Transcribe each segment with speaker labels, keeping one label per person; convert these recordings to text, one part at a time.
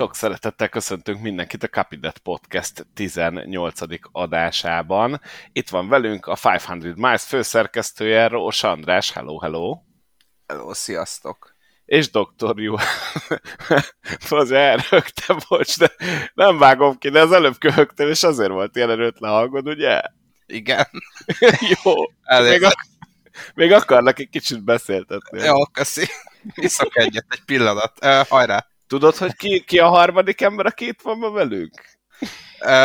Speaker 1: Sok szeretettel köszöntünk mindenkit a Capidet Podcast 18. adásában. Itt van velünk a 500 Miles főszerkesztője, Rós András. Hello, hello!
Speaker 2: Hello, sziasztok!
Speaker 1: És Dr. Jó. Az elrögtem, bocs, de nem vágom ki, de az előbb köhögtél, és azért volt ilyen erőtlen hangod, ugye?
Speaker 2: Igen.
Speaker 1: Jó. Még, ak- még akarnak egy kicsit beszéltetni.
Speaker 2: Jó, köszi. Iszok egyet, egy pillanat. Uh, hajrá!
Speaker 1: Tudod, hogy ki, ki a harmadik ember, aki itt van ma velünk?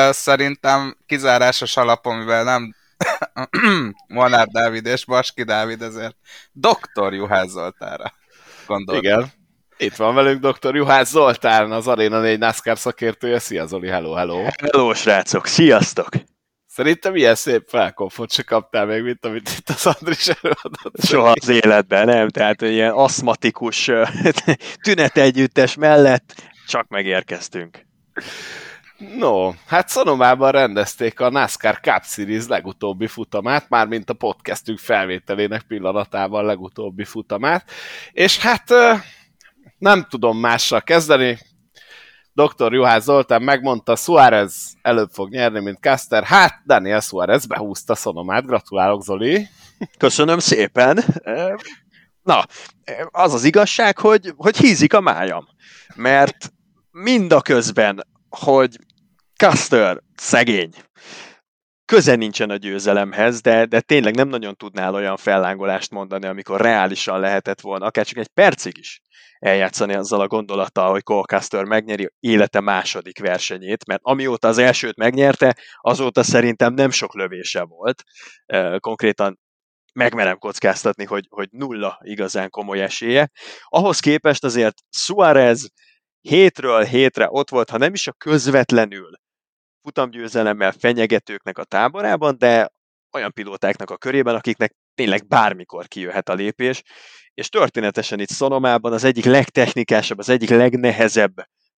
Speaker 2: Szerintem kizárásos alapon, mivel nem Monár Dávid és Baski Dávid, ezért Dr. Juhász Zoltára gondoltam.
Speaker 1: Igen. Itt van velünk dr. Juhász Zoltán, az Arena 4 NASCAR szakértője. Szia Zoli, hello, hello!
Speaker 3: Hello, srácok, sziasztok!
Speaker 1: Szerintem ilyen szép felkonfot se kaptál még, mint amit itt az Andris előadott.
Speaker 3: Soha az életben, nem? Tehát ilyen aszmatikus tünetegyüttes mellett csak megérkeztünk.
Speaker 1: No, hát Szonomában rendezték a NASCAR Cup Series legutóbbi futamát, mármint a podcastünk felvételének pillanatában legutóbbi futamát, és hát nem tudom mással kezdeni, Dr. Juhász Zoltán megmondta, Suárez előbb fog nyerni, mint Caster. Hát, Daniel Suárez behúzta Szonomát. Gratulálok, Zoli!
Speaker 3: Köszönöm szépen! Na, az az igazság, hogy, hogy hízik a májam. Mert mind a közben, hogy Caster szegény, köze nincsen a győzelemhez, de, de tényleg nem nagyon tudnál olyan fellángolást mondani, amikor reálisan lehetett volna, akár csak egy percig is eljátszani azzal a gondolattal, hogy Colcaster megnyeri élete második versenyét, mert amióta az elsőt megnyerte, azóta szerintem nem sok lövése volt. Konkrétan megmerem kockáztatni, hogy, hogy nulla igazán komoly esélye. Ahhoz képest azért Suarez hétről hétre ott volt, ha nem is a közvetlenül futamgyőzelemmel fenyegetőknek a táborában, de olyan pilótáknak a körében, akiknek tényleg bármikor kijöhet a lépés, és történetesen itt Szonomában az egyik legtechnikásabb, az egyik legnehezebb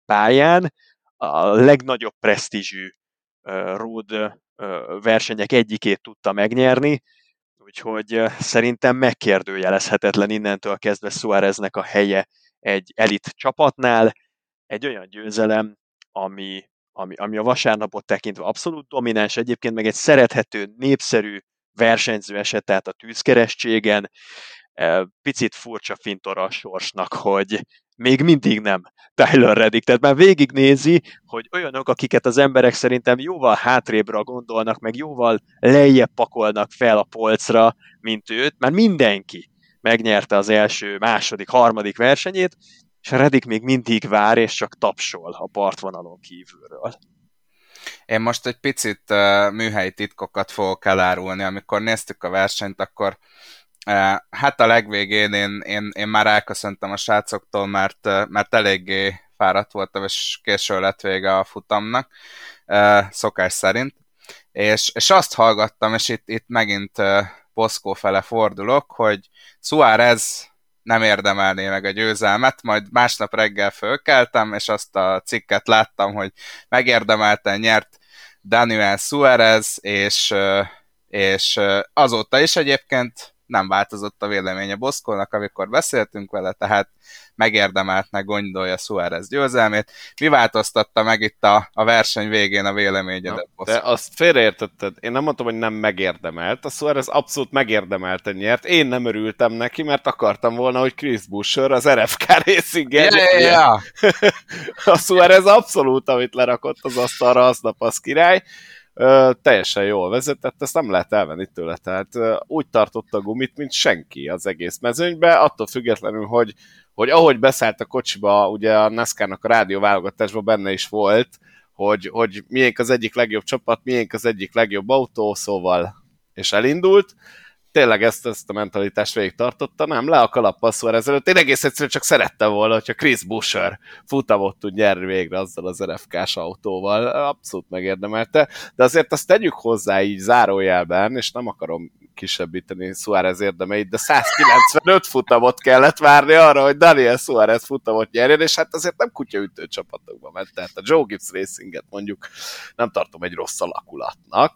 Speaker 3: pályán, a legnagyobb presztízsű road versenyek egyikét tudta megnyerni, úgyhogy szerintem megkérdőjelezhetetlen innentől kezdve Suáreznek a helye egy elit csapatnál, egy olyan győzelem, ami, ami, ami a vasárnapot tekintve abszolút domináns, egyébként meg egy szerethető, népszerű versenyző eset, a tűzkeresztségen, picit furcsa fintora a sorsnak, hogy még mindig nem Tyler Reddick. Tehát már végignézi, hogy olyanok, akiket az emberek szerintem jóval hátrébbre gondolnak, meg jóval lejjebb pakolnak fel a polcra, mint őt, mert mindenki megnyerte az első, második, harmadik versenyét, és Reddick még mindig vár, és csak tapsol a partvonalon kívülről.
Speaker 2: Én most egy picit uh, műhelyi titkokat fogok elárulni. Amikor néztük a versenyt, akkor Hát a legvégén én, én, én már elköszöntem a srácoktól, mert, mert eléggé fáradt voltam, és késő lett vége a futamnak, szokás szerint. És, és azt hallgattam, és itt, itt megint Poszkó fele fordulok, hogy Suárez nem érdemelné meg a győzelmet, majd másnap reggel fölkeltem, és azt a cikket láttam, hogy megérdemelte, nyert Daniel Suárez, és, és azóta is egyébként nem változott a véleménye Boszkolnak, amikor beszéltünk vele, tehát megérdemeltnek gondolja Suárez győzelmét. Mi változtatta meg itt a, a verseny végén a véleményedet,
Speaker 1: Na, De azt félreértetted. Én nem mondtam, hogy nem megérdemelt. A Suárez abszolút megérdemelten nyert. Én nem örültem neki, mert akartam volna, hogy Chris Busher az RFK Racing
Speaker 2: yeah, yeah, yeah.
Speaker 1: A Suárez abszolút, amit lerakott az asztalra, aznap az király teljesen jól vezetett, ezt nem lehet elvenni tőle, tehát úgy tartotta a gumit, mint senki az egész mezőnybe, attól függetlenül, hogy, hogy ahogy beszállt a kocsiba, ugye a NASCAR-nak a rádió benne is volt, hogy, hogy miénk az egyik legjobb csapat, miénk az egyik legjobb autó, szóval, és elindult, tényleg ezt, ezt a mentalitást végig tartotta, nem, le a kalappal ezelőtt. Én egész egyszerűen csak szerettem volna, hogyha Chris Busher futamot tud nyerni végre azzal az RFK-s autóval, abszolút megérdemelte, de azért azt tegyük hozzá így zárójelben, és nem akarom kisebbíteni Suárez érdemeit, de 195 futamot kellett várni arra, hogy Daniel Suárez futamot nyerjen, és hát azért nem kutyaütő csapatokba ment, tehát a Joe Gibbs Racinget mondjuk nem tartom egy rossz alakulatnak.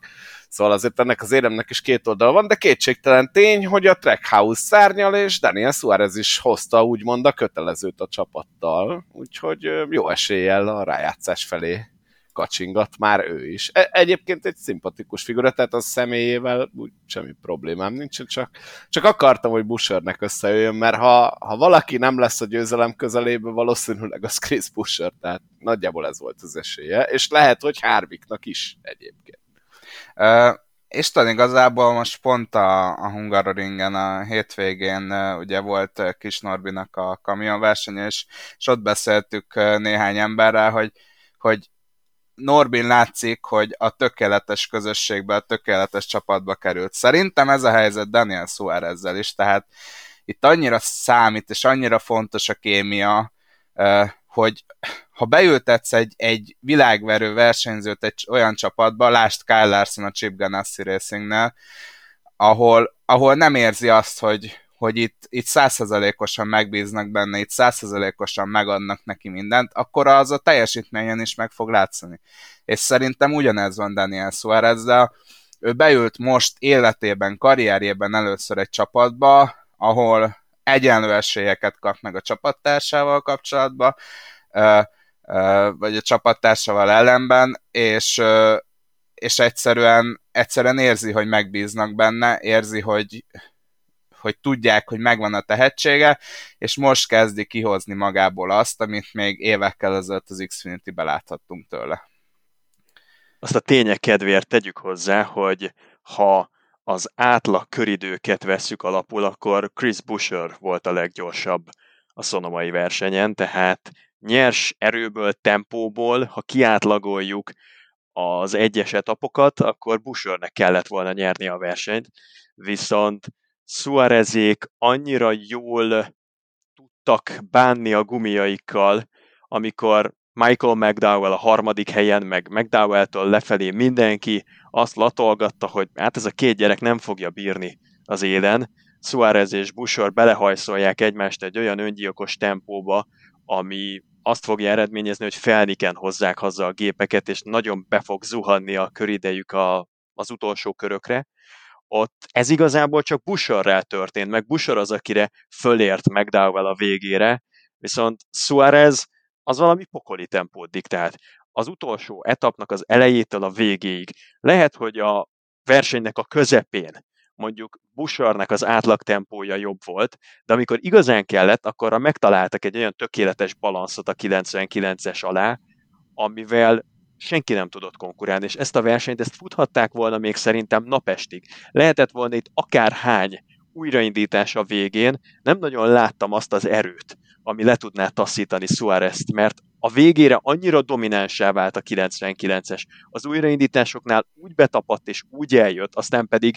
Speaker 1: Szóval azért ennek az éremnek is két oldal van, de kétségtelen tény, hogy a Trackhouse szárnyal, és Daniel Suarez is hozta úgymond a kötelezőt a csapattal, úgyhogy jó eséllyel a rájátszás felé kacsingat már ő is. E- egyébként egy szimpatikus figura, tehát a személyével úgy semmi problémám nincsen, csak, csak akartam, hogy Bushernek összejöjjön, mert ha, ha valaki nem lesz a győzelem közelében, valószínűleg az Chris Busher, tehát nagyjából ez volt az esélye, és lehet, hogy Harvicknak is egyébként.
Speaker 2: Uh, Isten igazából most pont a, a Hungaroringen a hétvégén ugye volt Kis Norbinak a kamionverseny, és, és ott beszéltük néhány emberrel, hogy, hogy Norbin látszik, hogy a tökéletes közösségbe, a tökéletes csapatba került. Szerintem ez a helyzet Daniel Suárezzel is, tehát itt annyira számít, és annyira fontos a kémia, hogy ha beültetsz egy, egy világverő versenyzőt egy olyan csapatba, lásd Kyle Larson a Chip Ganassi Racingnél, ahol, ahol nem érzi azt, hogy, hogy itt, itt százszerzalékosan megbíznak benne, itt százszerzalékosan megadnak neki mindent, akkor az a teljesítményen is meg fog látszani. És szerintem ugyanez van Daniel Suárezzel, ő beült most életében, karrierjében először egy csapatba, ahol egyenlő esélyeket kap meg a csapattársával kapcsolatban, vagy a csapattársával ellenben, és, és egyszerűen, egyszerűen érzi, hogy megbíznak benne, érzi, hogy, hogy tudják, hogy megvan a tehetsége, és most kezdi kihozni magából azt, amit még évekkel ezelőtt az Xfinity-be láthattunk tőle.
Speaker 3: Azt a tények kedvéért tegyük hozzá, hogy ha az átlag köridőket vesszük alapul, akkor Chris Busher volt a leggyorsabb a szonomai versenyen, tehát nyers erőből, tempóból, ha kiátlagoljuk az egyes etapokat, akkor Bushernek kellett volna nyerni a versenyt, viszont Suarezék annyira jól tudtak bánni a gumiaikkal, amikor Michael McDowell a harmadik helyen, meg McDowell-től lefelé mindenki azt latolgatta, hogy hát ez a két gyerek nem fogja bírni az élen. Suarez és Bushor belehajszolják egymást egy olyan öngyilkos tempóba, ami azt fogja eredményezni, hogy felniken hozzák haza a gépeket, és nagyon be fog zuhanni a köridejük a, az utolsó körökre ott ez igazából csak Busherrel történt, meg Busher az, akire fölért McDowell a végére, viszont Suarez az valami pokoli tempót diktált. Az utolsó etapnak az elejétől a végéig. Lehet, hogy a versenynek a közepén mondjuk Bushernek az átlag tempója jobb volt, de amikor igazán kellett, akkor megtaláltak egy olyan tökéletes balanszot a 99-es alá, amivel senki nem tudott konkurálni, és ezt a versenyt, ezt futhatták volna még szerintem napestig. Lehetett volna itt akárhány újraindítás a végén, nem nagyon láttam azt az erőt, ami le tudná taszítani Suárez-t, mert a végére annyira dominánsá vált a 99-es. Az újraindításoknál úgy betapadt és úgy eljött, aztán pedig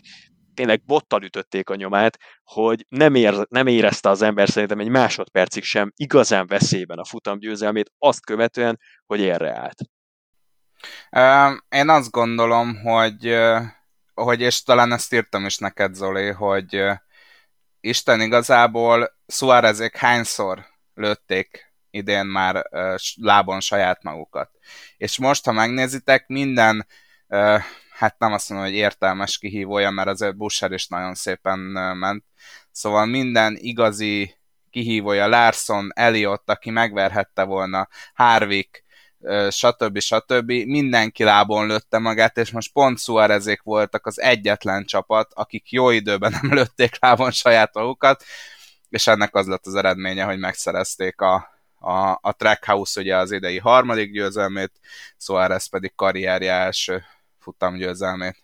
Speaker 3: tényleg bottal ütötték a nyomát, hogy nem, ér, nem érezte az ember szerintem egy másodpercig sem igazán veszélyben a futam győzelmét, azt követően, hogy erre állt.
Speaker 2: Én azt gondolom, hogy, hogy és talán ezt írtam is neked, Zoli, hogy Isten igazából Suárezék hányszor lőtték idén már lábon saját magukat. És most, ha megnézitek, minden, hát nem azt mondom, hogy értelmes kihívója, mert azért Busher is nagyon szépen ment. Szóval minden igazi kihívója, Larson, Eliott, aki megverhette volna, Harvick, stb. stb. Mindenki lábon lőtte magát, és most pont Suárezék voltak az egyetlen csapat, akik jó időben nem lőtték lábon saját magukat, és ennek az lett az eredménye, hogy megszerezték a, a, a Trackhouse ugye az idei harmadik győzelmét, Suárez pedig karrierje első futamgyőzelmét.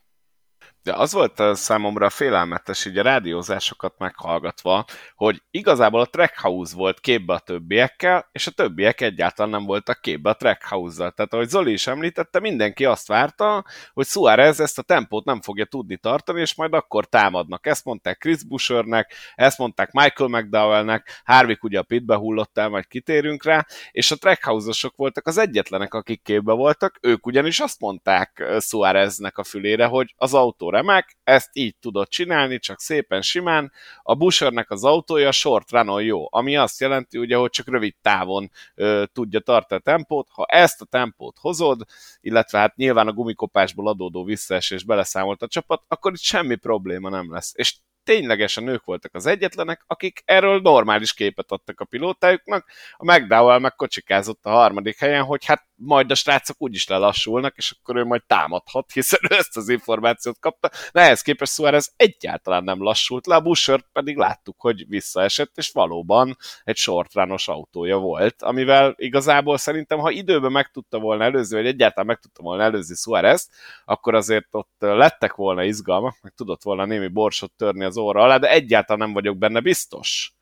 Speaker 1: De az volt a számomra félelmetes, így a rádiózásokat meghallgatva, hogy igazából a Trackhouse volt képbe a többiekkel, és a többiek egyáltalán nem voltak képbe a Trackhouse-zal. Tehát ahogy Zoli is említette, mindenki azt várta, hogy Suarez ezt a tempót nem fogja tudni tartani, és majd akkor támadnak. Ezt mondták Chris Bushernek, ezt mondták Michael McDowellnek, Harvick ugye a pitbe hullott el, majd kitérünk rá, és a Trackhouse-osok voltak az egyetlenek, akik képbe voltak, ők ugyanis azt mondták Suareznek a fülére, hogy az autó remek, ezt így tudod csinálni, csak szépen simán. A Bushernek az autója short runon jó, ami azt jelenti, ugye, hogy csak rövid távon ö, tudja tartani a tempót. Ha ezt a tempót hozod, illetve hát nyilván a gumikopásból adódó visszaesés beleszámolt a csapat, akkor itt semmi probléma nem lesz. És ténylegesen ők voltak az egyetlenek, akik erről normális képet adtak a pilótájuknak. A McDowell meg kocsikázott a harmadik helyen, hogy hát majd a srácok úgyis lelassulnak, és akkor ő majd támadhat, hiszen ő ezt az információt kapta. De ehhez képest Suarez egyáltalán nem lassult le, a Bushert pedig láttuk, hogy visszaesett, és valóban egy shortrános autója volt, amivel igazából szerintem, ha időben meg tudta volna előzni, vagy egyáltalán meg tudta volna előzni Suarez, akkor azért ott lettek volna izgalmak, meg tudott volna némi borsot törni az óra alá, de egyáltalán nem vagyok benne biztos,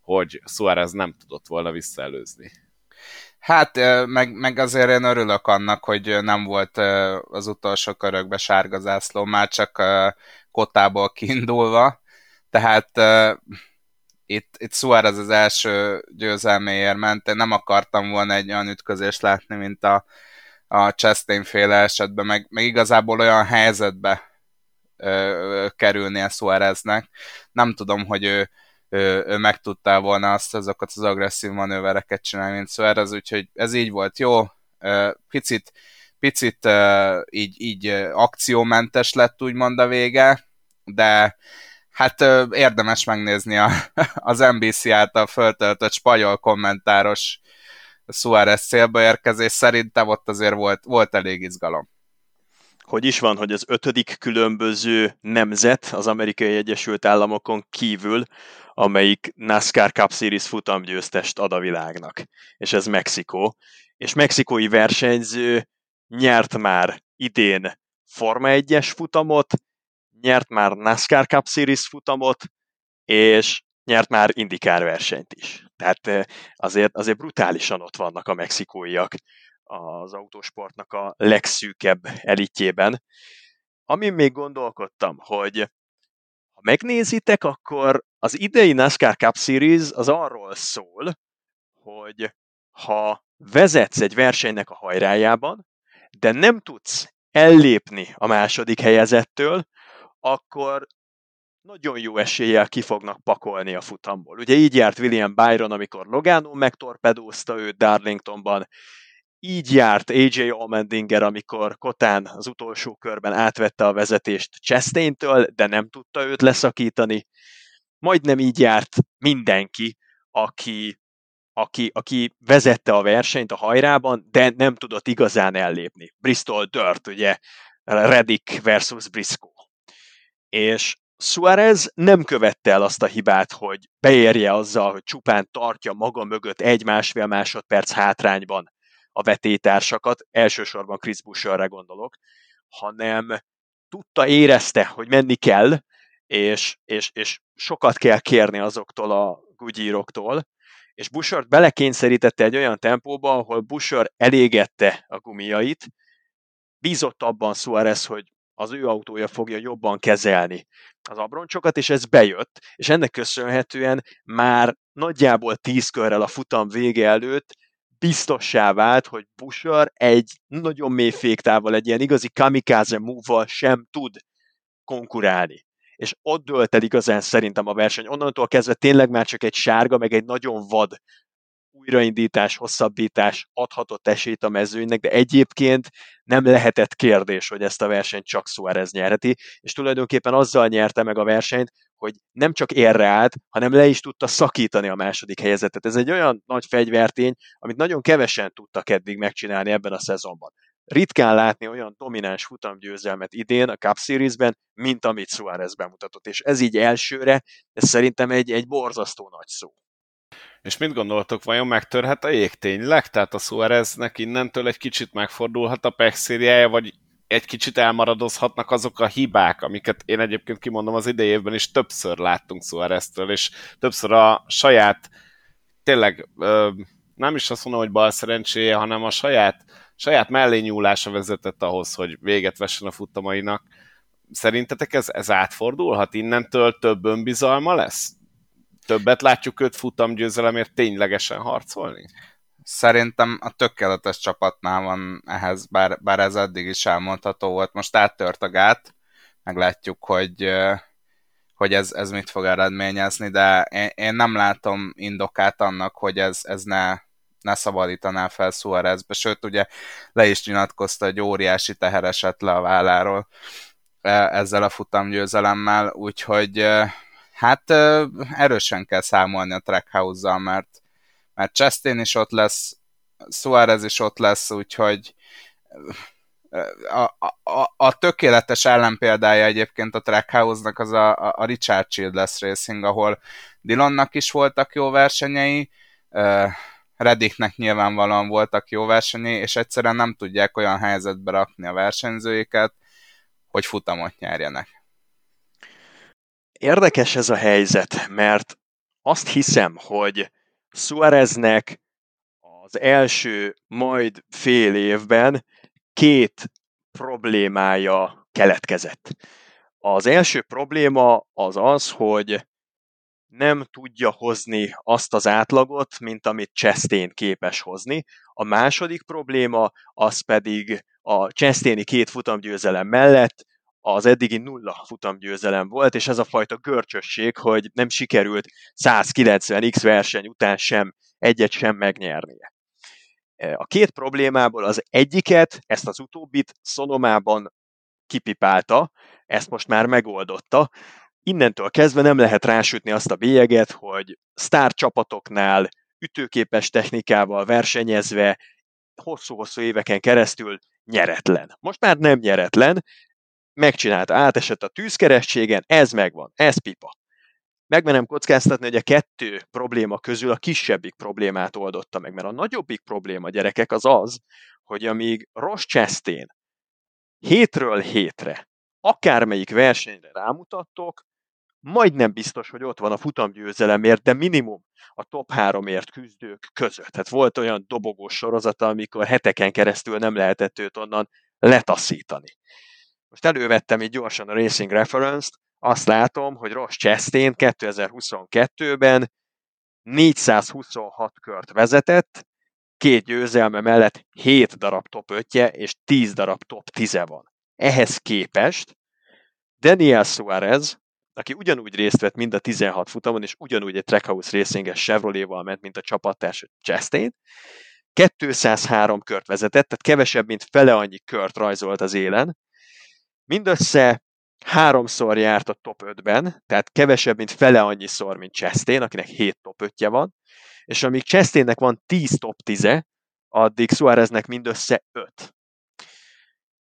Speaker 1: hogy Suarez nem tudott volna visszaelőzni.
Speaker 2: Hát, meg, meg azért én örülök annak, hogy nem volt az utolsó körökbe sárga zászló, már csak kotából kiindulva. Tehát itt, itt Suarez az első győzelméért ment. Én nem akartam volna egy olyan ütközést látni, mint a, a Chastain féle esetben, meg, meg igazából olyan helyzetbe ö, kerülni a Suareznek. Nem tudom, hogy ő meg tudta volna azt azokat az agresszív manővereket csinálni, mint Suarez, úgyhogy ez így volt jó. Picit, picit így, így akciómentes lett úgymond a vége, de hát érdemes megnézni a, az NBC által föltöltött spanyol kommentáros Suárez célba érkezés, szerintem ott azért volt, volt elég izgalom
Speaker 3: hogy is van, hogy az ötödik különböző nemzet az Amerikai Egyesült Államokon kívül, amelyik NASCAR Cup Series futamgyőztest ad a világnak. És ez Mexikó. És mexikói versenyző nyert már idén Forma 1-es futamot, nyert már NASCAR Cup Series futamot, és nyert már indikár versenyt is. Tehát eh, azért, azért brutálisan ott vannak a mexikóiak az autósportnak a legszűkebb elitjében. Amin még gondolkodtam, hogy ha megnézitek, akkor az idei NASCAR Cup Series az arról szól, hogy ha vezetsz egy versenynek a hajrájában, de nem tudsz ellépni a második helyezettől, akkor nagyon jó eséllyel ki fognak pakolni a futamból. Ugye így járt William Byron, amikor Logano megtorpedózta őt Darlingtonban, így járt AJ Allmendinger, amikor Kotán az utolsó körben átvette a vezetést Chastain-től, de nem tudta őt leszakítani. Majdnem így járt mindenki, aki, aki, aki vezette a versenyt a hajrában, de nem tudott igazán ellépni. Bristol Dirt, ugye, Reddick versus Briscoe. És Suarez nem követte el azt a hibát, hogy beérje azzal, hogy csupán tartja maga mögött egy-másfél másodperc hátrányban a vetétársakat, elsősorban Chris Busherre gondolok, hanem tudta, érezte, hogy menni kell, és, és, és sokat kell kérni azoktól a gugyíroktól, és Busher belekényszerítette egy olyan tempóba, ahol Busher elégette a gumiait, bízott abban Suarez, hogy az ő autója fogja jobban kezelni az abroncsokat, és ez bejött, és ennek köszönhetően már nagyjából tíz körrel a futam vége előtt biztossá vált, hogy Busher egy nagyon mély féktával, egy ilyen igazi kamikaze move sem tud konkurálni. És ott dölt el igazán szerintem a verseny. Onnantól kezdve tényleg már csak egy sárga, meg egy nagyon vad újraindítás, hosszabbítás adhatott esélyt a mezőnynek, de egyébként nem lehetett kérdés, hogy ezt a versenyt csak Suarez nyerheti, és tulajdonképpen azzal nyerte meg a versenyt, hogy nem csak érre állt, hanem le is tudta szakítani a második helyezetet. Ez egy olyan nagy fegyvertény, amit nagyon kevesen tudtak eddig megcsinálni ebben a szezonban. Ritkán látni olyan domináns futamgyőzelmet idén a Cup Series-ben, mint amit Suarez bemutatott, és ez így elsőre, ez szerintem egy, egy borzasztó nagy szó.
Speaker 1: És mit gondoltok, vajon megtörhet a jég tényleg? Tehát a Suareznek innentől egy kicsit megfordulhat a pech vagy egy kicsit elmaradozhatnak azok a hibák, amiket én egyébként kimondom az idejében is többször láttunk Suareztől, és többször a saját, tényleg nem is azt mondom, hogy bal szerencséje, hanem a saját, saját mellényúlása vezetett ahhoz, hogy véget vessen a futamainak. Szerintetek ez, ez átfordulhat? Innentől több önbizalma lesz? Többet látjuk őt futamgyőzelemért ténylegesen harcolni?
Speaker 2: Szerintem a tökéletes csapatnál van ehhez, bár, bár ez eddig is elmondható volt. Most áttört a gát, meglátjuk, hogy, hogy ez, ez mit fog eredményezni, de én, én nem látom indokát annak, hogy ez, ez ne, ne szabadítaná fel Suarezbe, sőt ugye le is nyilatkozta, hogy óriási teher esett le a válláról ezzel a futamgyőzelemmel, úgyhogy hát erősen kell számolni a Trackhouse-zal, mert, mert Chastain is ott lesz, Suarez is ott lesz, úgyhogy a, a, a tökéletes ellenpéldája egyébként a Trackhouse-nak az a, a Richard Childress Racing, ahol Dillonnak is voltak jó versenyei, Reddicknek nyilvánvalóan voltak jó versenyei, és egyszerűen nem tudják olyan helyzetbe rakni a versenyzőiket, hogy futamot nyerjenek.
Speaker 3: Érdekes ez a helyzet, mert azt hiszem, hogy Suareznek az első majd fél évben két problémája keletkezett. Az első probléma az az, hogy nem tudja hozni azt az átlagot, mint amit Chastain képes hozni. A második probléma az pedig a Chastaini két futamgyőzelem mellett az eddigi nulla futamgyőzelem volt, és ez a fajta görcsösség, hogy nem sikerült 190x verseny után sem egyet sem megnyernie. A két problémából az egyiket, ezt az utóbbit Szonomában kipipálta, ezt most már megoldotta. Innentől kezdve nem lehet rásütni azt a bélyeget, hogy sztár csapatoknál ütőképes technikával versenyezve hosszú-hosszú éveken keresztül nyeretlen. Most már nem nyeretlen, megcsinálta, átesett a tűzkerességen, ez megvan, ez pipa megmenem kockáztatni, hogy a kettő probléma közül a kisebbik problémát oldotta meg, mert a nagyobbik probléma, gyerekek, az az, hogy amíg Ross hétről hétre akármelyik versenyre rámutattok, majdnem biztos, hogy ott van a futamgyőzelemért, de minimum a top háromért küzdők között. Tehát volt olyan dobogós sorozata, amikor heteken keresztül nem lehetett őt onnan letaszítani. Most elővettem így gyorsan a Racing Reference-t, azt látom, hogy Ross Chastain 2022-ben 426 kört vezetett, két győzelme mellett 7 darab top 5-je és 10 darab top 10 van. Ehhez képest Daniel Suarez, aki ugyanúgy részt vett mind a 16 futamon, és ugyanúgy egy Trackhouse Racing-es Chevrolet-val ment, mint a csapattárs Chastain, 203 kört vezetett, tehát kevesebb, mint fele annyi kört rajzolt az élen, mindössze háromszor járt a top 5-ben, tehát kevesebb, mint fele annyiszor, mint Chastain, akinek 7 top 5-je van, és amíg Chastainnek van 10 top 10-e, addig Suáreznek mindössze 5.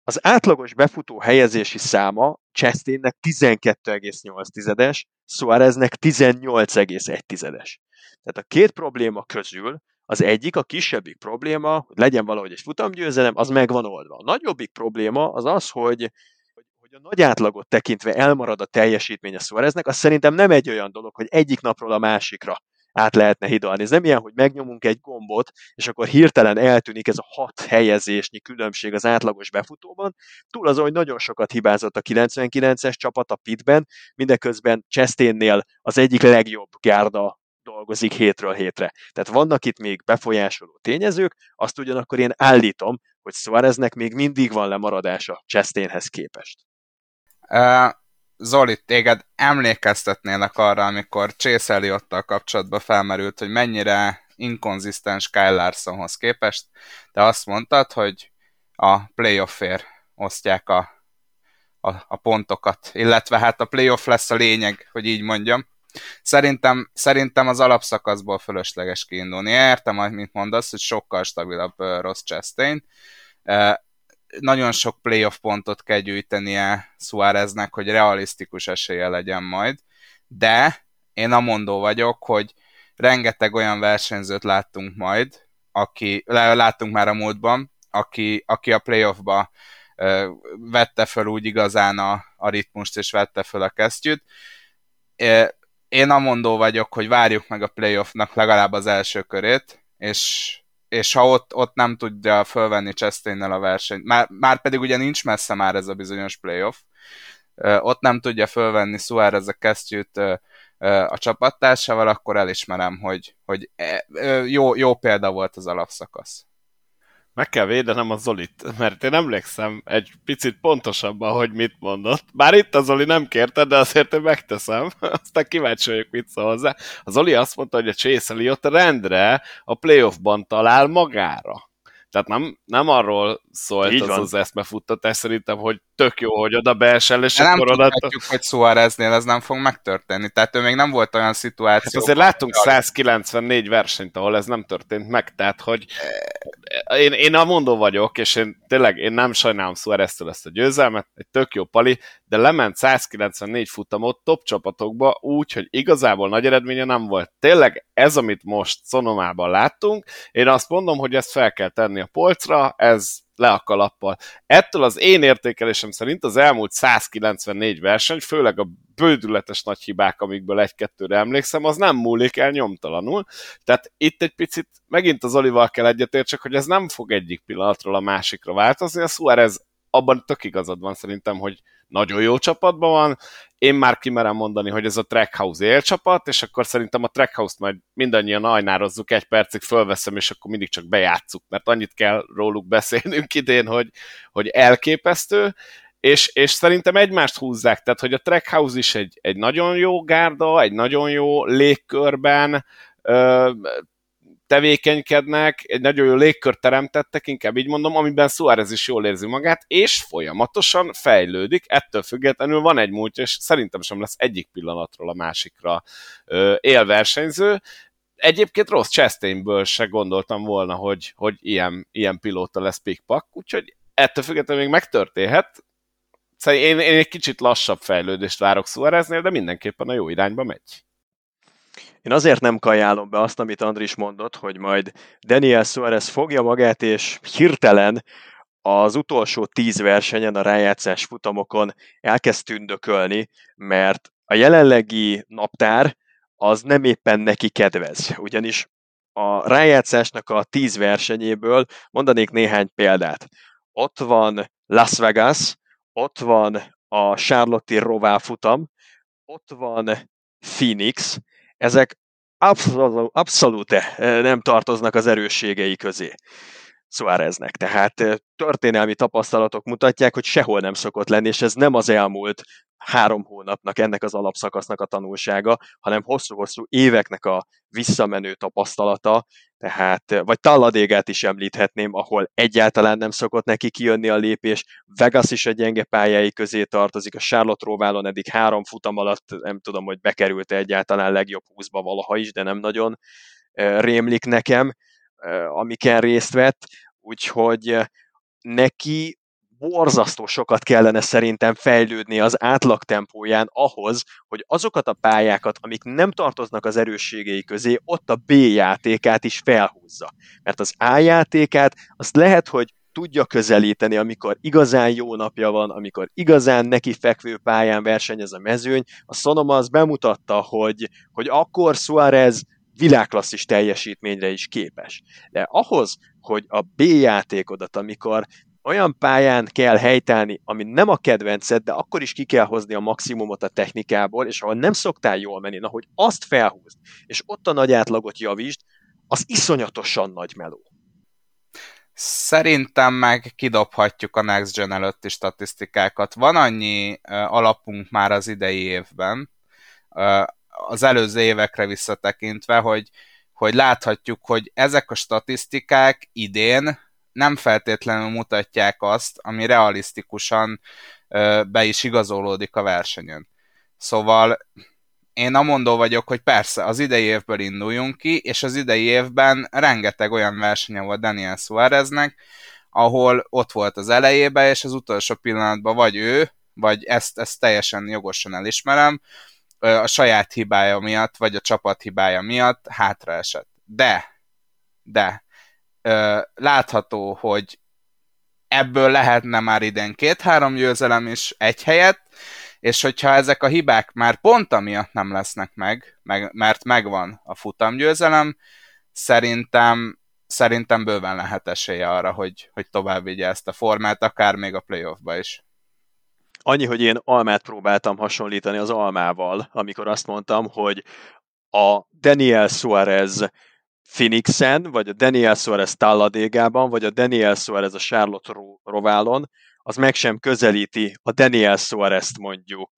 Speaker 3: Az átlagos befutó helyezési száma Chastainnek 12,8-es, Suáreznek 18,1-es. Tehát a két probléma közül az egyik, a kisebbik probléma, hogy legyen valahogy egy futamgyőzelem, az meg van oldva. A nagyobbik probléma az az, hogy hogy a nagy átlagot tekintve elmarad a teljesítménye Suareznek, az szerintem nem egy olyan dolog, hogy egyik napról a másikra át lehetne hidalni. Ez nem ilyen, hogy megnyomunk egy gombot, és akkor hirtelen eltűnik ez a hat helyezésnyi különbség az átlagos befutóban. Túl az, hogy nagyon sokat hibázott a 99-es csapat a pitben, mindeközben Chastainnél az egyik legjobb gárda dolgozik hétről hétre. Tehát vannak itt még befolyásoló tényezők, azt ugyanakkor én állítom, hogy Suareznek még mindig van lemaradása Chastainhez képest.
Speaker 2: Zoli, téged emlékeztetnének arra, amikor Chase Elliottal kapcsolatban felmerült, hogy mennyire inkonzisztens Kyle Larsonhoz képest, de azt mondtad, hogy a playoffért osztják a, a, a pontokat, illetve hát a playoff lesz a lényeg, hogy így mondjam. Szerintem, szerintem az alapszakaszból fölösleges kiindulni. Értem, amit mondasz, hogy sokkal stabilabb Ross Chastain, nagyon sok playoff pontot kell gyűjtenie Suáreznek, hogy realisztikus esélye legyen majd, de én amondó vagyok, hogy rengeteg olyan versenyzőt láttunk majd, aki, láttunk már a múltban, aki, aki a playoffba vette fel úgy igazán a, a ritmust, és vette fel a kesztyűt. Én amondó vagyok, hogy várjuk meg a playoffnak legalább az első körét, és és ha ott, ott nem tudja fölvenni chastain a versenyt, már, már pedig ugye nincs messze már ez a bizonyos playoff, ott nem tudja fölvenni Suárez a kesztyűt a csapattársával, akkor elismerem, hogy, hogy e, jó, jó példa volt az alapszakasz.
Speaker 1: Meg kell védenem a Zolit, mert én emlékszem egy picit pontosabban, hogy mit mondott. Bár itt a Zoli nem kérte, de azért én megteszem. Aztán kíváncsi vagyok, mit szól hozzá. A Zoli azt mondta, hogy a Chase ott rendre a playoffban talál magára. Tehát nem, nem arról szólt Így az van. az eszmefuttatás szerintem, hogy tök jó, hogy oda beesel, és
Speaker 2: akkor nem oda... tudhatjuk, hogy Suáreznél ez nem fog megtörténni. Tehát ő még nem volt olyan szituáció.
Speaker 1: Hát azért láttunk 194 versenyt, ahol ez nem történt meg, tehát hogy én, én a mondó vagyok, és én tényleg én nem sajnálom Suáreztől ezt a győzelmet, egy tök jó pali, de lement 194 futamot top csapatokba úgy, hogy igazából nagy eredménye nem volt. Tényleg ez, amit most Szonomában láttunk, én azt mondom, hogy ezt fel kell tenni a polcra, ez le a kalappal. Ettől az én értékelésem szerint az elmúlt 194 verseny, főleg a bődületes nagy hibák, amikből egy-kettőre emlékszem, az nem múlik el nyomtalanul. Tehát itt egy picit megint az Olival kell egyetértsek, hogy ez nem fog egyik pillanatról a másikra változni. A Suarez abban tök igazad van szerintem, hogy nagyon jó csapatban van. Én már kimerem mondani, hogy ez a Trackhouse élcsapat, és akkor szerintem a Trackhouse-t majd mindannyian ajnározzuk, egy percig fölveszem, és akkor mindig csak bejátszuk, mert annyit kell róluk beszélnünk idén, hogy, hogy elképesztő, és, és szerintem egymást húzzák, tehát hogy a Trackhouse is egy, egy nagyon jó gárda, egy nagyon jó légkörben, tevékenykednek, egy nagyon jó légkört teremtettek, inkább így mondom, amiben Suárez is jól érzi magát, és folyamatosan fejlődik, ettől függetlenül van egy múlt, és szerintem sem lesz egyik pillanatról a másikra élversenyző. Egyébként rossz Chastainből se gondoltam volna, hogy, hogy ilyen, ilyen pilóta lesz pikpak, úgyhogy ettől függetlenül még megtörténhet. Szóval én, én egy kicsit lassabb fejlődést várok Suáreznél, de mindenképpen a jó irányba megy.
Speaker 3: Én azért nem kajálom be azt, amit Andris mondott, hogy majd Daniel Suarez fogja magát, és hirtelen az utolsó tíz versenyen, a rájátszás futamokon elkezd tündökölni, mert a jelenlegi naptár az nem éppen neki kedvez, ugyanis a rájátszásnak a tíz versenyéből mondanék néhány példát. Ott van Las Vegas, ott van a Charlotte Rová futam, ott van Phoenix, ezek abszolút, abszolút nem tartoznak az erősségei közé. Suáreznek. Tehát történelmi tapasztalatok mutatják, hogy sehol nem szokott lenni, és ez nem az elmúlt három hónapnak, ennek az alapszakasznak a tanulsága, hanem hosszú-hosszú éveknek a visszamenő tapasztalata, tehát, vagy Talladégát is említhetném, ahol egyáltalán nem szokott neki kijönni a lépés, Vegas is a gyenge pályái közé tartozik, a Charlotte Roválon eddig három futam alatt, nem tudom, hogy bekerült egyáltalán legjobb húszba valaha is, de nem nagyon rémlik nekem, amiken részt vett, úgyhogy neki borzasztó sokat kellene szerintem fejlődni az átlag tempóján ahhoz, hogy azokat a pályákat, amik nem tartoznak az erősségei közé, ott a B játékát is felhúzza. Mert az A játékát azt lehet, hogy tudja közelíteni, amikor igazán jó napja van, amikor igazán neki fekvő pályán versenyez a mezőny. A Sonoma az bemutatta, hogy, hogy akkor Suarez világklasszis teljesítményre is képes. De ahhoz, hogy a B játékodat, amikor olyan pályán kell helytállni, ami nem a kedvenced, de akkor is ki kell hozni a maximumot a technikából, és ahol nem szoktál jól menni, na, hogy azt felhúzd, és ott a nagy átlagot javítsd, az iszonyatosan nagy meló.
Speaker 2: Szerintem meg kidobhatjuk a Next Gen előtti statisztikákat. Van annyi alapunk már az idei évben, az előző évekre visszatekintve, hogy, hogy láthatjuk, hogy ezek a statisztikák idén nem feltétlenül mutatják azt, ami realisztikusan be is igazolódik a versenyen. Szóval én amondó vagyok, hogy persze az idei évből induljunk ki, és az idei évben rengeteg olyan versenye volt Daniel Suáreznek, ahol ott volt az elejében, és az utolsó pillanatban vagy ő, vagy ezt, ezt teljesen jogosan elismerem, a saját hibája miatt, vagy a csapat hibája miatt hátraesett. De, de, látható, hogy ebből lehetne már idén két-három győzelem is egy helyet, és hogyha ezek a hibák már pont amiatt nem lesznek meg, meg mert megvan a futamgyőzelem, szerintem, szerintem bőven lehet esélye arra, hogy, hogy tovább vigye ezt a formát, akár még a playoffba is.
Speaker 3: Annyi, hogy én almát próbáltam hasonlítani az almával, amikor azt mondtam, hogy a Daniel Suarez Phoenixen, vagy a Daniel Suarez Talladégában, vagy a Daniel Suarez a Charlotte Roválon, az meg sem közelíti a Daniel Suarez-t mondjuk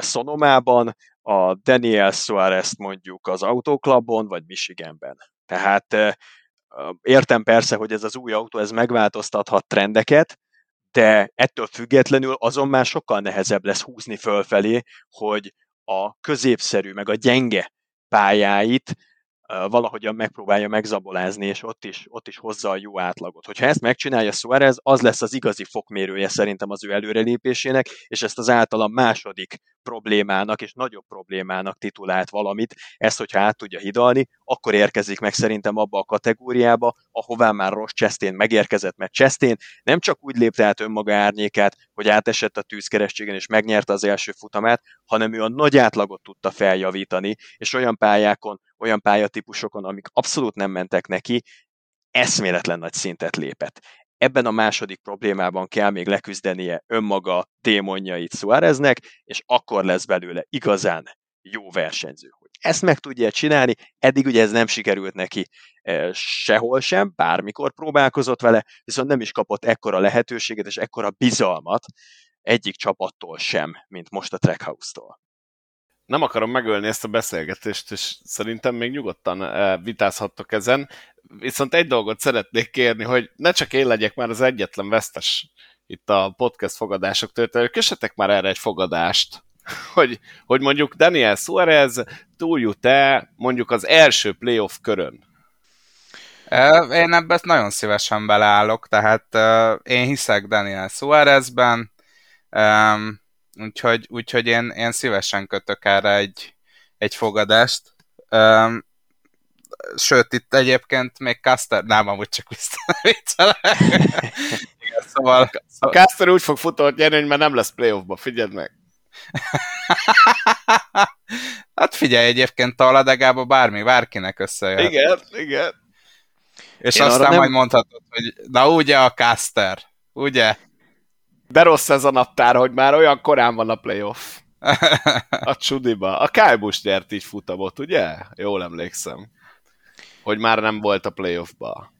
Speaker 3: Sonomában, a Daniel Suarez-t mondjuk az Autoklubon, vagy Michiganben. Tehát értem persze, hogy ez az új autó, ez megváltoztathat trendeket, de ettől függetlenül azon már sokkal nehezebb lesz húzni fölfelé, hogy a középszerű, meg a gyenge pályáit valahogyan megpróbálja megzabolázni, és ott is, ott is hozza a jó átlagot. Hogyha ezt megcsinálja Suarez, az lesz az igazi fokmérője szerintem az ő előrelépésének, és ezt az általam második problémának és nagyobb problémának titulált valamit, ezt, hogyha át tudja hidalni, akkor érkezik meg szerintem abba a kategóriába, ahová már Ross Chastain megérkezett, mert Chastain nem csak úgy lépte át önmaga árnyékát, hogy átesett a tűzkeresztségen és megnyerte az első futamát, hanem ő a nagy átlagot tudta feljavítani, és olyan pályákon, olyan pályatípusokon, amik abszolút nem mentek neki, eszméletlen nagy szintet lépett. Ebben a második problémában kell még leküzdenie önmaga démonjait Suáreznek, és akkor lesz belőle igazán jó versenyző. Hogy ezt meg tudja csinálni, eddig ugye ez nem sikerült neki e, sehol sem, bármikor próbálkozott vele, viszont nem is kapott ekkora lehetőséget és ekkora bizalmat egyik csapattól sem, mint most a Trackhouse-tól
Speaker 1: nem akarom megölni ezt a beszélgetést, és szerintem még nyugodtan eh, vitázhattok ezen, viszont egy dolgot szeretnék kérni, hogy ne csak én legyek már az egyetlen vesztes itt a podcast fogadások történetében, kössetek már erre egy fogadást, hogy, hogy mondjuk Daniel Suarez túljut-e mondjuk az első playoff körön.
Speaker 2: Én ebben nagyon szívesen beleállok, tehát én hiszek Daniel Suarezben, úgyhogy, úgyhogy én, én szívesen kötök erre egy, egy fogadást. Um, sőt, itt egyébként még Caster, nem, amúgy csak visszaviccelek.
Speaker 1: szóval, a Caster úgy fog futót nyerni, hogy már nem lesz playoffba, figyeld meg.
Speaker 2: hát figyelj, egyébként Taladegába bármi, bárkinek összejön.
Speaker 1: Igen, igen.
Speaker 2: És Én aztán nem... majd mondhatod, hogy na ugye a Caster, ugye?
Speaker 1: De rossz ez a naptár, hogy már olyan korán van a playoff. A csudiba. A Kálbus nyert így futamot, ugye? Jól emlékszem. Hogy már nem volt a playoffba.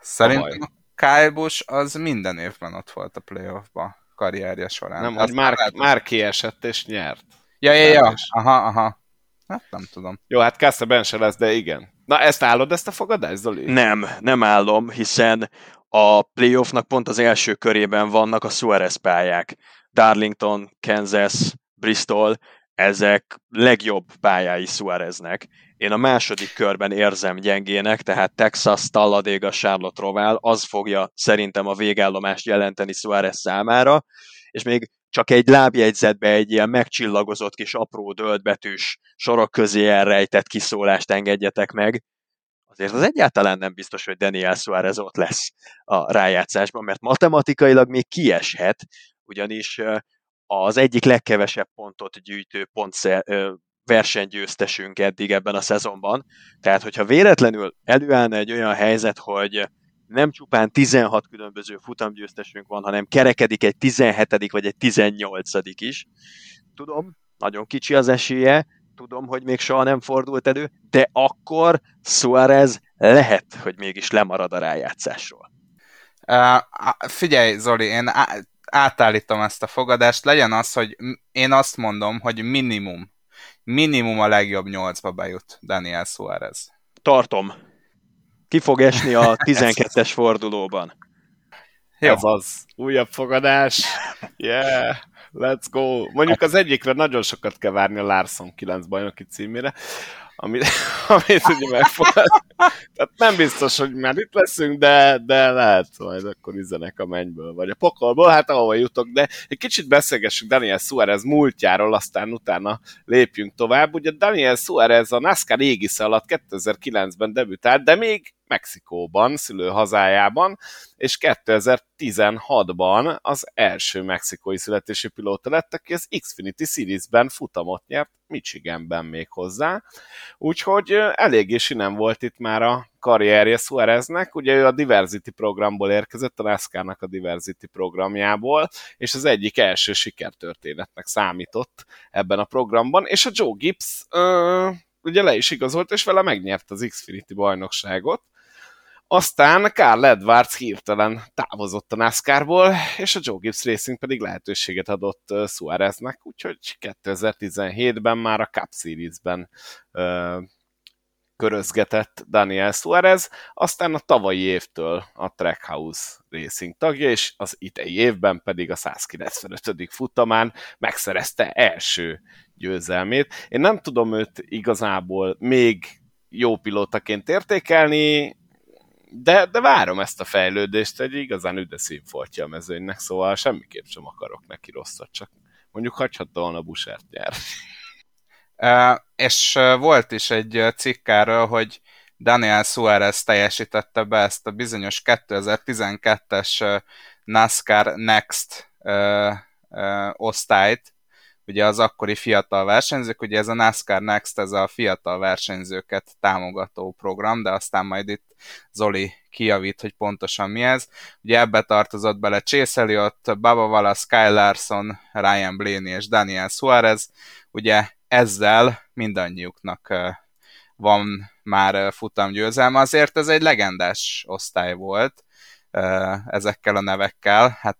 Speaker 2: Szerintem a Kálbus az minden évben ott volt a playoffba karrierje során.
Speaker 1: Nem, hogy már, már kiesett és nyert.
Speaker 2: Ja, ja, ja. Aha, aha. Hát nem tudom.
Speaker 1: Jó, hát Kasseben se lesz, de igen. Na, ezt állod, ezt a fogadást, Zoli?
Speaker 3: Nem, nem állom, hiszen a playoffnak pont az első körében vannak a Suarez pályák. Darlington, Kansas, Bristol, ezek legjobb pályái Suareznek. Én a második körben érzem gyengének, tehát Texas, Talladega, Charlotte Roval, az fogja szerintem a végállomást jelenteni Suarez számára, és még csak egy lábjegyzetbe egy ilyen megcsillagozott kis apró döltbetűs sorok közé elrejtett kiszólást engedjetek meg azért az egyáltalán nem biztos, hogy Daniel Suarez ott lesz a rájátszásban, mert matematikailag még kieshet, ugyanis az egyik legkevesebb pontot gyűjtő pontsze, versenygyőztesünk eddig ebben a szezonban. Tehát, hogyha véletlenül előállna egy olyan helyzet, hogy nem csupán 16 különböző futamgyőztesünk van, hanem kerekedik egy 17. vagy egy 18. is. Tudom, nagyon kicsi az esélye, tudom, hogy még soha nem fordult elő, de akkor Suarez lehet, hogy mégis lemarad a rájátszásról.
Speaker 2: Uh, figyelj, Zoli, én átállítom ezt a fogadást, legyen az, hogy én azt mondom, hogy minimum, minimum a legjobb nyolcba bejut Daniel Suarez.
Speaker 3: Tartom. Ki fog esni a 12-es fordulóban?
Speaker 1: Jó. Ez az. Újabb fogadás. Yeah. Let's go! Mondjuk az egyikre nagyon sokat kell várni a Larson 9 bajnoki címére, amit, amit ugye megfogad. Tehát nem biztos, hogy már itt leszünk, de, de lehet majd akkor üzenek a mennyből, vagy a pokolból, hát ahova jutok, de egy kicsit beszélgessünk Daniel Suarez múltjáról, aztán utána lépjünk tovább. Ugye Daniel Suarez a NASCAR égisze alatt 2009-ben debütált, de még Mexikóban, szülőhazájában, és 2016-ban az első mexikói születésű pilóta lett, aki az Xfinity Series-ben futamot nyert, Michiganben még hozzá. Úgyhogy eléggé sinem volt itt már a karrierje Suareznek. Ugye ő a Diversity programból érkezett, a NASCAR-nak a Diversity programjából, és az egyik első sikertörténetnek számított ebben a programban, és a Joe Gibbs ö, ugye le is igazolt, és vele megnyert az Xfinity bajnokságot. Aztán Carl Edwards hirtelen távozott a NASCAR-ból, és a Joe Gibbs Racing pedig lehetőséget adott Suáreznek, úgyhogy 2017-ben már a Cup Series-ben uh, körözgetett Daniel Suarez, aztán a tavalyi évtől a Trackhouse Racing tagja, és az idei évben pedig a 195. futamán megszerezte első győzelmét. Én nem tudom őt igazából még jó pilótaként értékelni, de, de várom ezt a fejlődést, egy igazán üde színfoltja a mezőnynek, szóval semmiképp sem akarok neki rosszat, csak mondjuk hagyhatta volna Busert nyerni.
Speaker 2: Uh, és volt is egy cikk erről, hogy Daniel Suarez teljesítette be ezt a bizonyos 2012-es NASCAR Next uh, uh, osztályt, ugye az akkori fiatal versenyzők, ugye ez a NASCAR Next, ez a fiatal versenyzőket támogató program, de aztán majd itt Zoli kijavít, hogy pontosan mi ez. Ugye ebbe tartozott bele Chase Elliott, Baba Wallace, Kyle Larson, Ryan Blaney és Daniel Suarez. Ugye ezzel mindannyiuknak van már futamgyőzelme, azért ez egy legendás osztály volt ezekkel a nevekkel, hát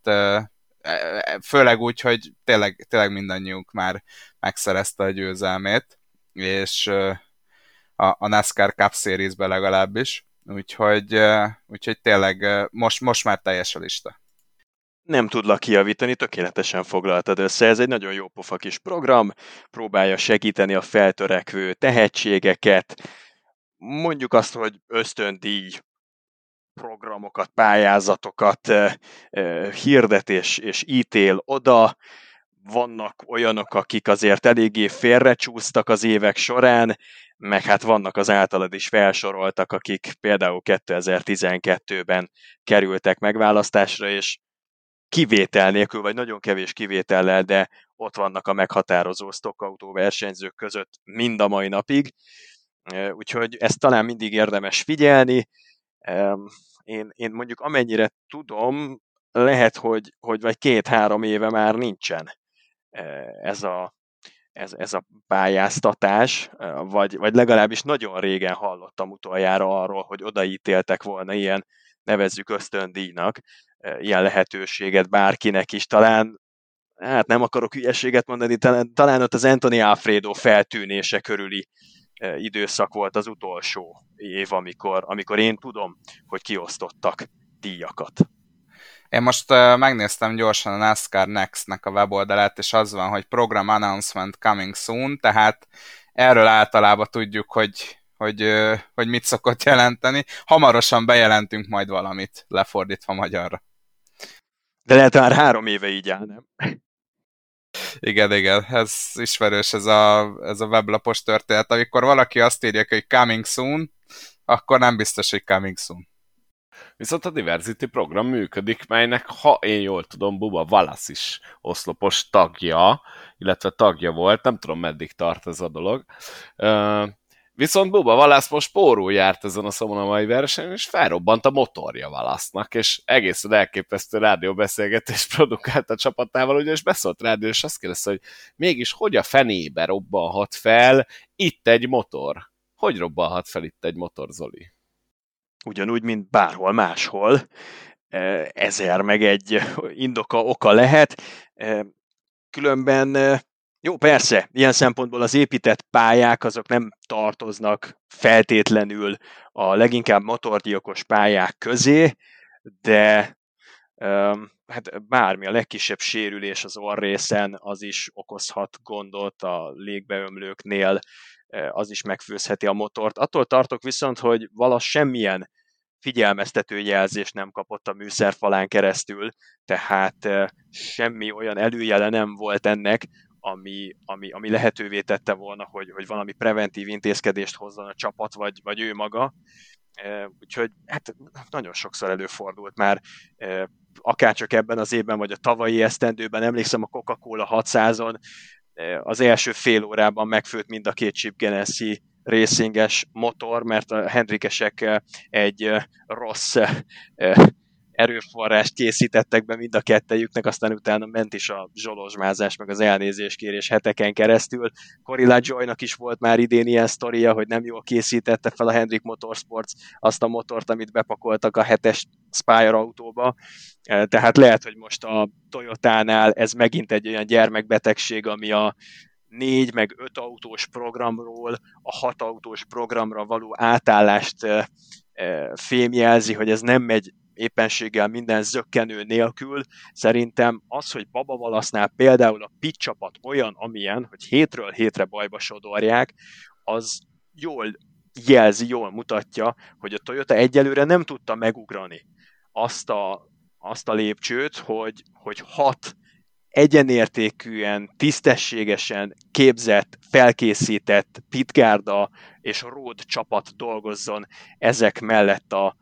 Speaker 2: főleg úgy, hogy tényleg, tényleg mindannyiunk már megszerezte a győzelmét, és a, a NASCAR Cup Series-be legalábbis, úgyhogy, úgyhogy tényleg most, most már teljes a lista.
Speaker 3: Nem tudlak kiavítani, tökéletesen foglaltad össze. Ez egy nagyon jó pofa kis program, próbálja segíteni a feltörekvő tehetségeket, mondjuk azt, hogy ösztöndíj programokat, pályázatokat eh, eh, hirdet és, és ítél oda. Vannak olyanok, akik azért eléggé félrecsúsztak az évek során, meg hát vannak az általad is felsoroltak, akik például 2012-ben kerültek megválasztásra, és kivétel nélkül, vagy nagyon kevés kivétellel, de ott vannak a meghatározó stockautó versenyzők között mind a mai napig. Úgyhogy ezt talán mindig érdemes figyelni. Én, én mondjuk amennyire tudom, lehet, hogy, hogy vagy két-három éve már nincsen ez a, ez, ez a pályáztatás, vagy, vagy legalábbis nagyon régen hallottam utoljára arról, hogy odaítéltek volna ilyen, nevezzük ösztöndíjnak, ilyen lehetőséget bárkinek is. Talán, hát nem akarok hülyeséget mondani, talán, talán ott az Anthony Alfredo feltűnése körüli időszak volt az utolsó év, amikor, amikor én tudom, hogy kiosztottak díjakat.
Speaker 2: Én most uh, megnéztem gyorsan a NASCAR Next-nek a weboldalát, és az van, hogy Program Announcement Coming Soon, tehát erről általában tudjuk, hogy hogy, hogy mit szokott jelenteni. Hamarosan bejelentünk majd valamit, lefordítva magyarra.
Speaker 3: De lehet már három éve így áll, nem?
Speaker 2: Igen, igen, ez ismerős ez a, ez a weblapos történet. Amikor valaki azt írja, hogy coming soon, akkor nem biztos, hogy coming soon.
Speaker 1: Viszont a Diversity program működik, melynek, ha én jól tudom, Buba Wallace is oszlopos tagja, illetve tagja volt, nem tudom meddig tart ez a dolog. Viszont Buba Valász most spórul járt ezen a szomonamai versenyen, és felrobbant a motorja Valasznak, és egészen elképesztő rádióbeszélgetést produkált a csapatával, ugye, és beszólt rádió, és azt kérdezte, hogy mégis hogy a fenébe robbanhat fel itt egy motor? Hogy robbanhat fel itt egy motor, Zoli?
Speaker 3: Ugyanúgy, mint bárhol máshol. Ezer meg egy indoka, oka lehet. Különben jó, persze, ilyen szempontból az épített pályák azok nem tartoznak feltétlenül a leginkább motorgyilkos pályák közé, de um, hát bármi, a legkisebb sérülés az orrészen, az is okozhat gondot a légbeömlőknél, az is megfőzheti a motort. Attól tartok viszont, hogy valasz semmilyen figyelmeztető jelzést nem kapott a műszerfalán keresztül, tehát semmi olyan előjele nem volt ennek, ami, ami, ami lehetővé tette volna, hogy, hogy valami preventív intézkedést hozzon a csapat, vagy, vagy ő maga. Úgyhogy hát nagyon sokszor előfordult már, akár csak ebben az évben, vagy a tavalyi esztendőben, emlékszem a Coca-Cola 600-on, az első fél órában megfőtt mind a két Chip Ganassi racinges motor, mert a Hendrikesek egy rossz erőforrást készítettek be mind a kettejüknek, aztán utána ment is a zsolozsmázás, meg az elnézéskérés heteken keresztül. Corilla Joynak is volt már idén ilyen sztoria, hogy nem jól készítette fel a Hendrik Motorsports azt a motort, amit bepakoltak a hetes Spire autóba, tehát lehet, hogy most a Toyotánál ez megint egy olyan gyermekbetegség, ami a négy meg öt autós programról a hat autós programra való átállást fémjelzi, hogy ez nem megy éppenséggel minden zöggenő nélkül. Szerintem az, hogy Baba Valasznál például a pit csapat olyan, amilyen, hogy hétről hétre bajba sodorják, az jól jelzi, jól mutatja, hogy a Toyota egyelőre nem tudta megugrani azt a, azt a lépcsőt, hogy, hogy hat egyenértékűen, tisztességesen képzett, felkészített Pitgárda és Road csapat dolgozzon ezek mellett a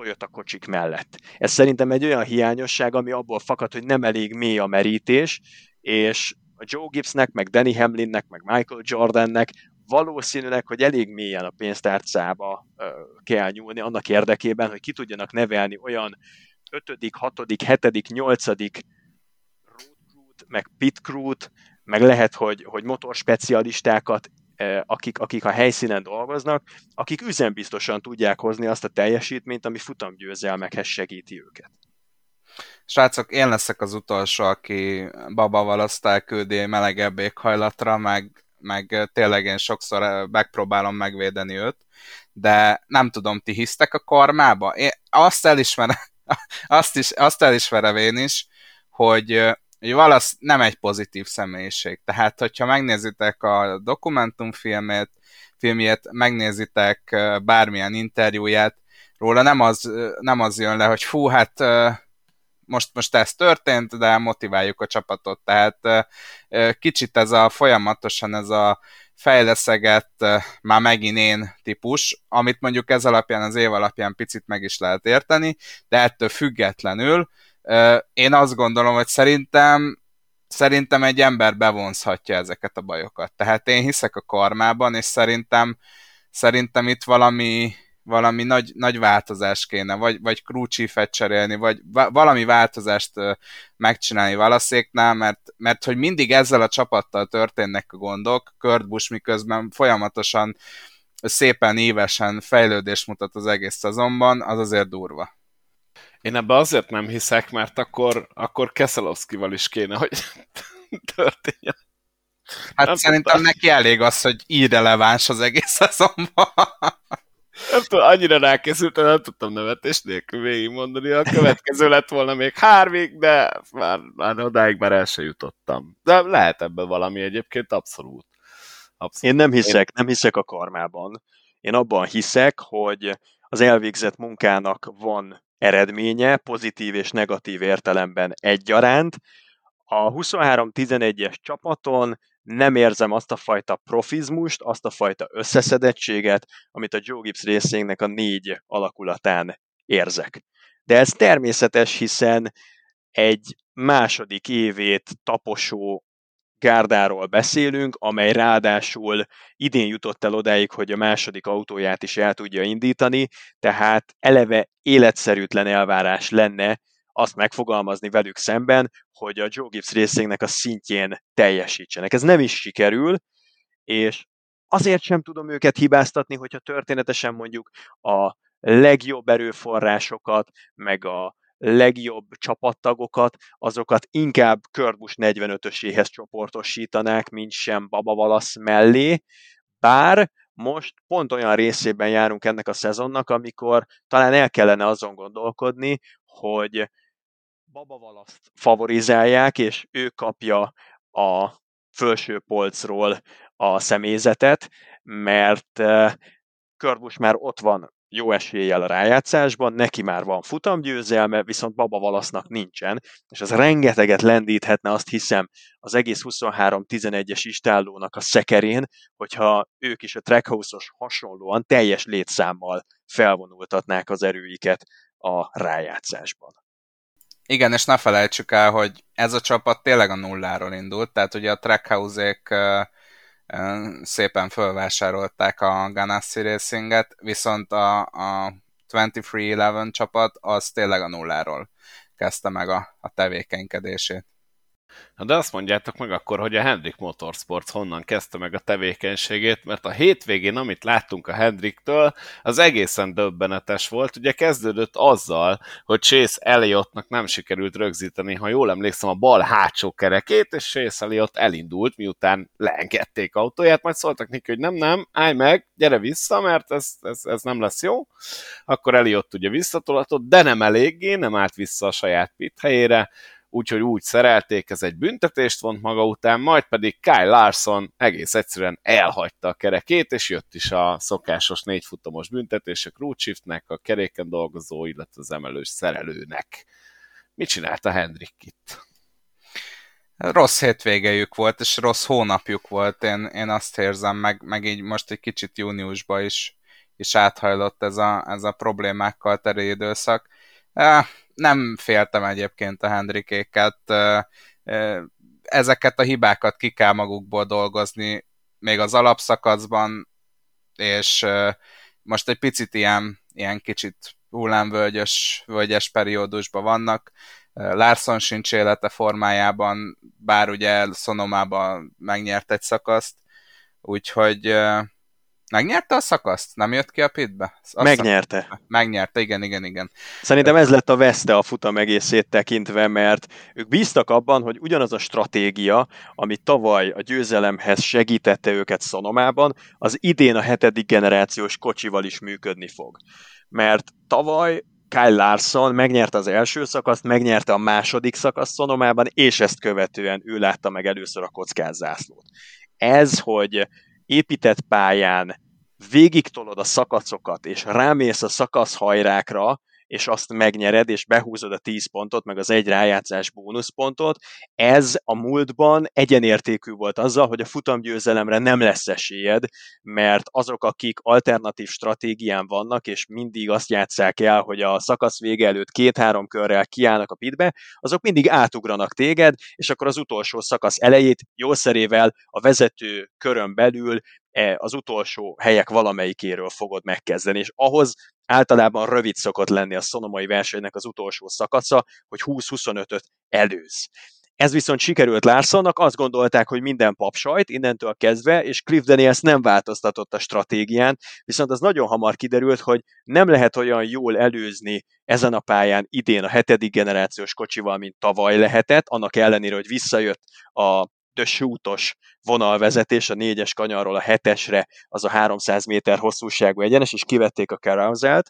Speaker 3: Toyota kocsik mellett. Ez szerintem egy olyan hiányosság, ami abból fakad, hogy nem elég mély a merítés, és a Joe Gibbsnek, meg Danny Hamlinnek, meg Michael Jordannek valószínűleg, hogy elég mélyen a pénztárcába kell nyúlni annak érdekében, hogy ki tudjanak nevelni olyan 5., 6., 7., 8 meg pit crew-t, meg lehet, hogy, hogy motorspecialistákat, akik, akik a helyszínen dolgoznak, akik üzembiztosan tudják hozni azt a teljesítményt, ami futamgyőzelmekhez segíti őket.
Speaker 2: Srácok, én leszek az utolsó, aki babával azt elküldi melegebb éghajlatra, meg, meg tényleg én sokszor megpróbálom megvédeni őt, de nem tudom, ti hisztek a karmába? Én azt elismerem, azt, is, azt elismerem én is, hogy hogy valasz nem egy pozitív személyiség. Tehát, hogyha megnézitek a dokumentumfilmét, filmjét, megnézitek bármilyen interjúját, róla nem az, nem az jön le, hogy fú, hát most, most ez történt, de motiváljuk a csapatot. Tehát kicsit ez a folyamatosan ez a fejleszegett, már megint én típus, amit mondjuk ez alapján, az év alapján picit meg is lehet érteni, de ettől függetlenül én azt gondolom, hogy szerintem szerintem egy ember bevonzhatja ezeket a bajokat. Tehát én hiszek a karmában, és szerintem szerintem itt valami, valami nagy, nagy változás kéne, vagy, vagy crewchiefet cserélni, vagy valami változást megcsinálni Valaszéknál, mert, mert hogy mindig ezzel a csapattal történnek a gondok, Kurt Busch miközben folyamatosan szépen évesen fejlődés mutat az egész szezonban, az azért durva.
Speaker 1: Én ebbe azért nem hiszek, mert akkor, akkor Keszelowskival is kéne, hogy történjen.
Speaker 2: Hát nem szerintem tudtam. neki elég az, hogy irreleváns az egész szezonban.
Speaker 1: Nem tudom, annyira rákészültem, nem tudtam nevetés nélkül végigmondani. A következő lett volna még Harvick, de már, már odáig már el se jutottam. De lehet ebben valami egyébként abszolút.
Speaker 3: abszolút. Én nem hiszek, Én... nem hiszek a karmában. Én abban hiszek, hogy az elvégzett munkának van eredménye, pozitív és negatív értelemben egyaránt. A 23-11-es csapaton nem érzem azt a fajta profizmust, azt a fajta összeszedettséget, amit a Joe Gibbs részének a négy alakulatán érzek. De ez természetes, hiszen egy második évét taposó gárdáról beszélünk, amely ráadásul idén jutott el odáig, hogy a második autóját is el tudja indítani, tehát eleve életszerűtlen elvárás lenne azt megfogalmazni velük szemben, hogy a Joe Gibbs Racingnek a szintjén teljesítsenek. Ez nem is sikerül, és azért sem tudom őket hibáztatni, hogyha történetesen mondjuk a legjobb erőforrásokat, meg a legjobb csapattagokat, azokat inkább Körbus 45-öséhez csoportosítanák, mint sem Baba Valasz mellé, bár most pont olyan részében járunk ennek a szezonnak, amikor talán el kellene azon gondolkodni, hogy Baba Valaszt favorizálják, és ő kapja a felső polcról a személyzetet, mert eh, Körbus már ott van jó eséllyel a rájátszásban, neki már van futamgyőzelme, viszont Baba Valasznak nincsen, és az rengeteget lendíthetne azt hiszem az egész 23-11-es istállónak a szekerén, hogyha ők is a Trackhouse-os hasonlóan teljes létszámmal felvonultatnák az erőiket a rájátszásban.
Speaker 2: Igen, és ne felejtsük el, hogy ez a csapat tényleg a nulláról indult, tehát ugye a Trackhouse-ék szépen fölvásárolták a Ganassi Racinget, viszont a, a 23-11 csapat, az tényleg a nulláról kezdte meg a, a tevékenykedését.
Speaker 1: Na de azt mondjátok meg akkor, hogy a Hendrik Motorsports honnan kezdte meg a tevékenységét, mert a hétvégén, amit láttunk a Hendriktől, az egészen döbbenetes volt. Ugye kezdődött azzal, hogy Chase Elliottnak nem sikerült rögzíteni, ha jól emlékszem, a bal hátsó kerekét, és Chase Elliott elindult, miután leengedték autóját, majd szóltak neki, hogy nem, nem, állj meg, gyere vissza, mert ez, ez, ez nem lesz jó. Akkor Elliott ugye visszatolatott, de nem eléggé, nem állt vissza a saját pit helyére, úgyhogy úgy szerelték, ez egy büntetést vont maga után, majd pedig Kyle Larson egész egyszerűen elhagyta a kerekét, és jött is a szokásos négyfutamos büntetés a crew a keréken dolgozó, illetve az emelős szerelőnek. Mit csinált a Hendrik itt?
Speaker 2: Rossz hétvégejük volt, és rossz hónapjuk volt, én, én azt érzem, meg, meg így most egy kicsit júniusban is, is áthajlott ez a, ez a problémákkal terű időszak nem féltem egyébként a Hendrikéket. Ezeket a hibákat ki kell magukból dolgozni még az alapszakaszban, és most egy picit ilyen, ilyen kicsit hullámvölgyös, völgyes periódusban vannak. Larson sincs élete formájában, bár ugye Szonomában megnyert egy szakaszt, úgyhogy Megnyerte a szakaszt? Nem jött ki a pitbe?
Speaker 3: Azt Megnyerte.
Speaker 2: Szakaszt. Megnyerte, igen, igen, igen.
Speaker 3: Szerintem ez lett a veszte a futam egészét tekintve, mert ők bíztak abban, hogy ugyanaz a stratégia, ami tavaly a győzelemhez segítette őket Szonomában, az idén a hetedik generációs kocsival is működni fog. Mert tavaly Kyle Larson megnyerte az első szakaszt, megnyerte a második szakaszt Szonomában, és ezt követően ő látta meg először a kockázzászlót. Ez, hogy épített pályán végig tolod a szakaszokat, és rámész a szakaszhajrákra, és azt megnyered, és behúzod a 10 pontot, meg az egy rájátszás bónuszpontot, ez a múltban egyenértékű volt azzal, hogy a futamgyőzelemre nem lesz esélyed, mert azok, akik alternatív stratégián vannak, és mindig azt játszák el, hogy a szakasz vége előtt két-három körrel kiállnak a pitbe, azok mindig átugranak téged, és akkor az utolsó szakasz elejét jószerével a vezető körön belül az utolsó helyek valamelyikéről fogod megkezdeni, és ahhoz általában rövid szokott lenni a szonomai versenynek az utolsó szakasza, hogy 20-25-öt előz. Ez viszont sikerült Larsonnak, azt gondolták, hogy minden papsajt innentől kezdve, és Cliff Daniels nem változtatott a stratégián, viszont az nagyon hamar kiderült, hogy nem lehet olyan jól előzni ezen a pályán idén a hetedik generációs kocsival, mint tavaly lehetett, annak ellenére, hogy visszajött a útos vonalvezetés a négyes kanyarról a hetesre, az a 300 méter hosszúságú egyenes, és kivették a carousel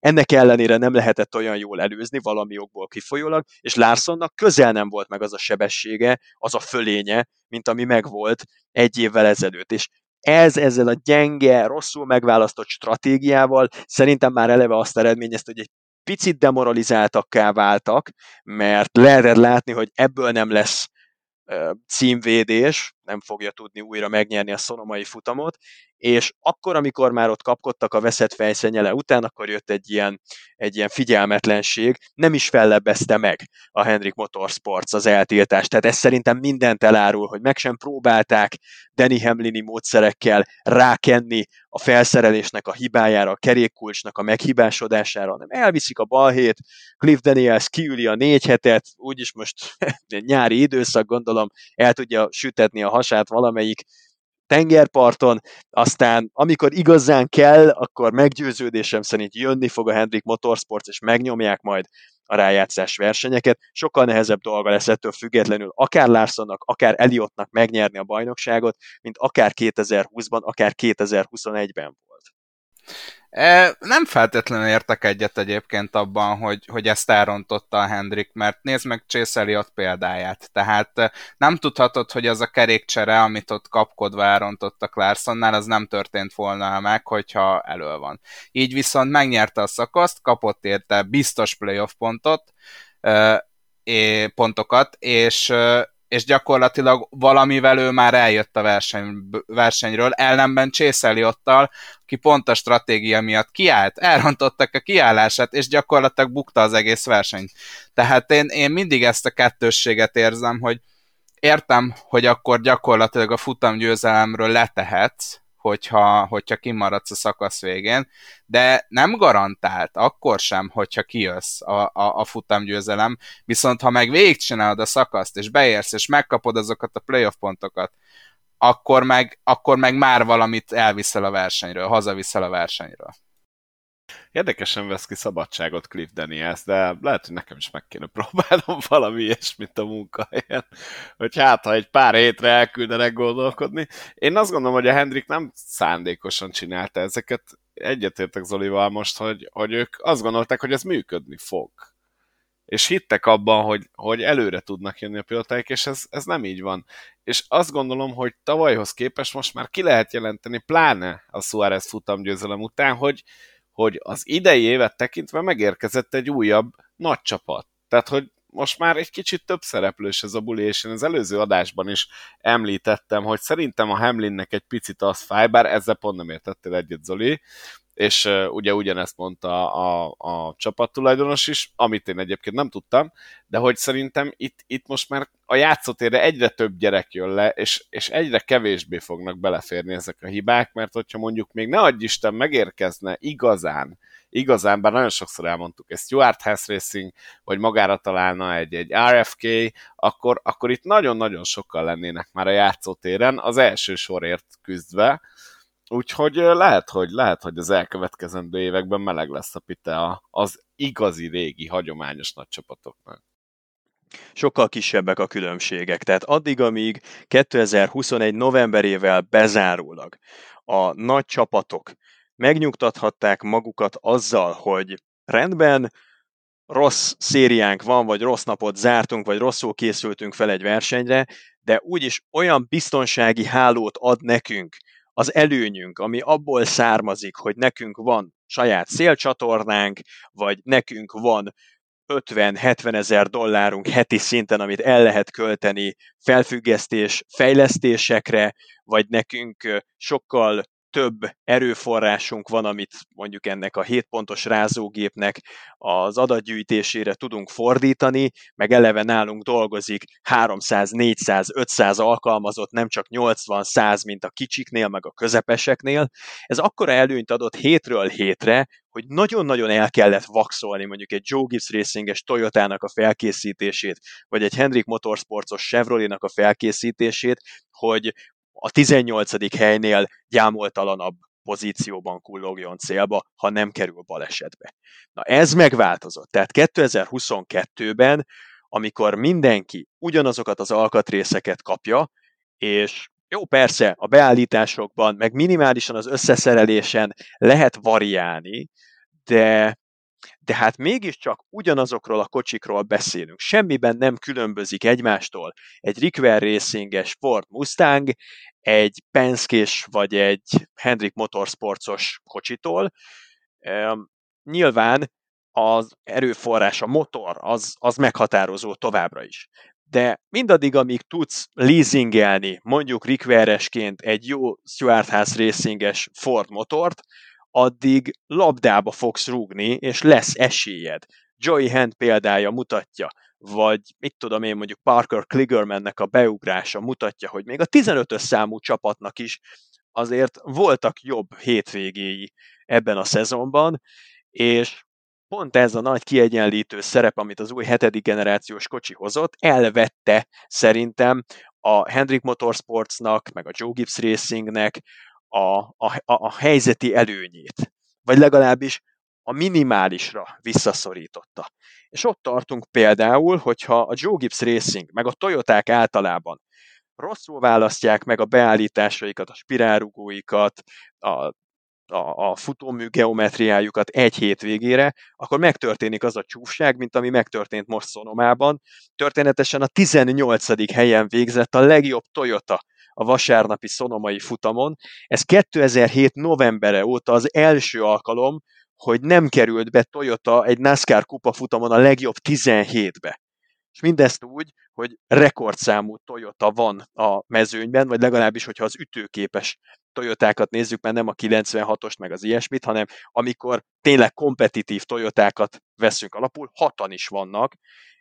Speaker 3: ennek ellenére nem lehetett olyan jól előzni valami okból kifolyólag, és Larsonnak közel nem volt meg az a sebessége, az a fölénye, mint ami megvolt egy évvel ezelőtt. És ez ezzel a gyenge, rosszul megválasztott stratégiával szerintem már eleve azt eredményezte, hogy egy picit demoralizáltakká váltak, mert lehetett látni, hogy ebből nem lesz címvédés, nem fogja tudni újra megnyerni a szonomai futamot, és akkor, amikor már ott kapkodtak a veszett fejszenyele után, akkor jött egy ilyen, egy ilyen figyelmetlenség, nem is fellebbezte meg a Hendrik Motorsports az eltiltást, tehát ez szerintem mindent elárul, hogy meg sem próbálták Danny Hamlini módszerekkel rákenni a felszerelésnek a hibájára, a kerékkulcsnak a meghibásodására, hanem elviszik a balhét, Cliff Daniels kiüli a négy hetet, úgyis most nyári időszak, gondolom, el tudja sütetni a hasát valamelyik tengerparton, aztán amikor igazán kell, akkor meggyőződésem szerint jönni fog a Hendrik Motorsports, és megnyomják majd a rájátszás versenyeket. Sokkal nehezebb dolga lesz ettől függetlenül akár Larsonnak, akár Eliottnak megnyerni a bajnokságot, mint akár 2020-ban, akár 2021-ben volt.
Speaker 2: E, nem feltétlenül értek egyet egyébként abban, hogy, hogy ezt elrontotta a Hendrik, mert nézd meg Chase Elliot példáját. Tehát nem tudhatod, hogy az a kerékcsere, amit ott kapkodva elrontottak Larsonnál, az nem történt volna meg, hogyha elő van. Így viszont megnyerte a szakaszt, kapott érte biztos playoff pontot, pontokat, és és gyakorlatilag valamivel ő már eljött a verseny, versenyről, ellenben Csészeliottal, aki pont a stratégia miatt kiállt, elrontottak a kiállását, és gyakorlatilag bukta az egész versenyt. Tehát én, én mindig ezt a kettősséget érzem, hogy értem, hogy akkor gyakorlatilag a futam győzelemről letehetsz, hogyha, hogyha kimaradsz a szakasz végén, de nem garantált akkor sem, hogyha kijössz a, a, a futamgyőzelem, viszont ha meg végigcsinálod a szakaszt, és beérsz, és megkapod azokat a playoff pontokat, akkor meg, akkor meg már valamit elviszel a versenyről, hazaviszel a versenyről.
Speaker 1: Érdekesen vesz ki szabadságot Cliff Daniels, de lehet, hogy nekem is meg kéne próbálnom valami ilyesmit a munkahelyen, hogy hát, ha egy pár hétre elküldenek gondolkodni. Én azt gondolom, hogy a Hendrik nem szándékosan csinálta ezeket. Egyetértek Zolival most, hogy, hogy ők azt gondolták, hogy ez működni fog. És hittek abban, hogy, hogy előre tudnak jönni a pilotáik, és ez, ez nem így van. És azt gondolom, hogy tavalyhoz képest most már ki lehet jelenteni, pláne a Suárez futamgyőzelem után, hogy, hogy az idei évet tekintve megérkezett egy újabb nagy csapat. Tehát, hogy most már egy kicsit több szereplős ez a buli, és én az előző adásban is említettem, hogy szerintem a Hamlinnek egy picit az fáj, bár ezzel pont nem értettél egyet, Zoli, és ugye ugyanezt mondta a, a csapattulajdonos is, amit én egyébként nem tudtam, de hogy szerintem itt, itt most már a játszótérre egyre több gyerek jön le, és, és egyre kevésbé fognak beleférni ezek a hibák, mert hogyha mondjuk még ne adj Isten megérkezne igazán, igazán, bár nagyon sokszor elmondtuk, egy Stuart House Racing, vagy magára találna egy, egy RFK, akkor, akkor itt nagyon-nagyon sokkal lennének már a játszótéren, az első sorért küzdve, Úgyhogy lehet, hogy lehet, hogy az elkövetkezendő években meleg lesz a pite az igazi régi, hagyományos nagy csapatoknak.
Speaker 3: Sokkal kisebbek a különbségek. Tehát addig, amíg 2021 novemberével bezárólag a nagy csapatok megnyugtathatták magukat azzal, hogy rendben, rossz szériánk van, vagy rossz napot zártunk, vagy rosszul készültünk fel egy versenyre, de úgyis olyan biztonsági hálót ad nekünk az előnyünk, ami abból származik, hogy nekünk van saját szélcsatornánk, vagy nekünk van 50-70 ezer dollárunk heti szinten, amit el lehet költeni felfüggesztés, fejlesztésekre, vagy nekünk sokkal több erőforrásunk van, amit mondjuk ennek a 7 pontos rázógépnek az adatgyűjtésére tudunk fordítani, meg eleve nálunk dolgozik 300, 400, 500 alkalmazott, nem csak 80, 100, mint a kicsiknél, meg a közepeseknél. Ez akkora előnyt adott hétről hétre, hogy nagyon-nagyon el kellett vaxolni mondjuk egy Joe Gibbs Racinges Toyotának a felkészítését, vagy egy Hendrik Motorsportos Chevrolet-nak a felkészítését, hogy a 18. helynél gyámoltalanabb pozícióban kullogjon célba, ha nem kerül balesetbe. Na ez megváltozott. Tehát 2022-ben, amikor mindenki ugyanazokat az alkatrészeket kapja, és jó, persze, a beállításokban, meg minimálisan az összeszerelésen lehet variálni, de de hát mégiscsak ugyanazokról a kocsikról beszélünk. Semmiben nem különbözik egymástól egy Rickwell Racinges Ford Mustang, egy Penske-s vagy egy Hendrik Motorsportos kocsitól. Nyilván az erőforrás, a motor, az, az meghatározó továbbra is. De mindaddig, amíg tudsz leasingelni, mondjuk Rickveresként egy jó Stuart House Racinges Ford motort, addig labdába fogsz rúgni, és lesz esélyed. Joey Hand példája mutatja, vagy mit tudom én, mondjuk Parker Kligermannek a beugrása mutatja, hogy még a 15-ös számú csapatnak is azért voltak jobb hétvégéi ebben a szezonban, és pont ez a nagy kiegyenlítő szerep, amit az új hetedik generációs kocsi hozott, elvette szerintem a Hendrik Motorsportsnak, meg a Joe Gibbs Racingnek a, a, a helyzeti előnyét, vagy legalábbis a minimálisra visszaszorította. És ott tartunk például, hogyha a Joe Gibbs Racing, meg a Toyoták általában rosszul választják meg a beállításaikat, a spirálrugóikat, a a, a futómű geometriájukat egy hét végére, akkor megtörténik az a csúfság, mint ami megtörtént most Szonomában. Történetesen a 18. helyen végzett a legjobb Toyota a vasárnapi szonomai futamon. Ez 2007 novembere óta az első alkalom, hogy nem került be Toyota egy NASCAR kupa futamon a legjobb 17-be. És mindezt úgy, hogy rekordszámú Toyota van a mezőnyben, vagy legalábbis, hogyha az ütőképes Toyotákat nézzük, mert nem a 96-ost, meg az ilyesmit, hanem amikor tényleg kompetitív Toyotákat veszünk alapul, hatan is vannak,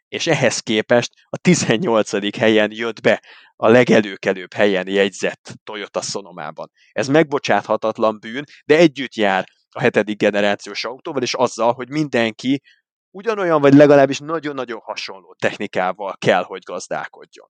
Speaker 3: és ehhez képest a 18. helyen jött be a legelőkelőbb helyen jegyzett Toyota Sonomában. Ez megbocsáthatatlan bűn, de együtt jár a hetedik generációs autóval, és azzal, hogy mindenki ugyanolyan, vagy legalábbis nagyon-nagyon hasonló technikával kell, hogy gazdálkodjon.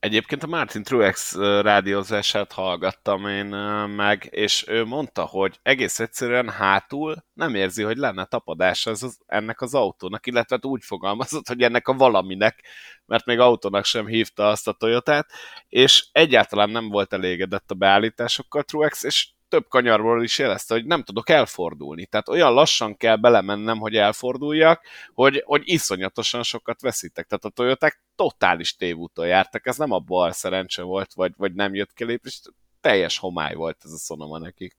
Speaker 1: Egyébként a Martin Truex rádiózását hallgattam én meg, és ő mondta, hogy egész egyszerűen hátul nem érzi, hogy lenne tapadás az, az, ennek az autónak, illetve hát úgy fogalmazott, hogy ennek a valaminek, mert még autónak sem hívta azt a Toyotát, és egyáltalán nem volt elégedett a beállításokkal Truex, és több kanyarból is jelezte, hogy nem tudok elfordulni. Tehát olyan lassan kell belemennem, hogy elforduljak, hogy, hogy iszonyatosan sokat veszítek. Tehát a Toyoták totális tévúton jártak, ez nem a bal szerencse volt, vagy, vagy nem jött ki lépés, teljes homály volt ez a Sonoma nekik.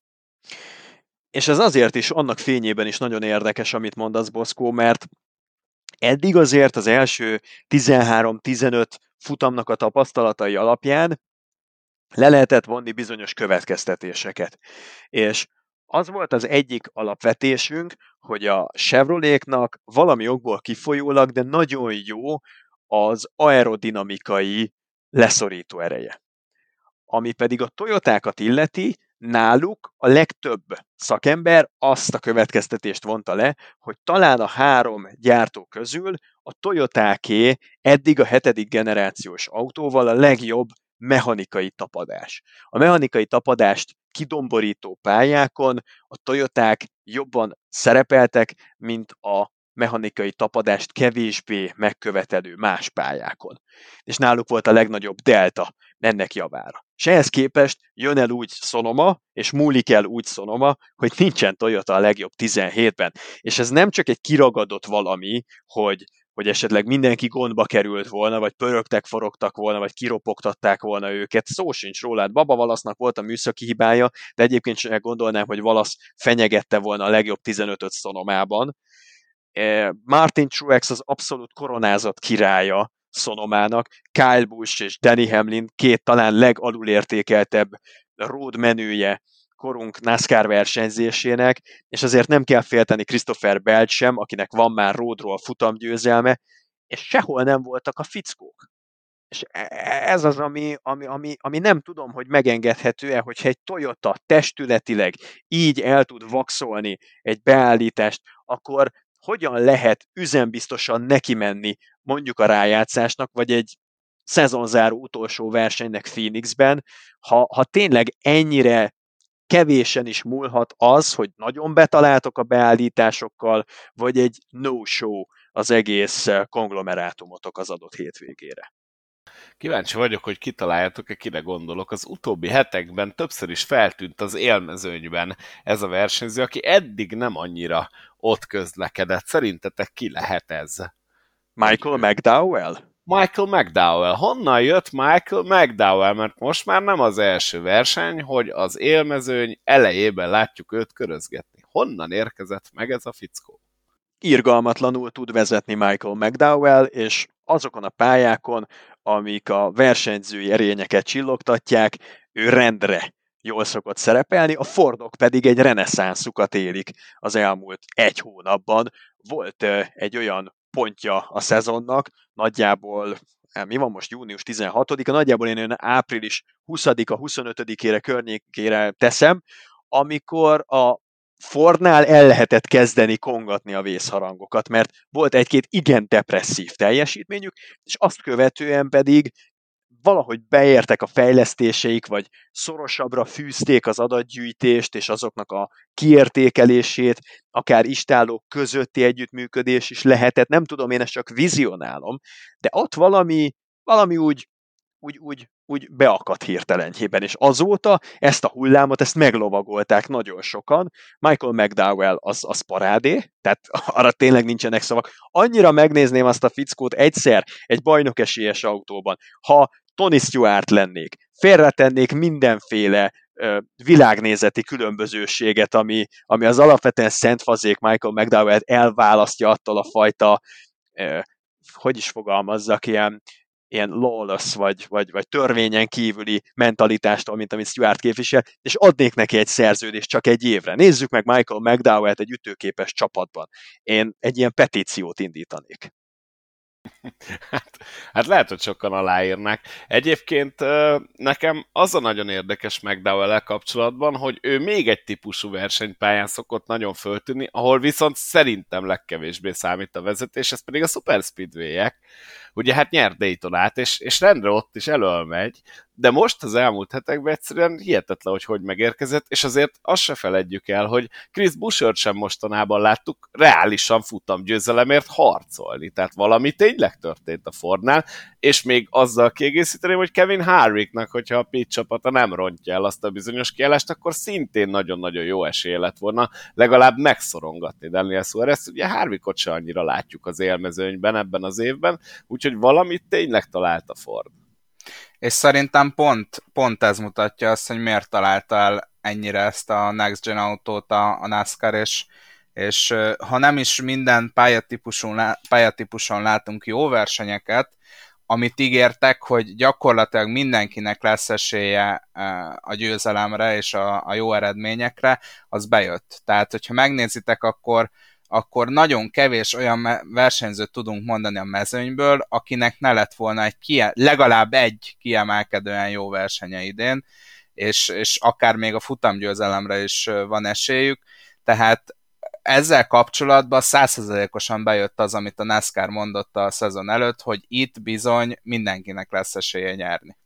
Speaker 3: És ez azért is, annak fényében is nagyon érdekes, amit mondasz, Boszkó, mert eddig azért az első 13-15 futamnak a tapasztalatai alapján le lehetett vonni bizonyos következtetéseket. És az volt az egyik alapvetésünk, hogy a Chevroléknak valami okból kifolyólag, de nagyon jó az aerodinamikai leszorító ereje. Ami pedig a Toyotákat illeti, náluk a legtöbb szakember azt a következtetést vonta le, hogy talán a három gyártó közül a Toyotáké eddig a hetedik generációs autóval a legjobb mechanikai tapadás. A mechanikai tapadást kidomborító pályákon a Toyoták jobban szerepeltek, mint a mechanikai tapadást kevésbé megkövetelő más pályákon. És náluk volt a legnagyobb delta ennek javára. És ehhez képest jön el úgy Sonoma, és múlik el úgy Sonoma, hogy nincsen Toyota a legjobb 17-ben. És ez nem csak egy kiragadott valami, hogy hogy esetleg mindenki gondba került volna, vagy pörögtek, forogtak volna, vagy kiropogtatták volna őket. Szó sincs róla, hát Baba Valasznak volt a műszaki hibája, de egyébként sem gondolnám, hogy Valasz fenyegette volna a legjobb 15-öt Szonomában. E, Martin Truex az abszolút koronázott királya Szonomának, Kyle Busch és Danny Hamlin két talán legalulértékeltebb road menője korunk NASCAR versenyzésének, és azért nem kell félteni Christopher Belt sem, akinek van már ródról futamgyőzelme, és sehol nem voltak a fickók. És e, e, ez az, ami, ami, ami, ami nem tudom, hogy megengedhető-e, hogyha egy Toyota testületileg így el tud vaxolni egy beállítást, akkor hogyan lehet üzembiztosan neki menni mondjuk a rájátszásnak, vagy egy szezonzáró utolsó versenynek Phoenixben, ha, ha tényleg ennyire kevésen is múlhat az, hogy nagyon betaláltok a beállításokkal, vagy egy no-show az egész eh, konglomerátumotok az adott hétvégére.
Speaker 1: Kíváncsi vagyok, hogy kitaláljátok-e, kire gondolok. Az utóbbi hetekben többször is feltűnt az élmezőnyben ez a versenyző, aki eddig nem annyira ott közlekedett. Szerintetek ki lehet ez?
Speaker 3: Michael McDowell?
Speaker 1: Michael McDowell. Honnan jött Michael McDowell? Mert most már nem az első verseny, hogy az élmezőny elejében látjuk őt körözgetni. Honnan érkezett meg ez a fickó?
Speaker 3: Irgalmatlanul tud vezetni Michael McDowell, és azokon a pályákon, amik a versenyzői erényeket csillogtatják, ő rendre jól szokott szerepelni, a Fordok pedig egy reneszánszukat élik az elmúlt egy hónapban. Volt egy olyan pontja a szezonnak, nagyjából eh, mi van most június 16-a, nagyjából én olyan április 20-a, 25-ére környékére teszem, amikor a Fordnál el lehetett kezdeni kongatni a vészharangokat, mert volt egy-két igen depresszív teljesítményük, és azt követően pedig valahogy beértek a fejlesztéseik, vagy szorosabbra fűzték az adatgyűjtést és azoknak a kiértékelését, akár istálók közötti együttműködés is lehetett, nem tudom, én ezt csak vizionálom, de ott valami, valami úgy, úgy, úgy, úgy beakadt hirtelenjében, és azóta ezt a hullámot, ezt meglovagolták nagyon sokan. Michael McDowell az, az parádé, tehát arra tényleg nincsenek szavak. Annyira megnézném azt a fickót egyszer egy bajnokesélyes autóban, ha Tony Stewart lennék, félretennék mindenféle világnézeti különbözőséget, ami, ami az alapvetően szent fazék Michael McDowell-t elválasztja attól a fajta, hogy is fogalmazzak, ilyen, ilyen lawless, vagy, vagy, vagy törvényen kívüli mentalitástól, mint amit Stuart képvisel, és adnék neki egy szerződést csak egy évre. Nézzük meg Michael McDowell-t egy ütőképes csapatban. Én egy ilyen petíciót indítanék.
Speaker 1: Hát, hát lehet, hogy sokan aláírnak. Egyébként nekem az a nagyon érdekes McDowell kapcsolatban, hogy ő még egy típusú versenypályán szokott nagyon föltűnni, ahol viszont szerintem legkevésbé számít a vezetés, ez pedig a Super Speedway-ek. Ugye hát nyert Daytonát, és, és rendre ott is elől megy, de most az elmúlt hetekben egyszerűen hihetetlen, hogy hogy megérkezett, és azért azt se feledjük el, hogy Chris Bushert sem mostanában láttuk reálisan futam győzelemért harcolni, tehát valami tényleg történt a Fordnál, és még azzal kiegészíteném, hogy Kevin Harvicknak, hogyha a Pete csapata nem rontja el azt a bizonyos kiállást, akkor szintén nagyon-nagyon jó esélye lett volna legalább megszorongatni Daniel Suarez. Ugye Harvickot se annyira látjuk az élmezőnyben ebben az évben, úgyhogy valamit tényleg a Ford.
Speaker 2: És szerintem pont, pont ez mutatja azt, hogy miért találta el ennyire ezt a Next Gen autót a, a NASCAR, és, és ha nem is minden pályatípuson, pályatípuson látunk jó versenyeket, amit ígértek, hogy gyakorlatilag mindenkinek lesz esélye a győzelemre és a, a jó eredményekre, az bejött. Tehát, hogyha megnézitek, akkor akkor nagyon kevés olyan versenyzőt tudunk mondani a mezőnyből, akinek ne lett volna egy kie- legalább egy kiemelkedően jó versenye idén, és, és akár még a futamgyőzelemre is van esélyük, tehát ezzel kapcsolatban százszerzelékosan bejött az, amit a NASCAR mondott a szezon előtt, hogy itt bizony mindenkinek lesz esélye nyerni.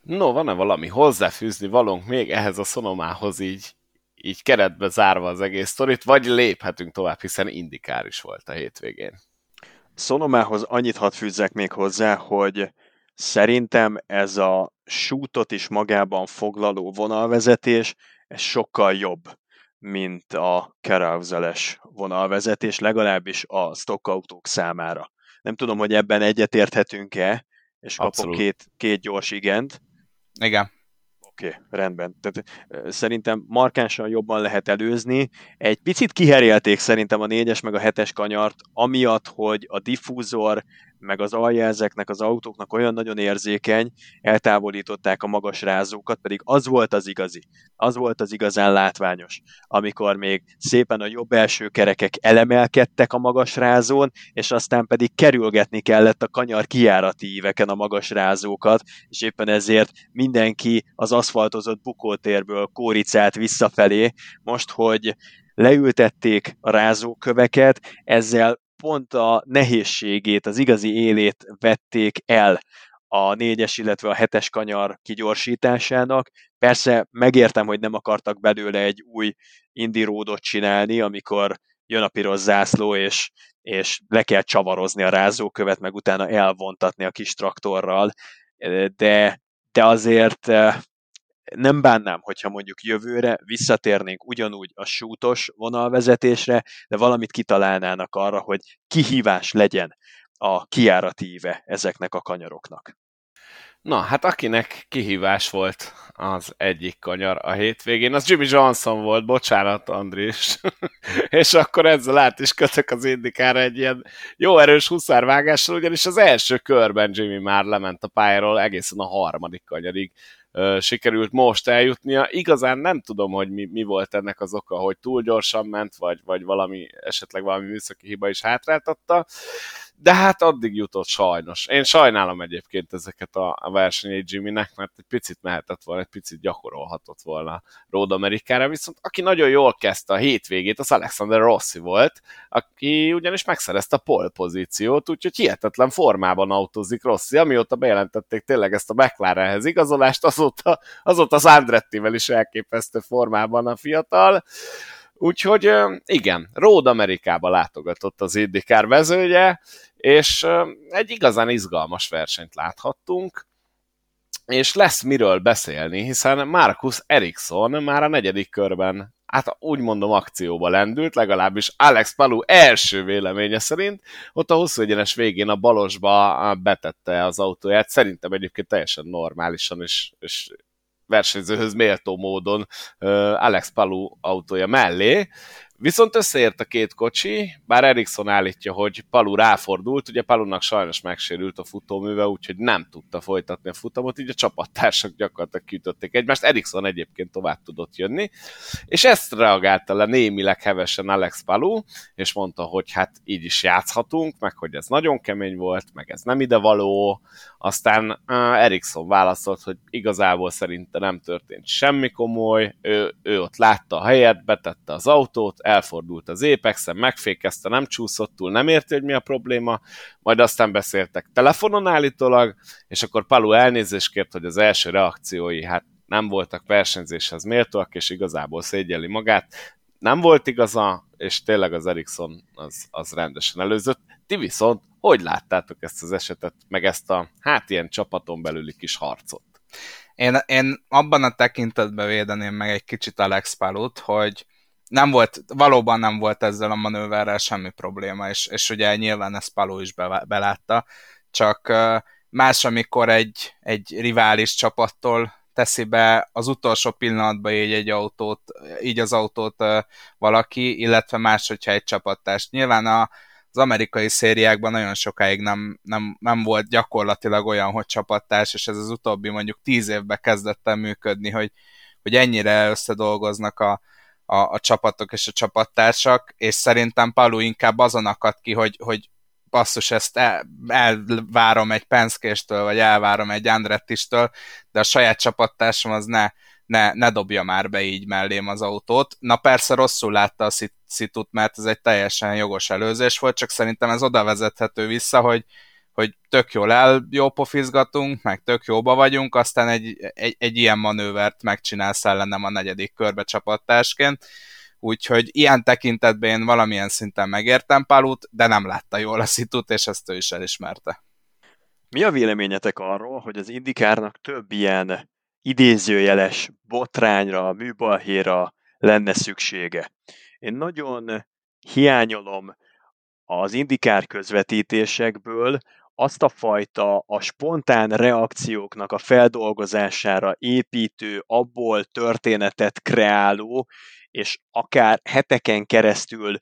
Speaker 1: No, van-e valami hozzáfűzni valónk még ehhez a szonomához így így keretbe zárva az egész sztorit, vagy léphetünk tovább, hiszen indikár is volt a hétvégén.
Speaker 3: Szonomához annyit hadd fűzzek még hozzá, hogy szerintem ez a sútot is magában foglaló vonalvezetés, ez sokkal jobb, mint a carousel vonalvezetés, legalábbis a stockautók számára. Nem tudom, hogy ebben egyetérthetünk-e, és kapok Abszolút. két, két gyors igent.
Speaker 2: Igen.
Speaker 3: Oké, okay, rendben. Tehát szerintem markánsan jobban lehet előzni. Egy picit kiherélték szerintem a négyes meg a hetes kanyart, amiatt, hogy a diffúzor meg az aljelzeknek, az autóknak olyan nagyon érzékeny, eltávolították a magas rázókat, pedig az volt az igazi, az volt az igazán látványos, amikor még szépen a jobb első kerekek elemelkedtek a magas rázón, és aztán pedig kerülgetni kellett a kanyar kijárati íveken a magas rázókat, és éppen ezért mindenki az aszfaltozott bukótérből kóricált visszafelé, most, hogy leültették a rázóköveket, ezzel pont a nehézségét, az igazi élét vették el a négyes, illetve a hetes kanyar kigyorsításának. Persze megértem, hogy nem akartak belőle egy új indiródot csinálni, amikor jön a piros zászló, és, és le kell csavarozni a rázókövet, meg utána elvontatni a kis traktorral, de, de azért nem bánnám, hogyha mondjuk jövőre visszatérnénk ugyanúgy a sútos vonalvezetésre, de valamit kitalálnának arra, hogy kihívás legyen a kiáratíve ezeknek a kanyaroknak.
Speaker 1: Na, hát akinek kihívás volt az egyik kanyar a hétvégén, az Jimmy Johnson volt, bocsánat Andris, és akkor ezzel át is kötök az indikára egy ilyen jó erős huszárvágással, ugyanis az első körben Jimmy már lement a pályáról egészen a harmadik kanyarig sikerült most eljutnia. Igazán nem tudom, hogy mi, mi volt ennek az oka, hogy túl gyorsan ment, vagy, vagy valami, esetleg valami műszaki hiba is hátráltatta, de hát addig jutott sajnos. Én sajnálom egyébként ezeket a, a versenyét Jimmynek, mert egy picit mehetett volna, egy picit gyakorolhatott volna Road Amerikára, viszont aki nagyon jól kezdte a hétvégét, az Alexander Rossi volt, aki ugyanis megszerezte a pole pozíciót, úgyhogy hihetetlen formában autózik Rossi, amióta bejelentették tényleg ezt a McLarenhez igazolást, azóta, azóta az Andrettivel is elképesztő formában a fiatal. Úgyhogy igen, Road Amerikába látogatott az IndyCar vezője, és egy igazán izgalmas versenyt láthattunk, és lesz miről beszélni, hiszen Marcus Ericsson már a negyedik körben hát úgy mondom akcióba lendült, legalábbis Alex Palu első véleménye szerint, ott a hosszú egyenes végén a balosba betette az autóját, szerintem egyébként teljesen normálisan és, és versenyzőhöz méltó módon Alex Palu autója mellé, Viszont összeért a két kocsi, bár Ericsson állítja, hogy Palu ráfordult, ugye Palunak sajnos megsérült a futóműve, úgyhogy nem tudta folytatni a futamot, így a csapattársak gyakorlatilag kiütötték egymást, Ericsson egyébként tovább tudott jönni, és ezt reagálta le némileg hevesen Alex Palu, és mondta, hogy hát így is játszhatunk, meg hogy ez nagyon kemény volt, meg ez nem ide való, aztán uh, Ericsson válaszolt, hogy igazából szerinte nem történt semmi komoly, ő, ő ott látta a helyet, betette az autót, elfordult az Apexen, megfékezte, nem csúszott túl, nem érti, hogy mi a probléma, majd aztán beszéltek telefonon állítólag, és akkor Palu elnézést kért, hogy az első reakciói hát nem voltak versenyzéshez méltóak, és igazából szégyeli magát. Nem volt igaza, és tényleg az Ericsson az, az rendesen előzött. Ti viszont hogy láttátok ezt az esetet, meg ezt a hát ilyen csapaton belüli kis harcot?
Speaker 2: Én, én abban a tekintetben védeném meg egy kicsit Alex Palut, hogy nem volt, valóban nem volt ezzel a manőverrel semmi probléma, és, és ugye nyilván ezt Paló is be, belátta, csak más, amikor egy, egy rivális csapattól teszi be az utolsó pillanatban így egy autót, így az autót valaki, illetve más, hogyha egy csapattárs. Nyilván a, az amerikai szériákban nagyon sokáig nem, nem, nem volt gyakorlatilag olyan, hogy csapattárs, és ez az utóbbi mondjuk tíz évben kezdett el működni, hogy, hogy ennyire összedolgoznak a, a, a csapatok és a csapattársak, és szerintem Palu inkább azon akad ki, hogy, hogy basszus, ezt el, elvárom egy Penskéstől, vagy elvárom egy Andrettistől, de a saját csapattársam az ne, ne, ne dobja már be így mellém az autót. Na persze rosszul látta a szitut, mert ez egy teljesen jogos előzés volt, csak szerintem ez oda vezethető vissza, hogy, hogy tök jól el, jó pofizgatunk, meg tök jóba vagyunk, aztán egy, egy, egy ilyen manővert megcsinálsz ellenem a negyedik körbe csapattársként. Úgyhogy ilyen tekintetben én valamilyen szinten megértem Palut, de nem látta jól a szitut, és ezt ő is elismerte.
Speaker 3: Mi a véleményetek arról, hogy az Indikárnak több ilyen idézőjeles botrányra, műbalhéra lenne szüksége? Én nagyon hiányolom az indikár közvetítésekből azt a fajta a spontán reakcióknak a feldolgozására építő, abból történetet kreáló, és akár heteken keresztül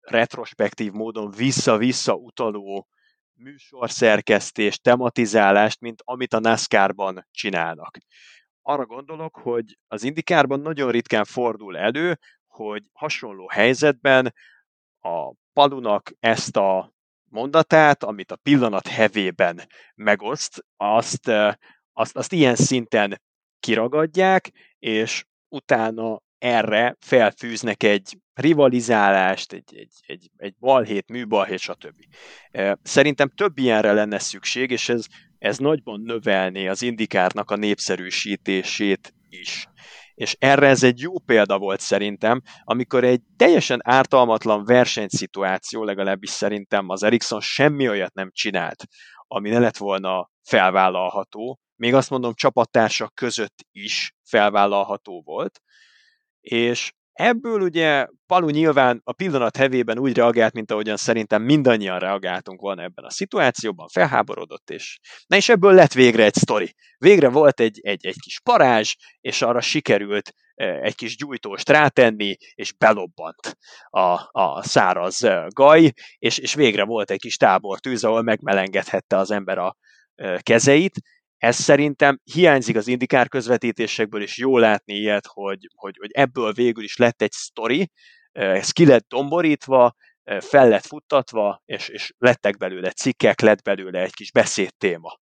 Speaker 3: retrospektív módon vissza-vissza utaló műsorszerkesztés, tematizálást, mint amit a NASCAR-ban csinálnak. Arra gondolok, hogy az indikárban nagyon ritkán fordul elő, hogy hasonló helyzetben a Palunak ezt a mondatát, amit a pillanat hevében megoszt, azt, azt, azt ilyen szinten kiragadják, és utána erre felfűznek egy rivalizálást, egy, egy, egy, egy balhét, műbalhét, stb. Szerintem több ilyenre lenne szükség, és ez, ez nagyban növelné az indikárnak a népszerűsítését is. És erre ez egy jó példa volt szerintem, amikor egy teljesen ártalmatlan versenyszituáció, legalábbis szerintem az Ericsson semmi olyat nem csinált, ami ne lett volna felvállalható, még azt mondom csapattársak között is felvállalható volt, és Ebből ugye Palu nyilván a pillanat hevében úgy reagált, mint ahogyan szerintem mindannyian reagáltunk volna ebben a szituációban, felháborodott, és na és ebből lett végre egy sztori. Végre volt egy, egy, egy kis parázs, és arra sikerült e, egy kis gyújtóst rátenni, és belobbant a, a száraz e, gaj, és, és végre volt egy kis tábortűz, ahol megmelengedhette az ember a e, kezeit, ez szerintem hiányzik az indikár közvetítésekből, és jó látni ilyet, hogy, hogy, hogy ebből végül is lett egy sztori, ez ki lett domborítva, fel lett futtatva, és, és lettek belőle cikkek, lett belőle egy kis beszédtéma.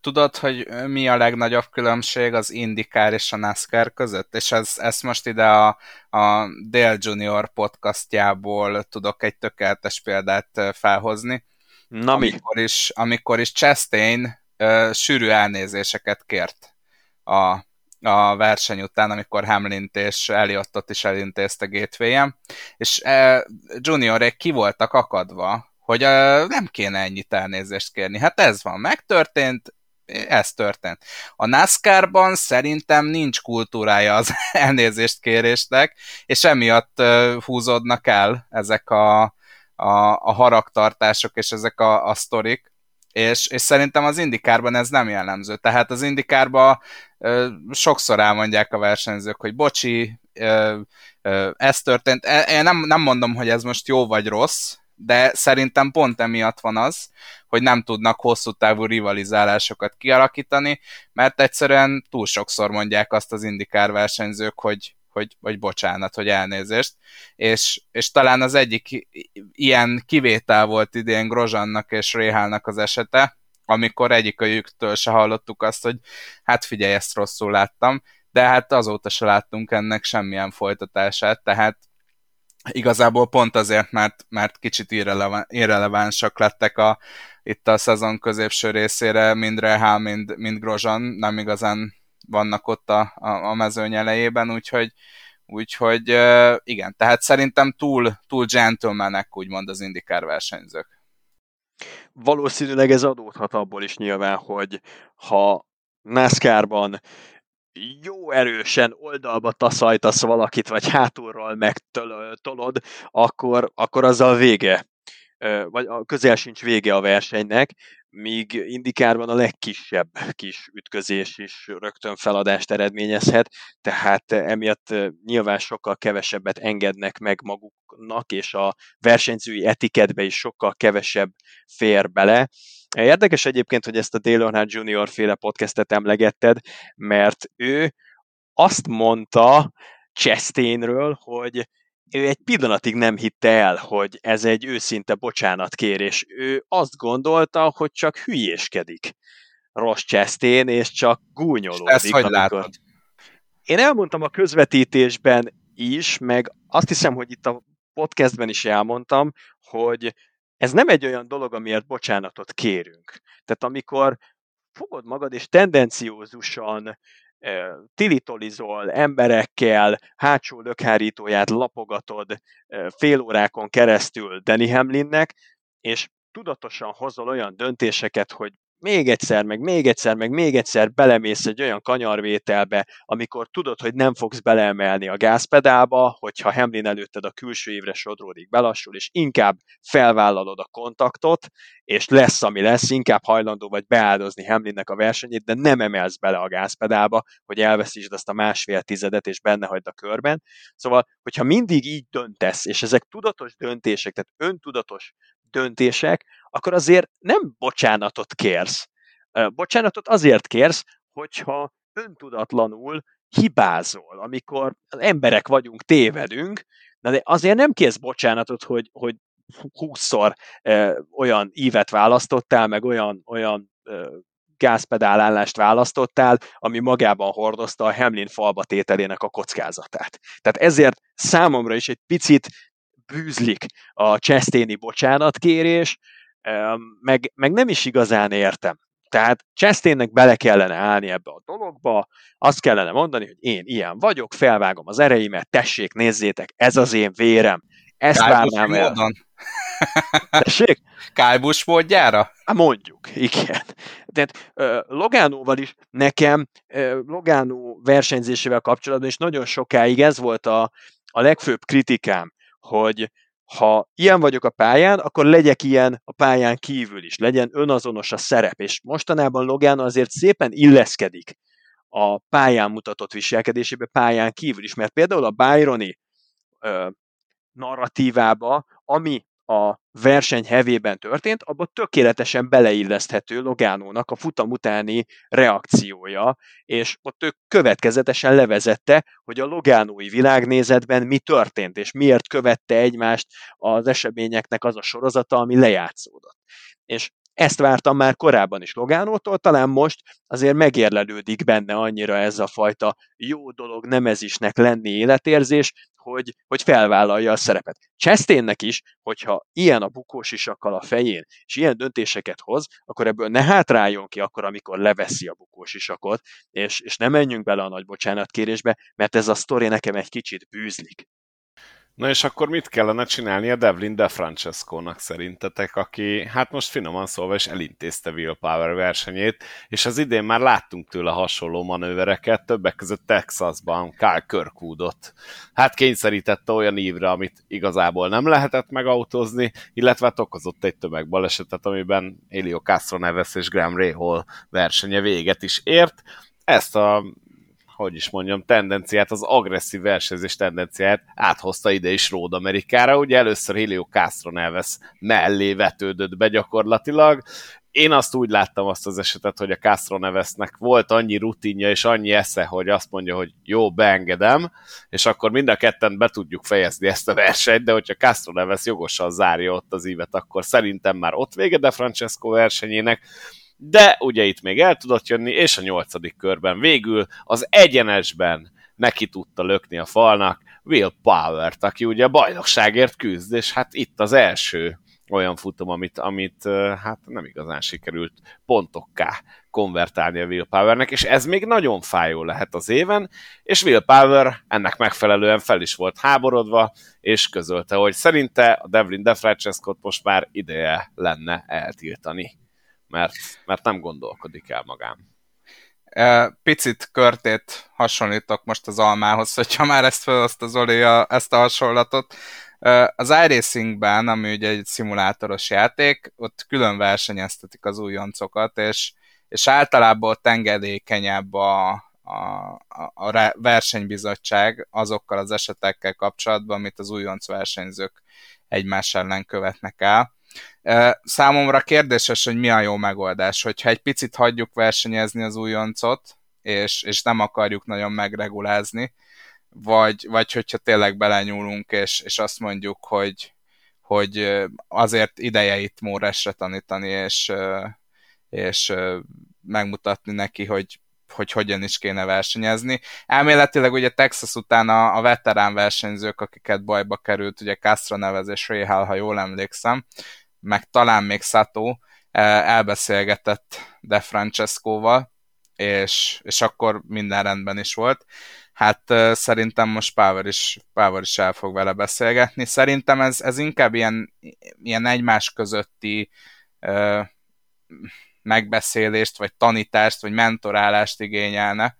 Speaker 2: Tudod, hogy mi a legnagyobb különbség az IndyCar és a NASCAR között? És ez, ezt most ide a, a Dale Junior podcastjából tudok egy tökéletes példát felhozni.
Speaker 3: Na
Speaker 2: amikor mi? Is, amikor is Chastain uh, sűrű elnézéseket kért a, a verseny után, amikor Hamlin és Eliottot is elintézte gateway és uh, juniorék ki voltak akadva, hogy uh, nem kéne ennyit elnézést kérni. Hát ez van, megtörtént, ez történt. A NASCAR-ban szerintem nincs kultúrája az elnézést kérésnek, és emiatt húzódnak el ezek a, a, a haragtartások és ezek a, a sztorik, és, és szerintem az indikárban ez nem jellemző. Tehát az indikárban ö, sokszor elmondják a versenyzők, hogy bocsi, ö, ez történt. E, én nem, nem mondom, hogy ez most jó vagy rossz, de szerintem pont emiatt van az, hogy nem tudnak hosszú távú rivalizálásokat kialakítani, mert egyszerűen túl sokszor mondják azt az indikár versenyzők, hogy, hogy, vagy bocsánat, hogy elnézést, és, és talán az egyik ilyen kivétel volt idén Grozsannak és Réhálnak az esete, amikor egyikőjüktől se hallottuk azt, hogy hát figyelj, ezt rosszul láttam, de hát azóta se láttunk ennek semmilyen folytatását, tehát igazából pont azért, mert, mert kicsit irreleván, irrelevánsak lettek a, itt a szezon középső részére, mind Rehál, mind, mind Grozan, nem igazán vannak ott a, a, a mezőny elejében, úgyhogy, úgyhogy igen, tehát szerintem túl, túl gentlemanek, úgymond az indikár versenyzők.
Speaker 3: Valószínűleg ez adódhat abból is nyilván, hogy ha NASCAR-ban jó erősen oldalba taszajtasz valakit, vagy hátulról megtolod, akkor, akkor azzal vége. Vagy a közel sincs vége a versenynek, míg indikárban a legkisebb kis ütközés is rögtön feladást eredményezhet, tehát emiatt nyilván sokkal kevesebbet engednek meg maguknak, és a versenyzői etiketbe is sokkal kevesebb fér bele. Érdekes egyébként, hogy ezt a Dale Earnhardt Jr. féle podcastet emlegetted, mert ő azt mondta Chastainről, hogy ő egy pillanatig nem hitte el, hogy ez egy őszinte bocsánatkérés. Ő azt gondolta, hogy csak hülyéskedik Ross Chastain, és csak gúnyolódik.
Speaker 2: Ezt hogy amikor... látod?
Speaker 3: Én elmondtam a közvetítésben is, meg azt hiszem, hogy itt a podcastben is elmondtam, hogy ez nem egy olyan dolog, amiért bocsánatot kérünk. Tehát amikor fogod magad és tendenciózusan tilitolizol emberekkel, hátsó lökhárítóját lapogatod fél órákon keresztül Danny Hamlinnek, és tudatosan hozol olyan döntéseket, hogy még egyszer, meg még egyszer, meg még egyszer belemész egy olyan kanyarvételbe, amikor tudod, hogy nem fogsz beleemelni a gázpedálba, hogyha Hamlin előtted a külső évre sodródik, belassul, és inkább felvállalod a kontaktot, és lesz, ami lesz, inkább hajlandó vagy beáldozni Hamlinnek a versenyét, de nem emelsz bele a gázpedálba, hogy elveszítsd azt a másfél tizedet, és benne hagyd a körben. Szóval, hogyha mindig így döntesz, és ezek tudatos döntések, tehát öntudatos döntések, akkor azért nem bocsánatot kérsz. Bocsánatot azért kérsz, hogyha öntudatlanul hibázol, amikor az emberek vagyunk, tévedünk, de azért nem kérsz bocsánatot, hogy, hogy húszszor olyan ívet választottál, meg olyan, olyan e, gázpedálállást választottál, ami magában hordozta a Hamlin falba tételének a kockázatát. Tehát ezért számomra is egy picit bűzlik a Cseszténi bocsánatkérés, meg, meg nem is igazán értem. Tehát Chastain-nek bele kellene állni ebbe a dologba, azt kellene mondani, hogy én ilyen vagyok, felvágom az ereimet, tessék, nézzétek, ez az én vérem. Ezt
Speaker 2: Kálbus várnám el. Módon.
Speaker 3: Tessék?
Speaker 2: Kálbus módjára?
Speaker 3: Mondjuk, igen. Tehát Logánóval is nekem Logánó versenyzésével kapcsolatban is nagyon sokáig ez volt a, a legfőbb kritikám, hogy ha ilyen vagyok a pályán, akkor legyek ilyen a pályán kívül is, legyen önazonos a szerep, és mostanában Logan azért szépen illeszkedik a pályán mutatott viselkedésébe pályán kívül is, mert például a Byroni narratívába, ami a verseny hevében történt, abban tökéletesen beleilleszthető Logánónak a futam utáni reakciója, és ott ő következetesen levezette, hogy a Logánói világnézetben mi történt, és miért követte egymást az eseményeknek az a sorozata, ami lejátszódott. És ezt vártam már korábban is Logánótól, talán most azért megérlelődik benne annyira ez a fajta jó dolog, nem ez isnek lenni életérzés, hogy, hogy felvállalja a szerepet. Chastainnek is, hogyha ilyen a bukós isakkal a fején, és ilyen döntéseket hoz, akkor ebből ne hátráljon ki akkor, amikor leveszi a bukós isakot, és, és ne menjünk bele a nagy bocsánatkérésbe, mert ez a sztori nekem egy kicsit bűzlik.
Speaker 1: Na és akkor mit kellene csinálni a Devlin De Francesco-nak szerintetek, aki hát most finoman szólva is elintézte Will Power versenyét, és az idén már láttunk tőle hasonló manővereket, többek között Texasban Kyle Kirkwoodot. Hát kényszerítette olyan ívre, amit igazából nem lehetett megautózni, illetve hát okozott egy tömegbalesetet, amiben Elio Castro Neves és Graham Rahal versenye véget is ért. Ezt a hogy is mondjam, tendenciát, az agresszív versenyzés tendenciát áthozta ide is Road Amerikára. Ugye először Helio Castro Neves mellé vetődött be gyakorlatilag, én azt úgy láttam azt az esetet, hogy a Castro Nevesnek volt annyi rutinja és annyi esze, hogy azt mondja, hogy jó, beengedem, és akkor mind a ketten be tudjuk fejezni ezt a versenyt, de hogyha Castro Neves jogosan zárja ott az ívet, akkor szerintem már ott vége de Francesco versenyének, de ugye itt még el tudott jönni, és a nyolcadik körben végül az egyenesben neki tudta lökni a falnak Will Power-t, aki ugye a bajnokságért küzd, és hát itt az első olyan futam, amit, amit hát nem igazán sikerült pontokká konvertálni a Will Powernek, és ez még nagyon fájó lehet az éven, és Will Power ennek megfelelően fel is volt háborodva, és közölte, hogy szerinte a Devlin DeFrancescot most már ideje lenne eltiltani, mert, mert nem gondolkodik el magán.
Speaker 2: Picit körtét hasonlítok most az almához, hogyha már ezt felhozta Zoli a, ezt a hasonlatot. Az iRacingben, ami ugye egy szimulátoros játék, ott külön versenyeztetik az újoncokat, és, és általában ott engedékenyebb a, a, a versenybizottság azokkal az esetekkel kapcsolatban, amit az újonc versenyzők egymás ellen követnek el. Számomra kérdéses, hogy mi a jó megoldás, hogyha egy picit hagyjuk versenyezni az újoncot, és, és nem akarjuk nagyon megregulázni, vagy, vagy hogyha tényleg belenyúlunk, és, és azt mondjuk, hogy, hogy azért ideje itt Móresre tanítani, és, és megmutatni neki, hogy, hogy hogyan is kéne versenyezni. Elméletileg ugye Texas után a, a veterán versenyzők, akiket bajba került, ugye Castro nevezés Réhál, ha jól emlékszem, meg talán még Sato elbeszélgetett De Francescoval, és, és akkor minden rendben is volt hát uh, szerintem most Power is, Power is el fog vele beszélgetni. Szerintem ez, ez inkább ilyen, ilyen egymás közötti uh, megbeszélést, vagy tanítást, vagy mentorálást igényelne.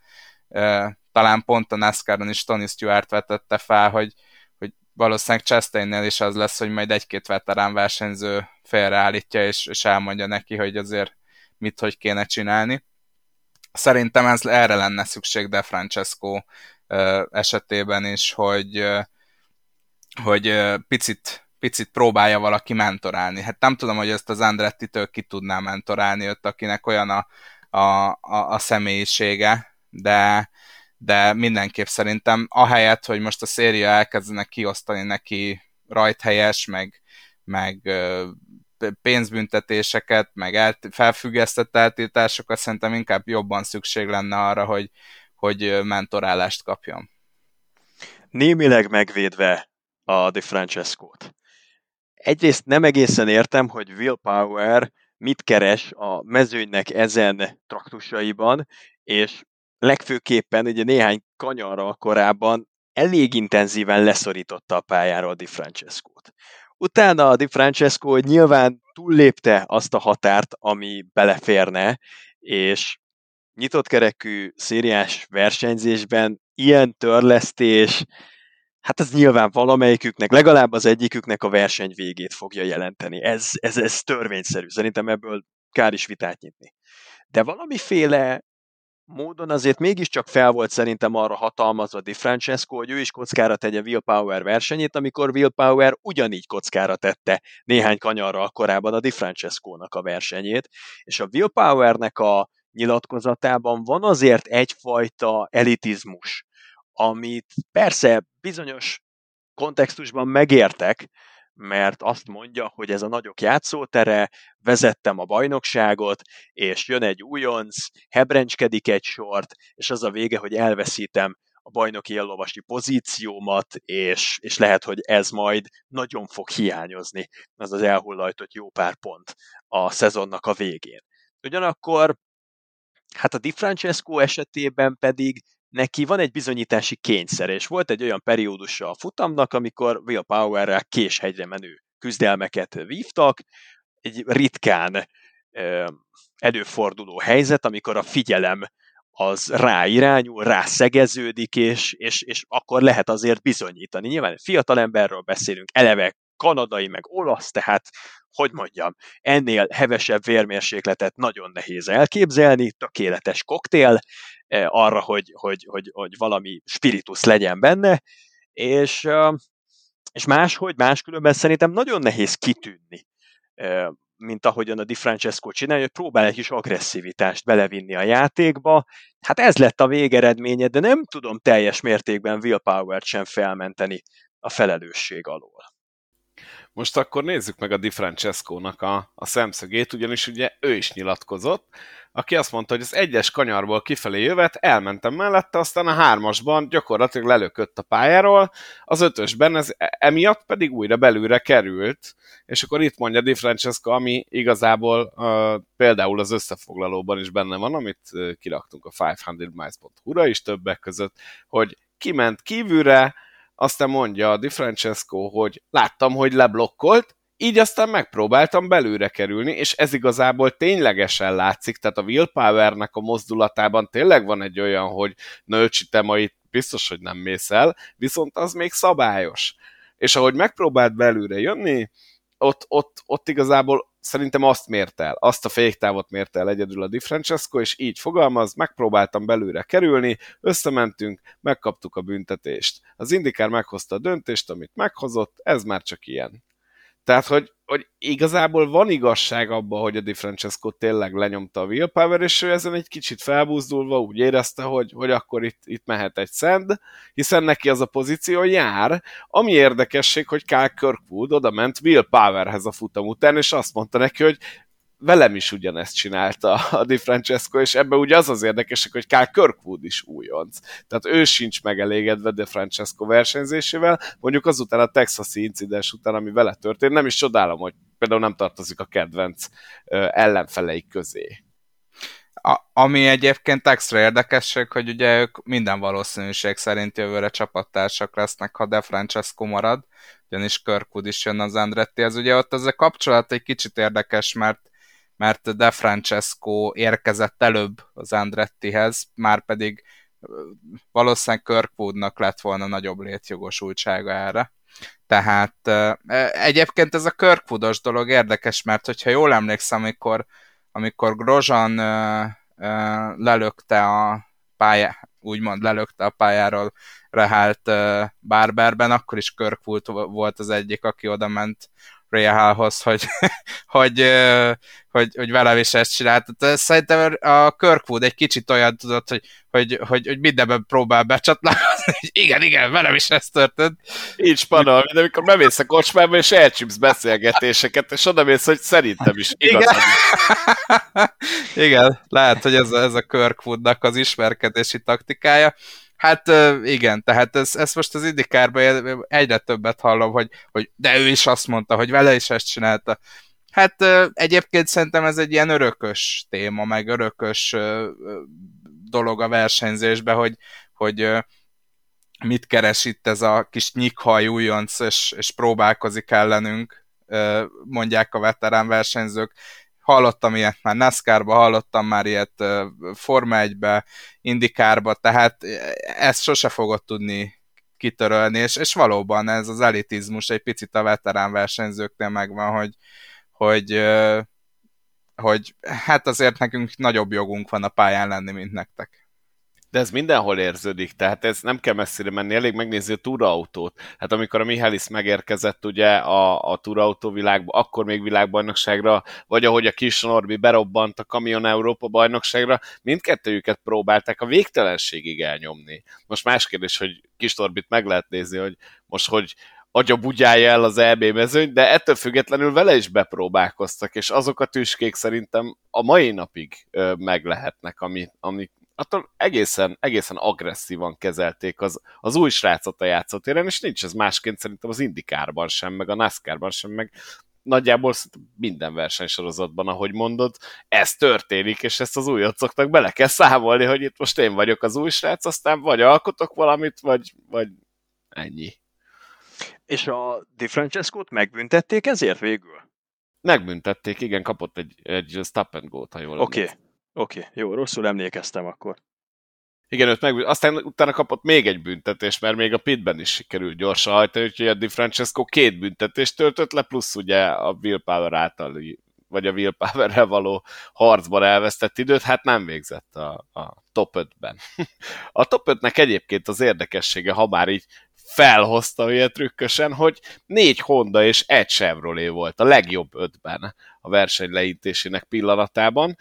Speaker 2: Uh, talán pont a NASCAR-on is Tony Stewart vetette fel, hogy valószínűleg Chastainnél is az lesz, hogy majd egy-két veterán versenyző félreállítja, és, és elmondja neki, hogy azért mit, hogy kéne csinálni. Szerintem ez erre lenne szükség De Francesco esetében is, hogy, hogy picit, picit próbálja valaki mentorálni. Hát nem tudom, hogy ezt az Andretti-től ki tudná mentorálni őt, akinek olyan a, a, a, a személyisége, de, de mindenképp szerintem ahelyett, hogy most a széria elkezdenek kiosztani neki rajthelyes, meg, meg pénzbüntetéseket, meg el, felfüggesztett eltiltásokat, szerintem inkább jobban szükség lenne arra, hogy, hogy mentorálást kapjon.
Speaker 3: Némileg megvédve a Di Francesco-t. Egyrészt nem egészen értem, hogy Will Power mit keres a mezőnynek ezen traktusaiban, és legfőképpen ugye néhány kanyarra korábban elég intenzíven leszorította a pályáról Di Francesco-t. Utána a Di Francesco nyilván túllépte azt a határt, ami beleférne, és nyitott kerekű szériás versenyzésben ilyen törlesztés, hát ez nyilván valamelyiküknek, legalább az egyiküknek a verseny végét fogja jelenteni. Ez, ez, ez törvényszerű. Szerintem ebből kár is vitát nyitni. De valamiféle módon azért mégiscsak fel volt szerintem arra hatalmazva Di Francesco, hogy ő is kockára tegye Will Power versenyét, amikor Will Power ugyanígy kockára tette néhány kanyarral korábban a Di Francesco-nak a versenyét, és a Will Powernek a nyilatkozatában van azért egyfajta elitizmus, amit persze bizonyos kontextusban megértek, mert azt mondja, hogy ez a nagyok játszótere, vezettem a bajnokságot, és jön egy újonc, hebrencskedik egy sort, és az a vége, hogy elveszítem a bajnoki ellovasi pozíciómat, és, és lehet, hogy ez majd nagyon fog hiányozni, az az elhullajtott jó pár pont a szezonnak a végén. Ugyanakkor Hát a Di Francesco esetében pedig neki van egy bizonyítási kényszer, és volt egy olyan periódusa a futamnak, amikor Will Power-rel késhegyre menő küzdelmeket vívtak, egy ritkán előforduló helyzet, amikor a figyelem az ráirányul, rászegeződik, és, és, és akkor lehet azért bizonyítani. Nyilván fiatalemberről beszélünk, eleve kanadai, meg olasz, tehát, hogy mondjam, ennél hevesebb vérmérsékletet nagyon nehéz elképzelni, tökéletes koktél, arra, hogy, hogy, hogy, hogy valami spiritus legyen benne, és, és máshogy, máskülönben szerintem nagyon nehéz kitűnni mint ahogyan a Di Francesco csinálja, hogy próbál egy kis agresszivitást belevinni a játékba. Hát ez lett a végeredménye, de nem tudom teljes mértékben willpower-t sem felmenteni a felelősség alól.
Speaker 1: Most akkor nézzük meg a Di Francesco-nak a, a szemszögét, ugyanis ugye ő is nyilatkozott, aki azt mondta, hogy az egyes kanyarból kifelé jövet, elmentem mellette, aztán a hármasban gyakorlatilag lelökött a pályáról, az ötösben ez emiatt pedig újra belülre került, és akkor itt mondja Di Francesco, ami igazából uh, például az összefoglalóban is benne van, amit uh, kiraktunk a 500miles.hu-ra is többek között, hogy kiment kívülre, aztán mondja a Di Francesco, hogy láttam, hogy leblokkolt, így aztán megpróbáltam belőle kerülni, és ez igazából ténylegesen látszik, tehát a willpowernek a mozdulatában tényleg van egy olyan, hogy nölcsi, te ma itt biztos, hogy nem mész el, viszont az még szabályos. És ahogy megpróbált belőle jönni, ott, ott, ott igazából szerintem azt mért el, azt a féktávot mért el egyedül a Di Francesco, és így fogalmaz, megpróbáltam belőle kerülni, összementünk, megkaptuk a büntetést. Az Indikár meghozta a döntést, amit meghozott, ez már csak ilyen. Tehát, hogy, hogy igazából van igazság abban, hogy a Di Francesco tényleg lenyomta a willpower, és ő ezen egy kicsit felbúzdulva úgy érezte, hogy, hogy akkor itt, itt mehet egy szend, hiszen neki az a pozíció jár. Ami érdekesség, hogy Kyle Kirkwood oda ment willpowerhez a futam után, és azt mondta neki, hogy velem is ugyanezt csinálta a Di Francesco, és ebben ugye az az érdekes, hogy Kyle Kirkwood is újonc. Tehát ő sincs megelégedve Di Francesco versenyzésével, mondjuk azután a texasi incidens után, ami vele történt, nem is csodálom, hogy például nem tartozik a kedvenc ellenfeleik közé.
Speaker 2: A, ami egyébként extra érdekesség, hogy ugye ők minden valószínűség szerint jövőre csapattársak lesznek, ha De Francesco marad, ugyanis Kirkwood is jön az Andretti. Ez ugye ott az a kapcsolat egy kicsit érdekes, mert mert De Francesco érkezett előbb az Andrettihez, már pedig valószínűleg Kirkwoodnak lett volna nagyobb létjogosultsága erre. Tehát egyébként ez a Kirkwoodos dolog érdekes, mert hogyha jól emlékszem, amikor, amikor Grozan lelökte a pályát, úgymond lelökte a pályáról rehált Barberben, akkor is Kirkwood volt az egyik, aki oda ment Rehalhoz, hogy, hogy, hogy, hogy velem is ezt csinált. Szerintem a Kirkwood egy kicsit olyan tudott, hogy, hogy, hogy, hogy mindenben próbál becsatlakozni, hogy igen, igen, velem is ez történt.
Speaker 1: Így panol, de amikor bemész a kocsmába, és elcsípsz beszélgetéseket, és oda mész, hogy szerintem is igaz.
Speaker 2: Igen, igen lehet, hogy ez, ez a Kirkwoodnak az ismerkedési taktikája. Hát igen, tehát ez, ez most az indikárban egyre többet hallom, hogy, hogy de ő is azt mondta, hogy vele is ezt csinálta. Hát egyébként szerintem ez egy ilyen örökös téma, meg örökös dolog a versenyzésben, hogy, hogy mit keres itt ez a kis nyikhaj újonc, és, és próbálkozik ellenünk, mondják a veterán versenyzők hallottam ilyet már NASCAR-ba, hallottam már ilyet Forma 1-be, Indikárba, tehát ezt sose fogod tudni kitörölni, és, és valóban ez az elitizmus egy picit a veterán versenyzőknél megvan, hogy, hogy, hogy hát azért nekünk nagyobb jogunk van a pályán lenni, mint nektek.
Speaker 1: De ez mindenhol érződik, tehát ez nem kell messzire menni, elég megnézni a túraautót. Hát amikor a Mihális megérkezett ugye a, a túrautó világba, akkor még világbajnokságra, vagy ahogy a kis Norbi berobbant a Kamion Európa bajnokságra, mindkettőjüket próbálták a végtelenségig elnyomni. Most más kérdés, hogy kis Norbit meg lehet nézni, hogy most hogy agya bugyálja el az EB mezőny, de ettől függetlenül vele is bepróbálkoztak, és azok a tüskék szerintem a mai napig ö, meg lehetnek, ami attól egészen, egészen agresszívan kezelték az, az új srácot a játszótéren, és nincs ez másként szerintem az Indikárban sem, meg a NASCAR-ban sem, meg nagyjából minden versenysorozatban, ahogy mondod, ez történik, és ezt az újocoknak bele kell számolni, hogy itt most én vagyok az új srác, aztán vagy alkotok valamit, vagy, vagy ennyi.
Speaker 3: És a Di Francesco-t megbüntették ezért végül?
Speaker 1: Megbüntették, igen, kapott egy, egy stop and go-t, ha jól
Speaker 3: Oké, okay. Oké, jó, rosszul emlékeztem akkor.
Speaker 1: Igen, őt meg, aztán utána kapott még egy büntetés, mert még a pitben is sikerült gyorsan hajtani, úgyhogy a Di Francesco két büntetést töltött le, plusz ugye a Willpower által vagy a willpower való harcban elvesztett időt, hát nem végzett a, a top 5-ben. A top 5-nek egyébként az érdekessége, ha már így felhozta ilyen trükkösen, hogy négy Honda és egy Chevrolet volt a legjobb ötben a verseny leintésének pillanatában.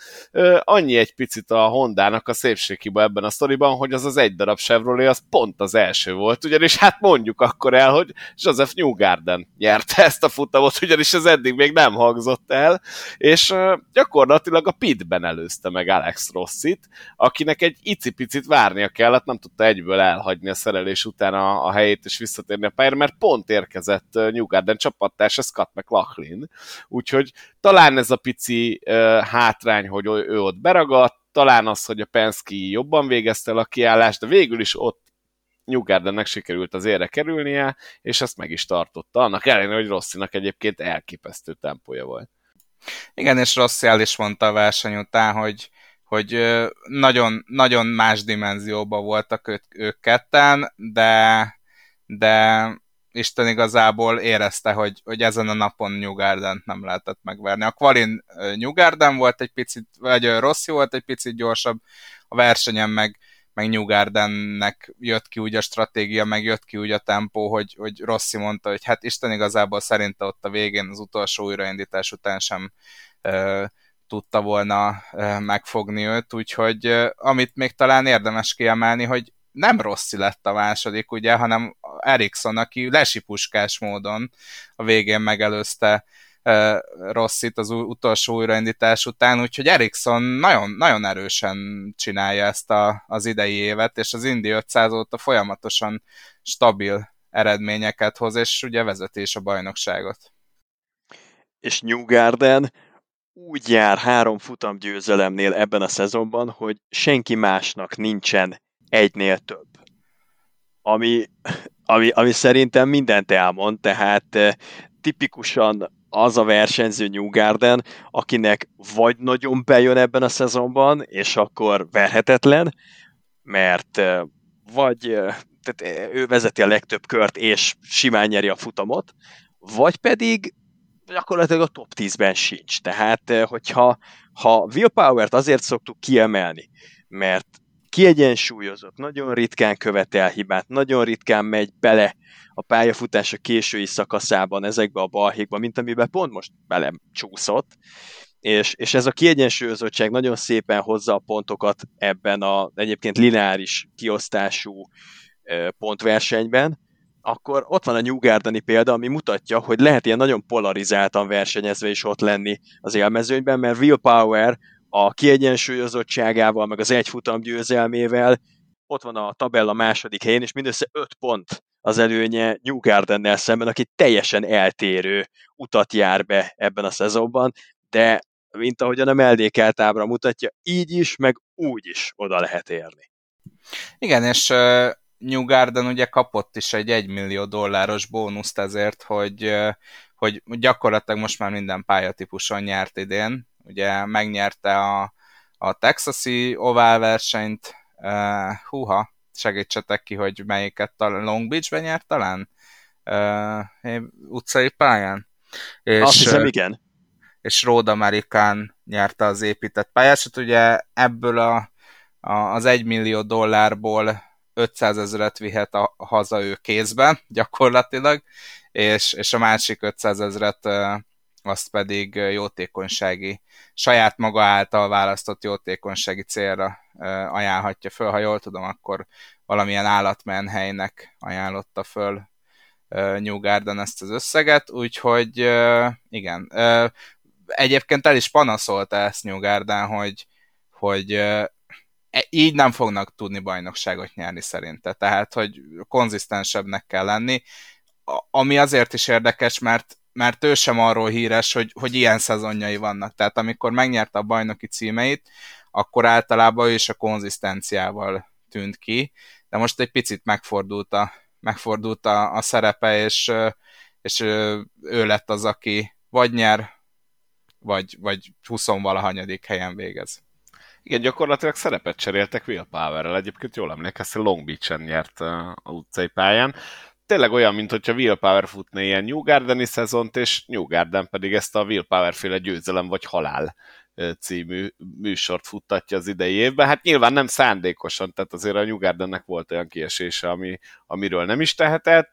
Speaker 1: Annyi egy picit a Hondának a szépséghiba ebben a sztoriban, hogy az az egy darab Chevrolet az pont az első volt, ugyanis hát mondjuk akkor el, hogy Joseph Newgarden nyerte ezt a futamot, ugyanis ez eddig még nem hangzott el, és gyakorlatilag a pitben előzte meg Alex Rossit, akinek egy icipicit várnia kellett, nem tudta egyből elhagyni a szerelés után a, a helyét és visszatérni a pályára, mert pont érkezett Newgarden csapattársa Scott McLaughlin, úgyhogy talán ez a pici hátrány, hogy ő ott beragadt, talán az, hogy a Penske jobban végezte a kiállást, de végül is ott Newgardennek sikerült az ére kerülnie, és ezt meg is tartotta, annak ellenére, hogy Rossinak egyébként elképesztő tempója volt.
Speaker 2: Igen, és Rossi el is mondta a verseny után, hogy, hogy nagyon, nagyon más dimenzióban voltak ők, ők ketten, de, de Isten igazából érezte, hogy, hogy ezen a napon New Garden nem lehetett megverni. A Qualin New Garden volt egy picit, vagy Rossi volt egy picit gyorsabb, a versenyen meg, meg New Gardennek jött ki úgy a stratégia, meg jött ki úgy a tempó, hogy, hogy Rossi mondta, hogy hát Isten igazából szerinte ott a végén az utolsó újraindítás után sem ö, tudta volna ö, megfogni őt, úgyhogy ö, amit még talán érdemes kiemelni, hogy nem Rossi lett a második, ugye, hanem Erikson, aki lesipuskás módon a végén megelőzte Rossit az utolsó újraindítás után, úgyhogy Erikson nagyon, nagyon erősen csinálja ezt a, az idei évet, és az Indi 500 óta folyamatosan stabil eredményeket hoz, és ugye vezetés a bajnokságot.
Speaker 3: És New Garden úgy jár három futam győzelemnél ebben a szezonban, hogy senki másnak nincsen egynél több. Ami, ami, ami szerintem mindent elmond, tehát eh, tipikusan az a versenyző New Garden, akinek vagy nagyon bejön ebben a szezonban, és akkor verhetetlen, mert eh, vagy eh, tehát ő vezeti a legtöbb kört, és simán nyeri a futamot, vagy pedig gyakorlatilag a top 10-ben sincs. Tehát, hogyha ha Willpower-t azért szoktuk kiemelni, mert kiegyensúlyozott, nagyon ritkán követel hibát, nagyon ritkán megy bele a pályafutása késői szakaszában ezekbe a balhékba, mint amiben pont most bele csúszott, és, és ez a kiegyensúlyozottság nagyon szépen hozza a pontokat ebben a egyébként lineáris kiosztású pontversenyben, akkor ott van a New Gardeni példa, ami mutatja, hogy lehet ilyen nagyon polarizáltan versenyezve is ott lenni az élmezőnyben, mert Willpower a kiegyensúlyozottságával, meg az egyfutam győzelmével, ott van a tabella második helyén, és mindössze 5 pont az előnye New Gardennel szemben, aki teljesen eltérő utat jár be ebben a szezonban, de mint ahogyan a mellékelt ábra mutatja, így is, meg úgy is oda lehet érni.
Speaker 2: Igen, és uh, New Garden ugye kapott is egy 1 millió dolláros bónuszt ezért, hogy, hogy gyakorlatilag most már minden pályatípuson nyert idén, ugye megnyerte a, a texasi ovál versenyt, uh, húha, segítsetek ki, hogy melyiket talán Long Beach-ben nyert talán? Uh, utcai pályán?
Speaker 3: És, Azt hiszem, igen.
Speaker 2: És Road American nyerte az épített pályásat, ugye ebből a, a, az 1 millió dollárból 500 ezeret vihet a, haza ő kézben, gyakorlatilag, és, és a másik 500 ezeret azt pedig jótékonysági, saját maga által választott jótékonysági célra ajánlhatja föl. Ha jól tudom, akkor valamilyen állatmenhelynek ajánlotta föl New Garden ezt az összeget, úgyhogy igen. Egyébként el is panaszolta ezt New Garden, hogy, hogy e, így nem fognak tudni bajnokságot nyerni szerinte. Tehát, hogy konzisztensebbnek kell lenni, ami azért is érdekes, mert mert ő sem arról híres, hogy, hogy ilyen szezonjai vannak. Tehát amikor megnyerte a bajnoki címeit, akkor általában ő is a konzisztenciával tűnt ki, de most egy picit megfordult a, megfordult a, a szerepe, és, és ő lett az, aki vagy nyer, vagy, vagy 20 valahanyadik helyen végez.
Speaker 1: Igen, gyakorlatilag szerepet cseréltek Will Power-rel. Egyébként jól emlékeztem, Long Beach-en nyert a utcai pályán. Tényleg olyan, mint hogyha Will Power futna ilyen New Gardeni szezont, és New Garden pedig ezt a Will Power féle győzelem vagy halál című műsort futtatja az idei évben. Hát nyilván nem szándékosan, tehát azért a New Gardennek volt olyan kiesése, ami, amiről nem is tehetett,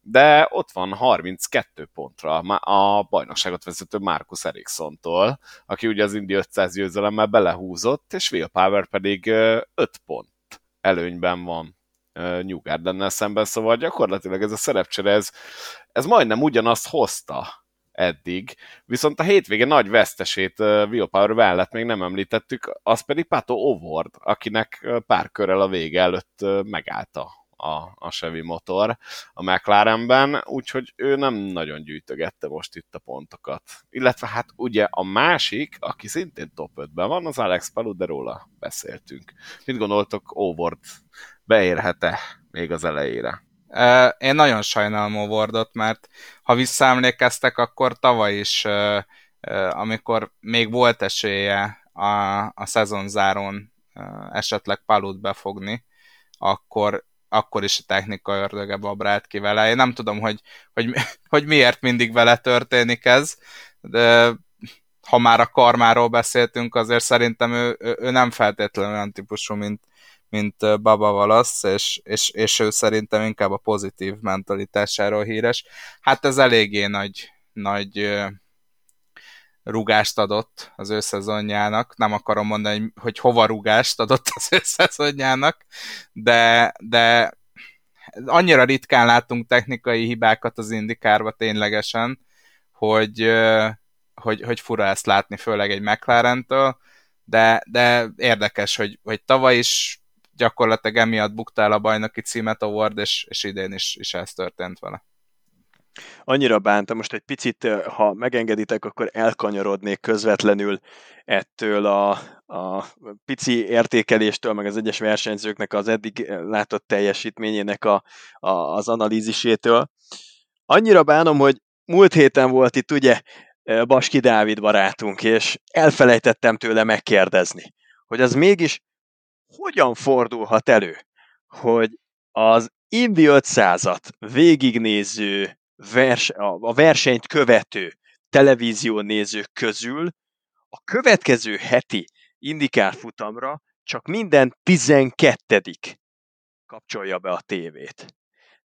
Speaker 1: de ott van 32 pontra a bajnokságot vezető Marcus Erikssontól, aki ugye az Indi 500 győzelemmel belehúzott, és Will Power pedig 5 pont előnyben van New Gardennel szemben, szóval gyakorlatilag ez a szerepcsere, ez, ez majdnem ugyanazt hozta eddig, viszont a hétvége nagy vesztesét Will Power mellett még nem említettük, az pedig Pato Ovord, akinek pár körrel a vége előtt megállta a, a Chevy motor a McLarenben, úgyhogy ő nem nagyon gyűjtögette most itt a pontokat. Illetve hát ugye a másik, aki szintén top 5-ben van, az Alex Palou, de róla beszéltünk. Mit gondoltok, Ovord beérhet-e még az elejére?
Speaker 2: Én nagyon sajnálom Ovordot, mert ha visszaemlékeztek, akkor tavaly is, amikor még volt esélye a, a szezonzáron esetleg Palut befogni, akkor akkor is a technika ördöge babrált ki vele. Én nem tudom, hogy, hogy, hogy miért mindig vele történik ez, de ha már a karmáról beszéltünk, azért szerintem ő, ő, nem feltétlenül olyan típusú, mint, mint Baba Valasz, és, és, és ő szerintem inkább a pozitív mentalitásáról híres. Hát ez eléggé nagy, nagy rugást adott az ő. Nem akarom mondani, hogy hova rugást adott az ő de, de annyira ritkán látunk technikai hibákat az indikárba ténylegesen, hogy, hogy, hogy fura ezt látni, főleg egy McLaren-től, de, de érdekes, hogy, hogy tavaly is gyakorlatilag emiatt buktál a bajnoki címet a Ward, és, és idén is, is ez történt vele
Speaker 3: annyira bántam, most egy picit, ha megengeditek, akkor elkanyarodnék közvetlenül ettől a, a pici értékeléstől, meg az egyes versenyzőknek az eddig látott teljesítményének a, a, az analízisétől. Annyira bánom, hogy múlt héten volt itt ugye Baski Dávid barátunk, és elfelejtettem tőle megkérdezni, hogy az mégis hogyan fordulhat elő, hogy az Indi 500-at végignéző vers, a versenyt követő televízió nézők közül a következő heti indikár futamra csak minden 12 kapcsolja be a tévét.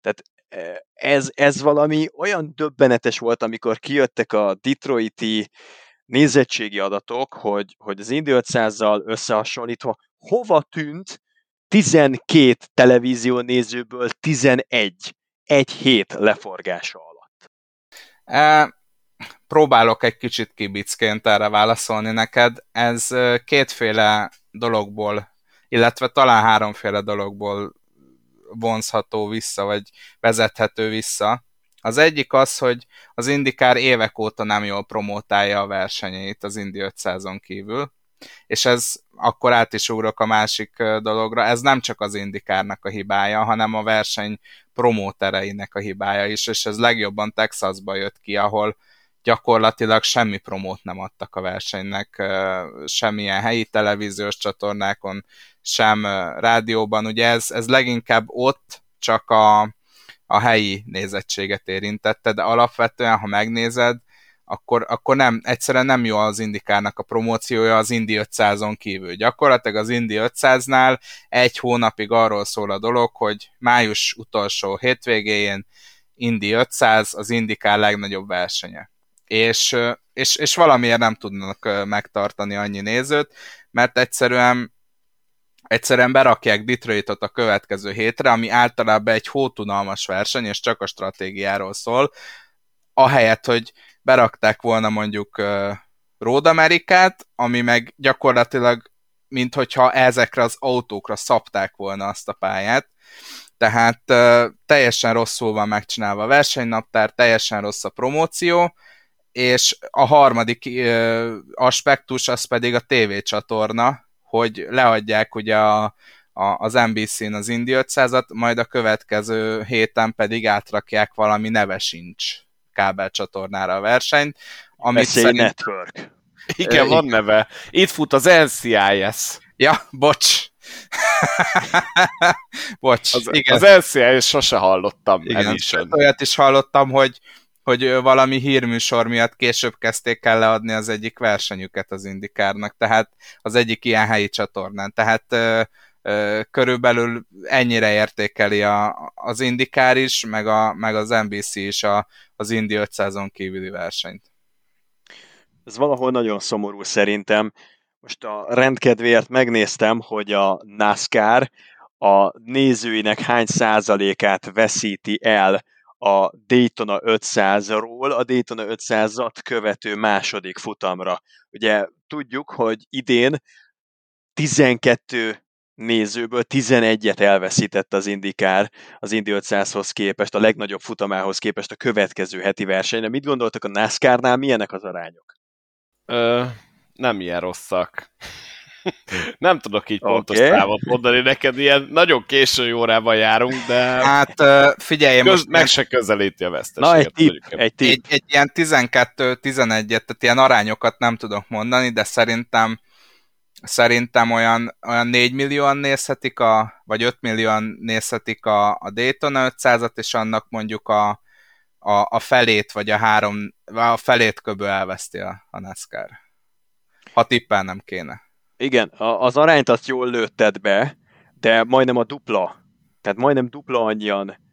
Speaker 3: Tehát e, ez, ez valami olyan döbbenetes volt, amikor kijöttek a Detroiti nézettségi adatok, hogy, hogy az Indy 500-zal összehasonlítva hova tűnt 12 televízió nézőből 11 egy hét leforgása alatt?
Speaker 2: E, próbálok egy kicsit kibicként erre válaszolni neked. Ez kétféle dologból, illetve talán háromféle dologból vonzható vissza, vagy vezethető vissza. Az egyik az, hogy az Indikár évek óta nem jól promotálja a versenyeit az Indi 500-on kívül, és ez akkor át is ugrok a másik dologra, ez nem csak az Indikárnak a hibája, hanem a verseny promótereinek a hibája is, és ez legjobban Texasba jött ki, ahol gyakorlatilag semmi promót nem adtak a versenynek, semmilyen helyi televíziós csatornákon, sem rádióban. Ugye ez, ez leginkább ott csak a, a helyi nézettséget érintette, de alapvetően, ha megnézed, akkor, akkor nem, egyszerűen nem jó az Indikának a promóciója az Indi 500-on kívül. Gyakorlatilag az Indi 500-nál egy hónapig arról szól a dolog, hogy május utolsó hétvégén Indi 500 az Indikár legnagyobb versenye. És, és, és valamiért nem tudnak megtartani annyi nézőt, mert egyszerűen egyszerűen berakják Detroitot a következő hétre, ami általában egy hótunalmas verseny, és csak a stratégiáról szól, ahelyett, hogy berakták volna mondjuk Road Amerikát, ami meg gyakorlatilag mint hogyha ezekre az autókra szapták volna azt a pályát. Tehát teljesen rosszul van megcsinálva a versenynaptár, teljesen rossz a promóció, és a harmadik aspektus az pedig a tévécsatorna, hogy leadják ugye a, a, az NBC-n az Indi 500-at, majd a következő héten pedig átrakják valami neve sincs kábelcsatornára a versenyt.
Speaker 3: Amit szerint... Network.
Speaker 1: Igen, van neve. Itt fut az NCIS.
Speaker 2: Ja, bocs. bocs,
Speaker 1: Az,
Speaker 2: igen.
Speaker 1: az LCI sose hallottam.
Speaker 2: Igen,
Speaker 1: Edition.
Speaker 2: olyat is hallottam, hogy, hogy valami hírműsor miatt később kezdték el leadni az egyik versenyüket az Indikárnak, tehát az egyik ilyen helyi csatornán. Tehát körülbelül ennyire értékeli a, az Indikár is, meg, a, meg az NBC is a, az Indi 500-on kívüli versenyt.
Speaker 3: Ez valahol nagyon szomorú szerintem. Most a rendkedvéért megnéztem, hogy a NASCAR a nézőinek hány százalékát veszíti el a Daytona 500-ról a Daytona 500-at követő második futamra. Ugye tudjuk, hogy idén 12 nézőből 11-et elveszített az Indikár az Indy 500-hoz képest, a legnagyobb futamához képest a következő heti versenyre. Mit gondoltak a NASCAR-nál, milyenek az arányok?
Speaker 1: Ö, nem ilyen rosszak. nem tudok így pontos
Speaker 3: Oké.
Speaker 1: számot mondani neked, ilyen nagyon késői órában járunk, de
Speaker 2: Hát figyelj,
Speaker 1: köz,
Speaker 2: most
Speaker 1: meg se közelíti a veszteséget.
Speaker 3: Na, egy tipp, egy tipp.
Speaker 2: egy, egy ilyen 12-11-et, tehát ilyen arányokat nem tudok mondani, de szerintem szerintem olyan, olyan 4 millióan nézhetik, a, vagy 5 millióan nézhetik a, a Daytona 500-at, és annak mondjuk a, a, a felét, vagy a három, a felét köbö elveszti a, a NASCAR. Ha tippelnem kéne.
Speaker 3: Igen, az arányt azt jól lőtted be, de majdnem a dupla, tehát majdnem dupla annyian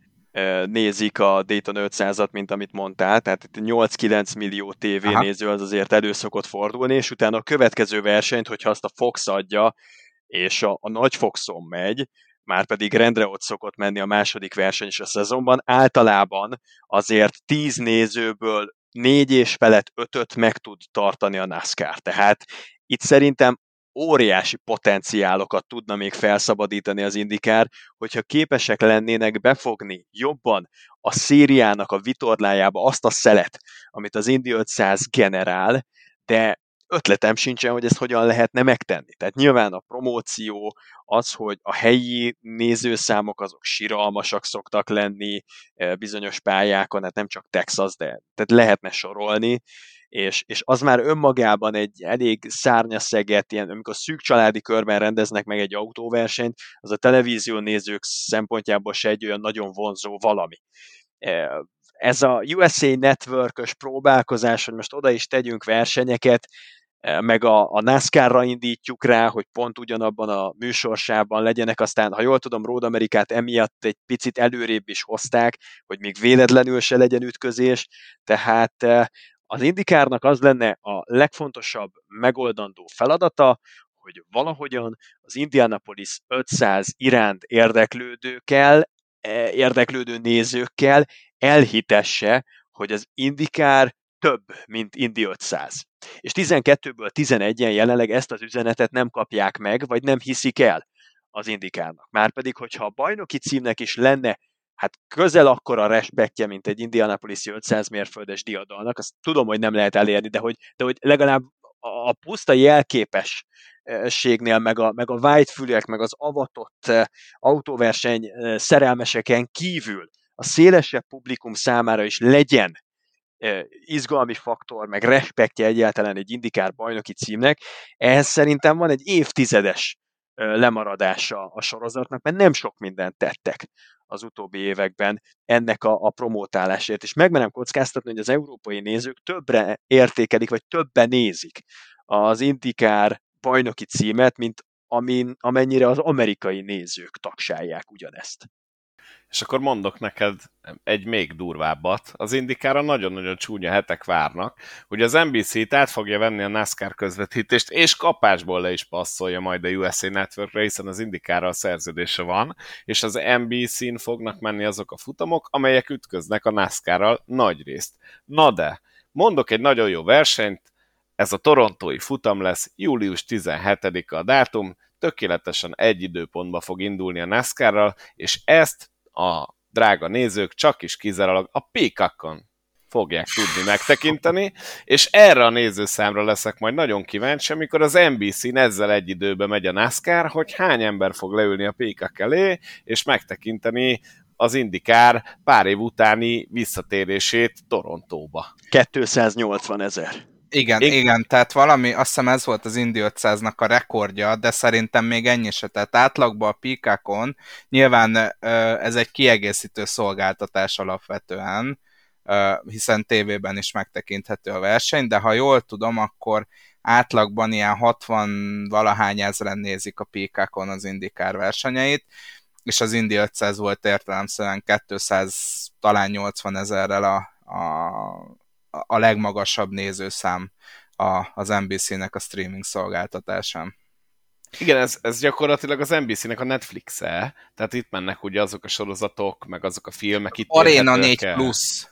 Speaker 3: nézik a Dayton 500-at, mint amit mondtál, tehát itt 8-9 millió tévénéző az azért elő szokott fordulni, és utána a következő versenyt, hogyha azt a Fox adja, és a, a nagy Foxon megy, már pedig rendre ott szokott menni a második verseny is a szezonban, általában azért 10 nézőből négy és felett ötöt meg tud tartani a NASCAR. Tehát itt szerintem óriási potenciálokat tudna még felszabadítani az indikár, hogyha képesek lennének befogni jobban a szériának a vitorlájába azt a szelet, amit az Indy 500 generál, de ötletem sincsen, hogy ezt hogyan lehetne megtenni. Tehát nyilván a promóció, az, hogy a helyi nézőszámok azok siralmasak szoktak lenni eh, bizonyos pályákon, hát nem csak Texas, de tehát lehetne sorolni, és, és az már önmagában egy elég szárnyaszeget, ilyen, amikor szűk családi körben rendeznek meg egy autóversenyt, az a televízió nézők szempontjából se egy olyan nagyon vonzó valami. Eh, Ez a USA Network-ös próbálkozás, hogy most oda is tegyünk versenyeket, eh, meg a, a NASCAR-ra indítjuk rá, hogy pont ugyanabban a műsorsában legyenek, aztán, ha jól tudom, Road Amerikát emiatt egy picit előrébb is hozták, hogy még véletlenül se legyen ütközés, tehát eh, az indikárnak az lenne a legfontosabb megoldandó feladata, hogy valahogyan az Indianapolis 500 iránt érdeklődőkkel, eh, érdeklődő nézőkkel elhitesse, hogy az indikár több, mint Indi 500. És 12-ből 11-en jelenleg ezt az üzenetet nem kapják meg, vagy nem hiszik el az indikárnak. Márpedig, hogyha a bajnoki címnek is lenne hát közel akkora respektje, mint egy Indianapolis 500 mérföldes diadalnak, azt tudom, hogy nem lehet elérni, de hogy, de hogy legalább a a puszta jelképességnél, meg a, meg a vájtfülűek, meg az avatott eh, autóverseny eh, szerelmeseken kívül a szélesebb publikum számára is legyen eh, izgalmi faktor, meg respektje egyáltalán egy indikár bajnoki címnek, ehhez szerintem van egy évtizedes lemaradása a sorozatnak, mert nem sok mindent tettek az utóbbi években ennek a, a promótálásért. És megmerem kockáztatni, hogy az európai nézők többre értékelik, vagy többen nézik az Indikár bajnoki címet, mint amin, amennyire az amerikai nézők tagsálják ugyanezt.
Speaker 1: És akkor mondok neked egy még durvábbat. Az Indikára nagyon-nagyon csúnya hetek várnak, hogy az NBC-t át fogja venni a NASCAR közvetítést, és kapásból le is passzolja majd a USA Networkre, hiszen az Indikára a szerződése van, és az NBC-n fognak menni azok a futamok, amelyek ütköznek a NASCAR-ral nagy részt. Na de, mondok egy nagyon jó versenyt, ez a torontói futam lesz, július 17-a a dátum, tökéletesen egy időpontba fog indulni a NASCAR-ral, és ezt a drága nézők csak is kizárólag a Peacockon fogják tudni megtekinteni, és erre a nézőszámra leszek majd nagyon kíváncsi, amikor az NBC-n ezzel egy időben megy a NASCAR, hogy hány ember fog leülni a Peacock elé, és megtekinteni az Indikár pár év utáni visszatérését Torontóba.
Speaker 3: 280 ezer.
Speaker 2: Igen, igen, igen, tehát valami, azt hiszem ez volt az Indy 500-nak a rekordja, de szerintem még ennyi se. Tehát átlagban a píkákon nyilván ez egy kiegészítő szolgáltatás alapvetően, hiszen tévében is megtekinthető a verseny, de ha jól tudom, akkor átlagban ilyen 60 valahány ezeren nézik a píkákon az indikár versenyeit, és az Indy 500 volt értelemszerűen 200, talán 80 ezerrel a, a, a legmagasabb nézőszám a, az NBC-nek a streaming szolgáltatásán.
Speaker 1: Igen, ez, ez gyakorlatilag az NBC-nek a Netflix-e, tehát itt mennek ugye azok a sorozatok, meg azok a filmek. Itt
Speaker 2: Arena 4 el. plusz.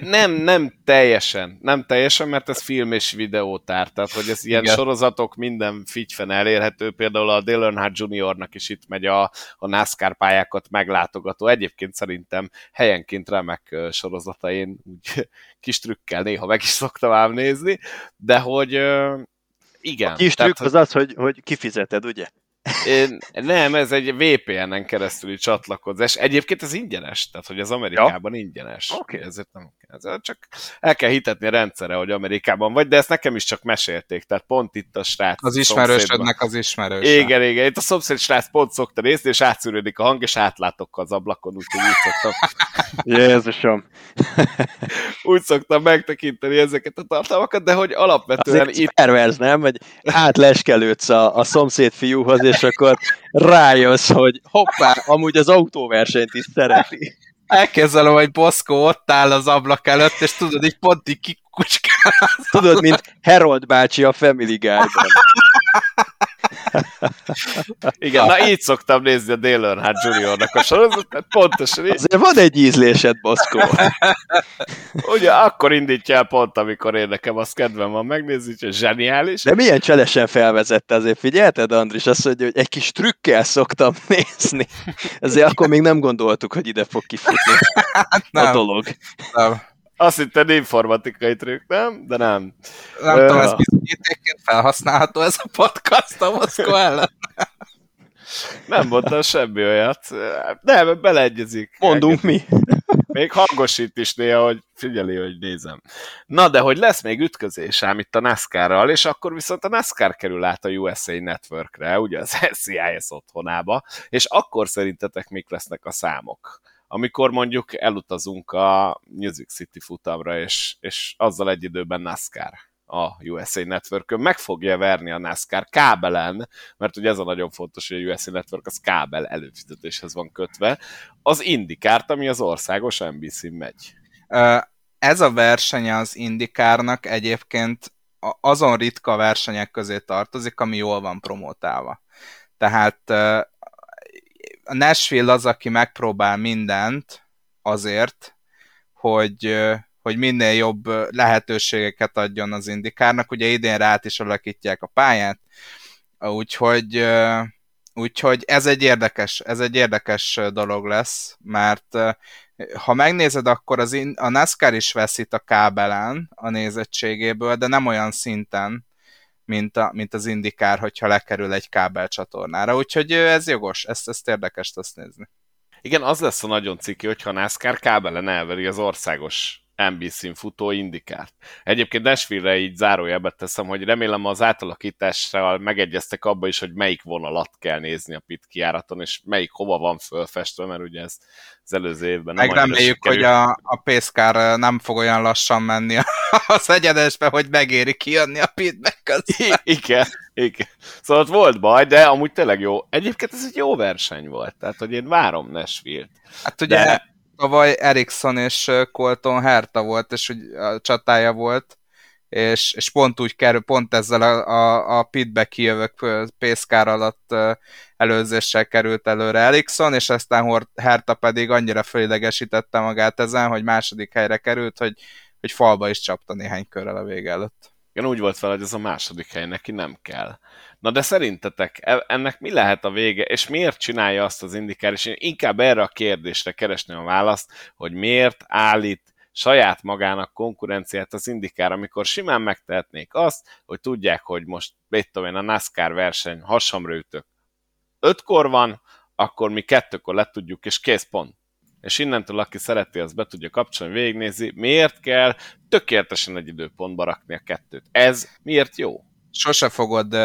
Speaker 1: Nem, nem teljesen. Nem teljesen, mert ez film és videótár. Tehát, hogy ez ilyen Igen. sorozatok minden figyfen elérhető. Például a Dale Earnhardt Juniornak is itt megy a, a NASCAR pályákat meglátogató. Egyébként szerintem helyenként remek sorozata. Én úgy kis trükkel néha meg is szoktam ám nézni. De hogy igen. A
Speaker 3: kis trükk tehát, az az, hogy, hogy kifizeted, ugye?
Speaker 1: Én, nem, ez egy VPN-en keresztüli csatlakozás. Egyébként ez ingyenes, tehát hogy az Amerikában ja. ingyenes.
Speaker 3: Okay.
Speaker 1: Ezért nem ez csak el kell hitetni a rendszere, hogy Amerikában vagy, de ezt nekem is csak mesélték, tehát pont itt a srác.
Speaker 2: Az ismerősödnek az ismerős.
Speaker 1: Igen, igen, itt a szomszéd srác pont szokta nézni, és átszűrődik a hang, és átlátok az ablakon, úgyhogy úgy szoktam.
Speaker 3: Jézusom!
Speaker 1: úgy szoktam megtekinteni ezeket a tartalmakat, de hogy alapvetően
Speaker 3: Azért itt... Perverz, nem? Hogy átleskelődsz a, a szomszéd fiúhoz, és akkor rájössz, hogy hoppá, amúgy az autóversenyt is szereti.
Speaker 2: Elképzelem, hogy Boszkó ott áll az ablak előtt, és tudod, így pont így kikucskál.
Speaker 3: Tudod, mint Harold bácsi a Family Guy-ban.
Speaker 1: Igen, na így szoktam nézni a Dale Earnhardt Juniornak a sorozatot, pontosan így.
Speaker 3: Azért van egy ízlésed, Boszkó.
Speaker 1: Ugye, akkor indítja el pont, amikor én nekem az kedvem van megnézni, hogy zseniális.
Speaker 3: De milyen cselesen felvezette, azért figyelted, Andris, azt mondja, hogy egy kis trükkel szoktam nézni. Ezért akkor még nem gondoltuk, hogy ide fog kifutni hát a dolog.
Speaker 1: Nem. Azt hittem informatikai trükk, nem? De nem.
Speaker 2: Nem uh, tudom, ez bizonyítékként felhasználható ez a podcast a Moszkó ellen.
Speaker 1: Nem mondtam semmi olyat. Nem, beleegyezik.
Speaker 3: Mondunk mi.
Speaker 1: Még hangosít is néha, hogy figyeli, hogy nézem. Na, de hogy lesz még ütközés ám itt a NASCAR-ral, és akkor viszont a NASCAR kerül át a USA Networkre, ugye az SCIS otthonába, és akkor szerintetek mik lesznek a számok? Amikor mondjuk elutazunk a Music City futamra, és, és azzal egy időben NASCAR a USA network meg fogja verni a NASCAR kábelen, mert ugye ez a nagyon fontos, hogy a USA Network az kábel előfizetéshez van kötve, az Indikárt, ami az országos NBC-n megy.
Speaker 2: Ez a verseny az Indikárnak egyébként azon ritka versenyek közé tartozik, ami jól van promotálva. Tehát a Nashville az, aki megpróbál mindent azért, hogy, hogy minél jobb lehetőségeket adjon az indikárnak. Ugye idén rá is alakítják a pályát, úgyhogy, úgyhogy ez egy érdekes, ez egy érdekes dolog lesz, mert ha megnézed, akkor az a NASCAR is veszít a kábelen a nézettségéből, de nem olyan szinten, mint, a, mint az indikár, hogyha lekerül egy kábelcsatornára. Úgyhogy ez jogos, ezt, ezt érdekes azt nézni.
Speaker 1: Igen, az lesz a nagyon ciki, hogyha NASCAR kábelen elveri az országos NBC-n futó indikárt. Egyébként Nashville-re így zárójelbe teszem, hogy remélem az átalakítással megegyeztek abba is, hogy melyik vonalat kell nézni a pit kiáraton, és melyik hova van fölfestve, mert ugye ez az előző évben nem
Speaker 2: Megreméljük, hogy a, a pészkár nem fog olyan lassan menni az egyedesbe, hogy megéri kijönni a pitbe
Speaker 1: közben. Igen, igen. Szóval ott volt baj, de amúgy tényleg jó. Egyébként ez egy jó verseny volt, tehát hogy én várom Nashville-t.
Speaker 2: Hát ugye de tavaly Ericsson és Colton Herta volt, és úgy a csatája volt, és, és pont úgy kerül, pont ezzel a, a, a pitbe kijövök pészkár alatt előzéssel került előre Ericsson, és aztán Herta pedig annyira fölidegesítette magát ezen, hogy második helyre került, hogy, hogy falba is csapta néhány körrel a vége előtt.
Speaker 1: Igen, úgy volt fel, hogy ez a második hely neki nem kell. Na de szerintetek e- ennek mi lehet a vége, és miért csinálja azt az indikár, és én inkább erre a kérdésre keresném a választ, hogy miért állít saját magának konkurenciát az indikár, amikor simán megtehetnék azt, hogy tudják, hogy most, mit tudom én, a NASCAR verseny hasamra ütök. Ötkor van, akkor mi kettőkor le tudjuk, és kész pont. És innentől aki szereti, az be tudja kapcsolni, végignézi, miért kell tökéletesen egy időpontba rakni a kettőt. Ez miért jó?
Speaker 2: Sose fogod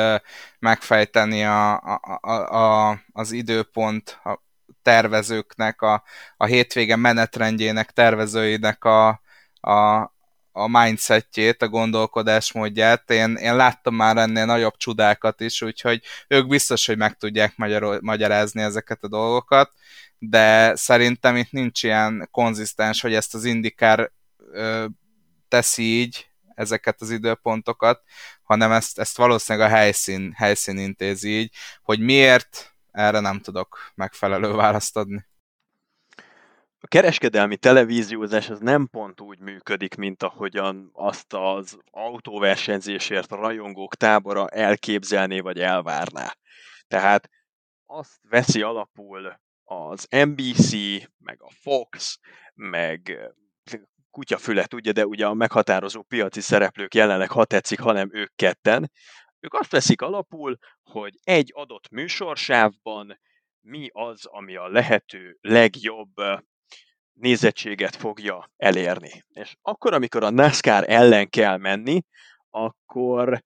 Speaker 2: megfejteni a, a, a, a, az időpont a tervezőknek, a, a hétvége menetrendjének, tervezőinek a, a, a mindsetjét, a gondolkodásmódját. Én, én láttam már ennél nagyobb csodákat is, úgyhogy ők biztos, hogy meg tudják magyar, magyarázni ezeket a dolgokat, de szerintem itt nincs ilyen konzisztens, hogy ezt az indikár teszi így, ezeket az időpontokat, hanem ezt, ezt valószínűleg a helyszín, helyszín intézi így, hogy miért, erre nem tudok megfelelő választ adni
Speaker 3: a kereskedelmi televíziózás az nem pont úgy működik, mint ahogyan azt az autóversenyzésért a rajongók tábora elképzelné vagy elvárná. Tehát azt veszi alapul az NBC, meg a Fox, meg kutyafület, tudja, de ugye a meghatározó piaci szereplők jelenleg, ha tetszik, hanem ők ketten, ők azt veszik alapul, hogy egy adott műsorsávban mi az, ami a lehető legjobb nézettséget fogja elérni. És akkor, amikor a NASCAR ellen kell menni, akkor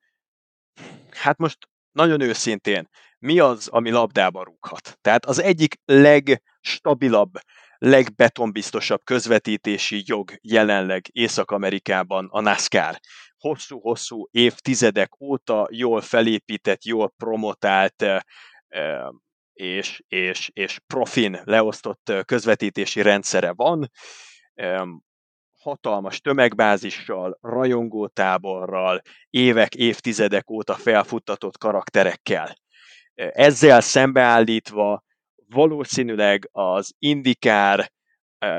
Speaker 3: hát most nagyon őszintén, mi az, ami labdába rúghat? Tehát az egyik legstabilabb, legbetonbiztosabb közvetítési jog jelenleg Észak-Amerikában a NASCAR. Hosszú-hosszú évtizedek óta jól felépített, jól promotált és, és, és profin leosztott közvetítési rendszere van, hatalmas tömegbázissal, rajongótáborral, évek, évtizedek óta felfuttatott karakterekkel. Ezzel szembeállítva valószínűleg az indikár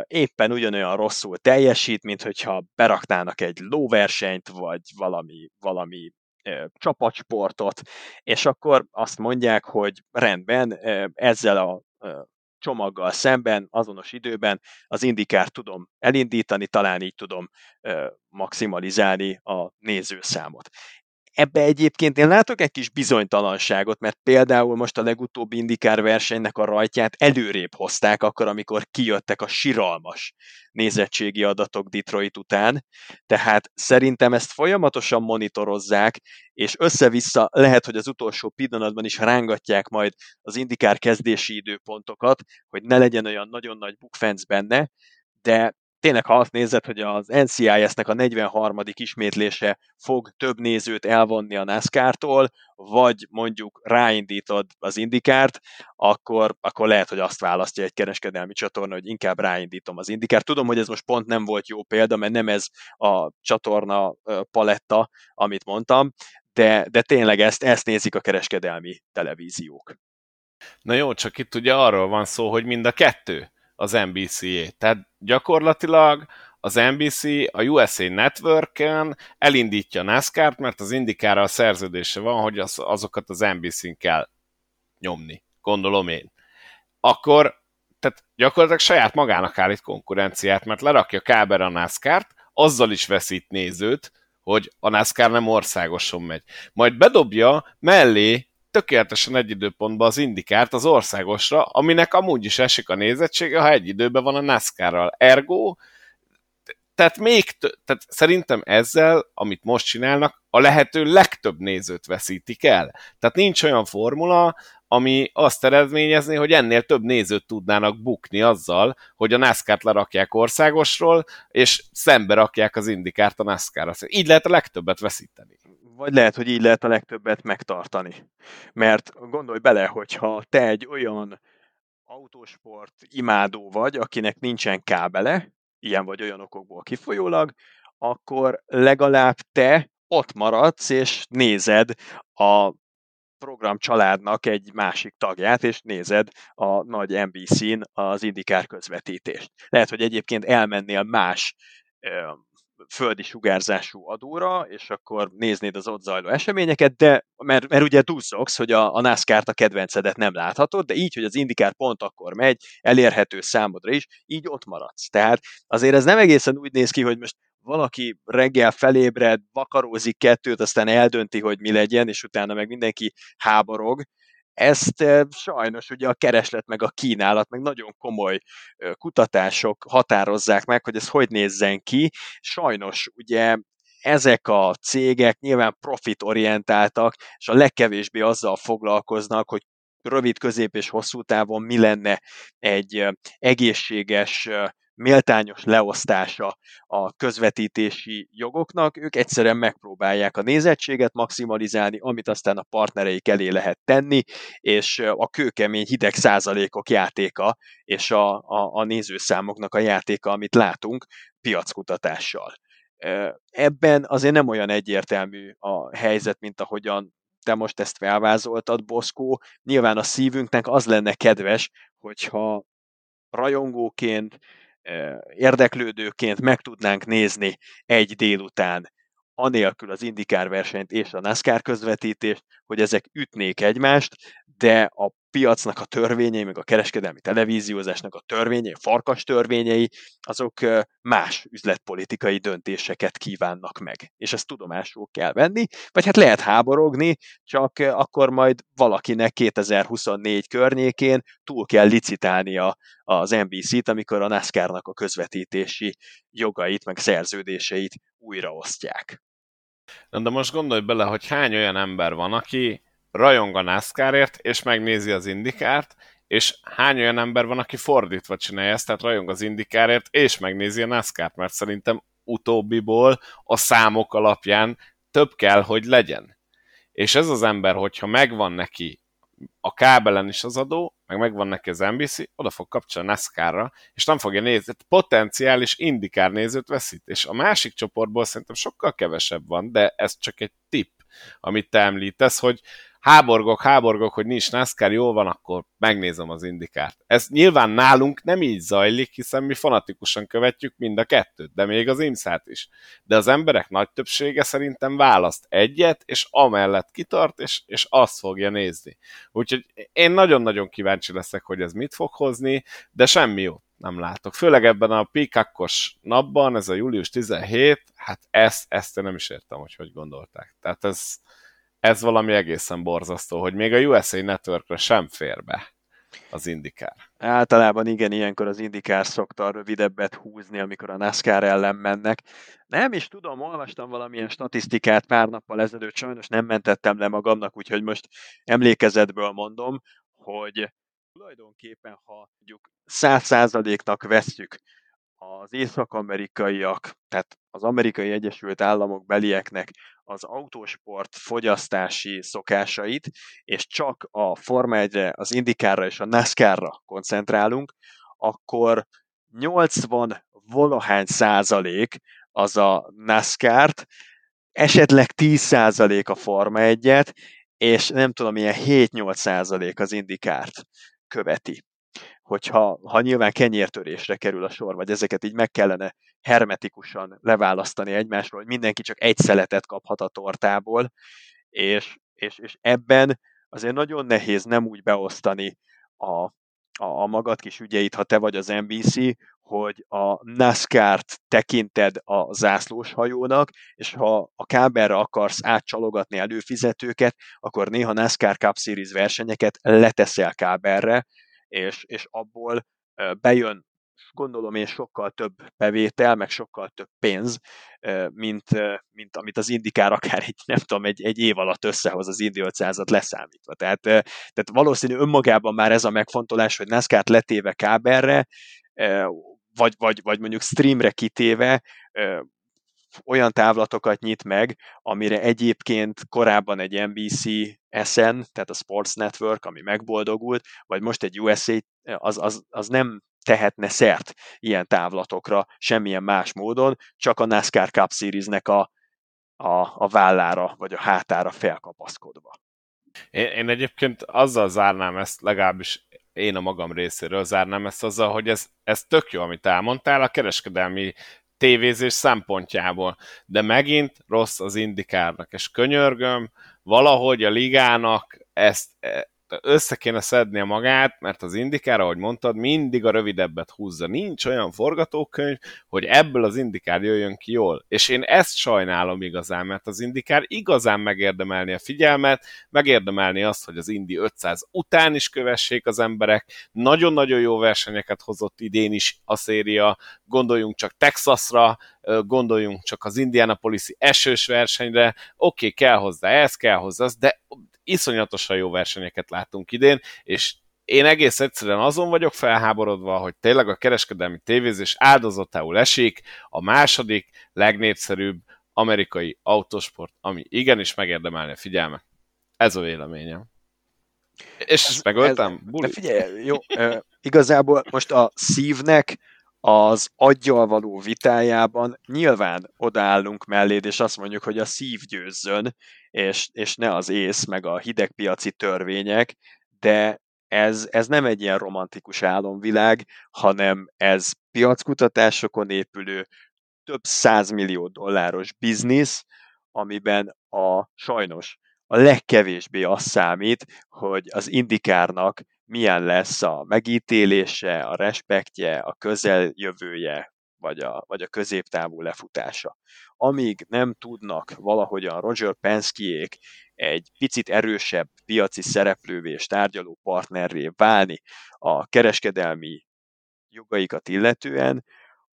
Speaker 3: éppen ugyanolyan rosszul teljesít, mint hogyha beraknának egy lóversenyt, vagy valami, valami csapatsportot, és akkor azt mondják, hogy rendben, ezzel a csomaggal szemben, azonos időben az indikárt tudom elindítani, talán így tudom maximalizálni a nézőszámot. Ebbe egyébként én látok egy kis bizonytalanságot, mert például most a legutóbbi indikár versenynek a rajtját előrébb hozták, akkor, amikor kijöttek a siralmas nézettségi adatok Detroit után, tehát szerintem ezt folyamatosan monitorozzák, és össze-vissza lehet, hogy az utolsó pillanatban is rángatják majd az indikár kezdési időpontokat, hogy ne legyen olyan nagyon nagy bukfenc benne, de tényleg ha azt nézed, hogy az NCIS-nek a 43. ismétlése fog több nézőt elvonni a NASCAR-tól, vagy mondjuk ráindítod az indikárt, akkor, akkor lehet, hogy azt választja egy kereskedelmi csatorna, hogy inkább ráindítom az indikárt. Tudom, hogy ez most pont nem volt jó példa, mert nem ez a csatorna paletta, amit mondtam, de, de tényleg ezt, ezt nézik a kereskedelmi televíziók.
Speaker 1: Na jó, csak itt ugye arról van szó, hogy mind a kettő az NBC-é. Tehát gyakorlatilag az NBC a USA Network-en elindítja NASCAR-t, mert az indikára a szerződése van, hogy az, azokat az NBC-n kell nyomni, gondolom én. Akkor tehát gyakorlatilag saját magának állít konkurenciát, mert lerakja kábel a NASCAR-t, azzal is veszít nézőt, hogy a NASCAR nem országoson megy. Majd bedobja mellé tökéletesen egy időpontban az indikárt az országosra, aminek amúgy is esik a nézettsége, ha egy időben van a NASCAR-ral. Ergo, tehát még, tehát szerintem ezzel, amit most csinálnak, a lehető legtöbb nézőt veszítik el. Tehát nincs olyan formula, ami azt eredményezni, hogy ennél több nézőt tudnának bukni azzal, hogy a NASCAR-t lerakják országosról, és szembe rakják az indikárt a NASCAR-ra. Így lehet a legtöbbet veszíteni
Speaker 3: vagy lehet, hogy így lehet a legtöbbet megtartani. Mert gondolj bele, hogyha te egy olyan autósport imádó vagy, akinek nincsen kábele, ilyen vagy olyan okokból kifolyólag, akkor legalább te ott maradsz, és nézed a program családnak egy másik tagját, és nézed a nagy NBC-n az indikár közvetítést. Lehet, hogy egyébként elmennél más földi sugárzású adóra, és akkor néznéd az ott zajló eseményeket, de mert, mert ugye túlszoksz, hogy a, a NASCAR-t a kedvencedet nem láthatod, de így, hogy az indikár pont akkor megy, elérhető számodra is, így ott maradsz. Tehát azért ez nem egészen úgy néz ki, hogy most valaki reggel felébred, vakarózik kettőt, aztán eldönti, hogy mi legyen, és utána meg mindenki háborog. Ezt sajnos ugye a kereslet meg a kínálat, meg nagyon komoly kutatások határozzák meg, hogy ez hogy nézzen ki. Sajnos ugye ezek a cégek nyilván profitorientáltak, és a legkevésbé azzal foglalkoznak, hogy rövid, közép és hosszú távon mi lenne egy egészséges méltányos leosztása a közvetítési jogoknak, ők egyszerűen megpróbálják a nézettséget maximalizálni, amit aztán a partnereik elé lehet tenni, és a kőkemény hideg százalékok játéka, és a, a, a nézőszámoknak a játéka, amit látunk piackutatással. Ebben azért nem olyan egyértelmű a helyzet, mint ahogyan te most ezt felvázoltad, Boszkó. Nyilván a szívünknek az lenne kedves, hogyha rajongóként, érdeklődőként meg tudnánk nézni egy délután anélkül az indikár versenyt és a NASCAR közvetítést, hogy ezek ütnék egymást, de a piacnak a törvényei, meg a kereskedelmi televíziózásnak a törvényei, a farkas törvényei, azok más üzletpolitikai döntéseket kívánnak meg. És ezt tudomásul kell venni, vagy hát lehet háborogni, csak akkor majd valakinek 2024 környékén túl kell licitálnia az NBC-t, amikor a NASCAR-nak a közvetítési jogait, meg szerződéseit újraosztják.
Speaker 1: De most gondolj bele, hogy hány olyan ember van, aki rajong a NASCAR-ért, és megnézi az indikárt, és hány olyan ember van, aki fordítva csinálja ezt, tehát rajong az indikárért, és megnézi a NASCAR-t, mert szerintem utóbbiból a számok alapján több kell, hogy legyen. És ez az ember, hogyha megvan neki a kábelen is az adó, meg megvan neki az NBC, oda fog kapcsolni NASCAR-ra, és nem fogja nézni, potenciális indikár nézőt veszít. És a másik csoportból szerintem sokkal kevesebb van, de ez csak egy tip, amit te említesz, hogy háborgok, háborgok, hogy nincs NASCAR, jól van, akkor megnézem az indikárt. Ez nyilván nálunk nem így zajlik, hiszen mi fanatikusan követjük mind a kettőt, de még az IMSZ-t is. De az emberek nagy többsége szerintem választ egyet, és amellett kitart, és, és azt fogja nézni. Úgyhogy én nagyon-nagyon kíváncsi leszek, hogy ez mit fog hozni, de semmi jót nem látok. Főleg ebben a pikakos napban, ez a július 17, hát ezt, ezt én nem is értem, hogy hogy gondolták. Tehát ez, ez valami egészen borzasztó, hogy még a USA Networkre sem fér be az indikár.
Speaker 3: Általában igen, ilyenkor az indikár szokta rövidebbet húzni, amikor a NASCAR ellen mennek. Nem is tudom, olvastam valamilyen statisztikát pár nappal ezelőtt, sajnos nem mentettem le magamnak, úgyhogy most emlékezetből mondom, hogy tulajdonképpen, ha mondjuk száz százaléknak vesszük az észak-amerikaiak, tehát az amerikai Egyesült Államok belieknek az autósport fogyasztási szokásait, és csak a Forma 1 az Indycarra és a NASCAR-ra koncentrálunk, akkor 80 valahány százalék az a NASCAR-t, esetleg 10 százalék a Forma 1-et, és nem tudom, milyen 7-8 százalék az Indykárt követi. Hogyha ha nyilván kenyértörésre kerül a sor, vagy ezeket így meg kellene hermetikusan leválasztani egymásról, hogy mindenki csak egy szeletet kaphat a tortából, és, és, és ebben azért nagyon nehéz nem úgy beosztani a, a, a magad kis ügyeit, ha te vagy az NBC, hogy a NASCAR-t tekinted a zászlós hajónak, és ha a kábelre akarsz átcsalogatni előfizetőket, akkor néha NASCAR Cup Series versenyeket leteszel kábelre, és, és abból bejön gondolom én sokkal több bevétel, meg sokkal több pénz, mint, mint amit az indikár akár egy, nem tudom, egy, egy év alatt összehoz az Indy 500-at leszámítva. Tehát, tehát valószínű önmagában már ez a megfontolás, hogy NASCAR-t letéve kábelre, vagy, vagy, vagy mondjuk streamre kitéve, olyan távlatokat nyit meg, amire egyébként korábban egy NBC SN, tehát a Sports Network, ami megboldogult, vagy most egy USA, az, az, az nem tehetne szert ilyen távlatokra semmilyen más módon, csak a NASCAR Cup Series-nek a, a, a vállára, vagy a hátára felkapaszkodva.
Speaker 1: Én, én egyébként azzal zárnám ezt, legalábbis én a magam részéről zárnám ezt azzal, hogy ez, ez tök jó, amit elmondtál, a kereskedelmi tévézés szempontjából, de megint rossz az indikárnak, és könyörgöm, valahogy a ligának ezt, össze kéne szednie magát, mert az indikára, ahogy mondtad, mindig a rövidebbet húzza. Nincs olyan forgatókönyv, hogy ebből az indikár jöjjön ki jól. És én ezt sajnálom igazán, mert az indikár igazán megérdemelni a figyelmet, megérdemelni azt, hogy az Indi 500 után is kövessék az emberek. Nagyon-nagyon jó versenyeket hozott idén is a széria. Gondoljunk csak Texasra, gondoljunk csak az Indianapolis esős versenyre. Oké, okay, kell hozzá ez, kell hozzá az, de iszonyatosan jó versenyeket látunk idén, és én egész egyszerűen azon vagyok felháborodva, hogy tényleg a kereskedelmi tévézés áldozatául esik a második legnépszerűbb amerikai autosport, ami igenis megérdemelni a figyelmet. Ez a véleményem. És ezt megöltem? Ez,
Speaker 3: de figyelj, jó, igazából most a szívnek az aggyal való vitájában nyilván odaállunk melléd, és azt mondjuk, hogy a szív győzzön, és, és ne az ész, meg a hidegpiaci törvények, de ez, ez nem egy ilyen romantikus álomvilág, hanem ez piackutatásokon épülő, több százmillió dolláros biznisz, amiben a sajnos a legkevésbé az számít, hogy az indikárnak milyen lesz a megítélése, a respektje, a közeljövője, vagy a, vagy a középtávú lefutása. Amíg nem tudnak valahogyan Roger Penskeék egy picit erősebb piaci szereplővé és tárgyaló partnerré válni a kereskedelmi jogaikat illetően,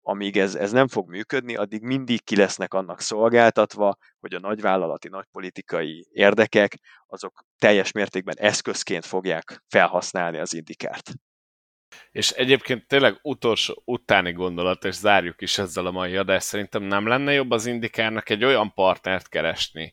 Speaker 3: amíg ez, ez nem fog működni, addig mindig ki lesznek annak szolgáltatva, hogy a nagyvállalati, nagypolitikai érdekek azok teljes mértékben eszközként fogják felhasználni az indikárt.
Speaker 1: És egyébként tényleg utolsó utáni gondolat, és zárjuk is ezzel a mai adást, szerintem nem lenne jobb az indikárnak egy olyan partnert keresni,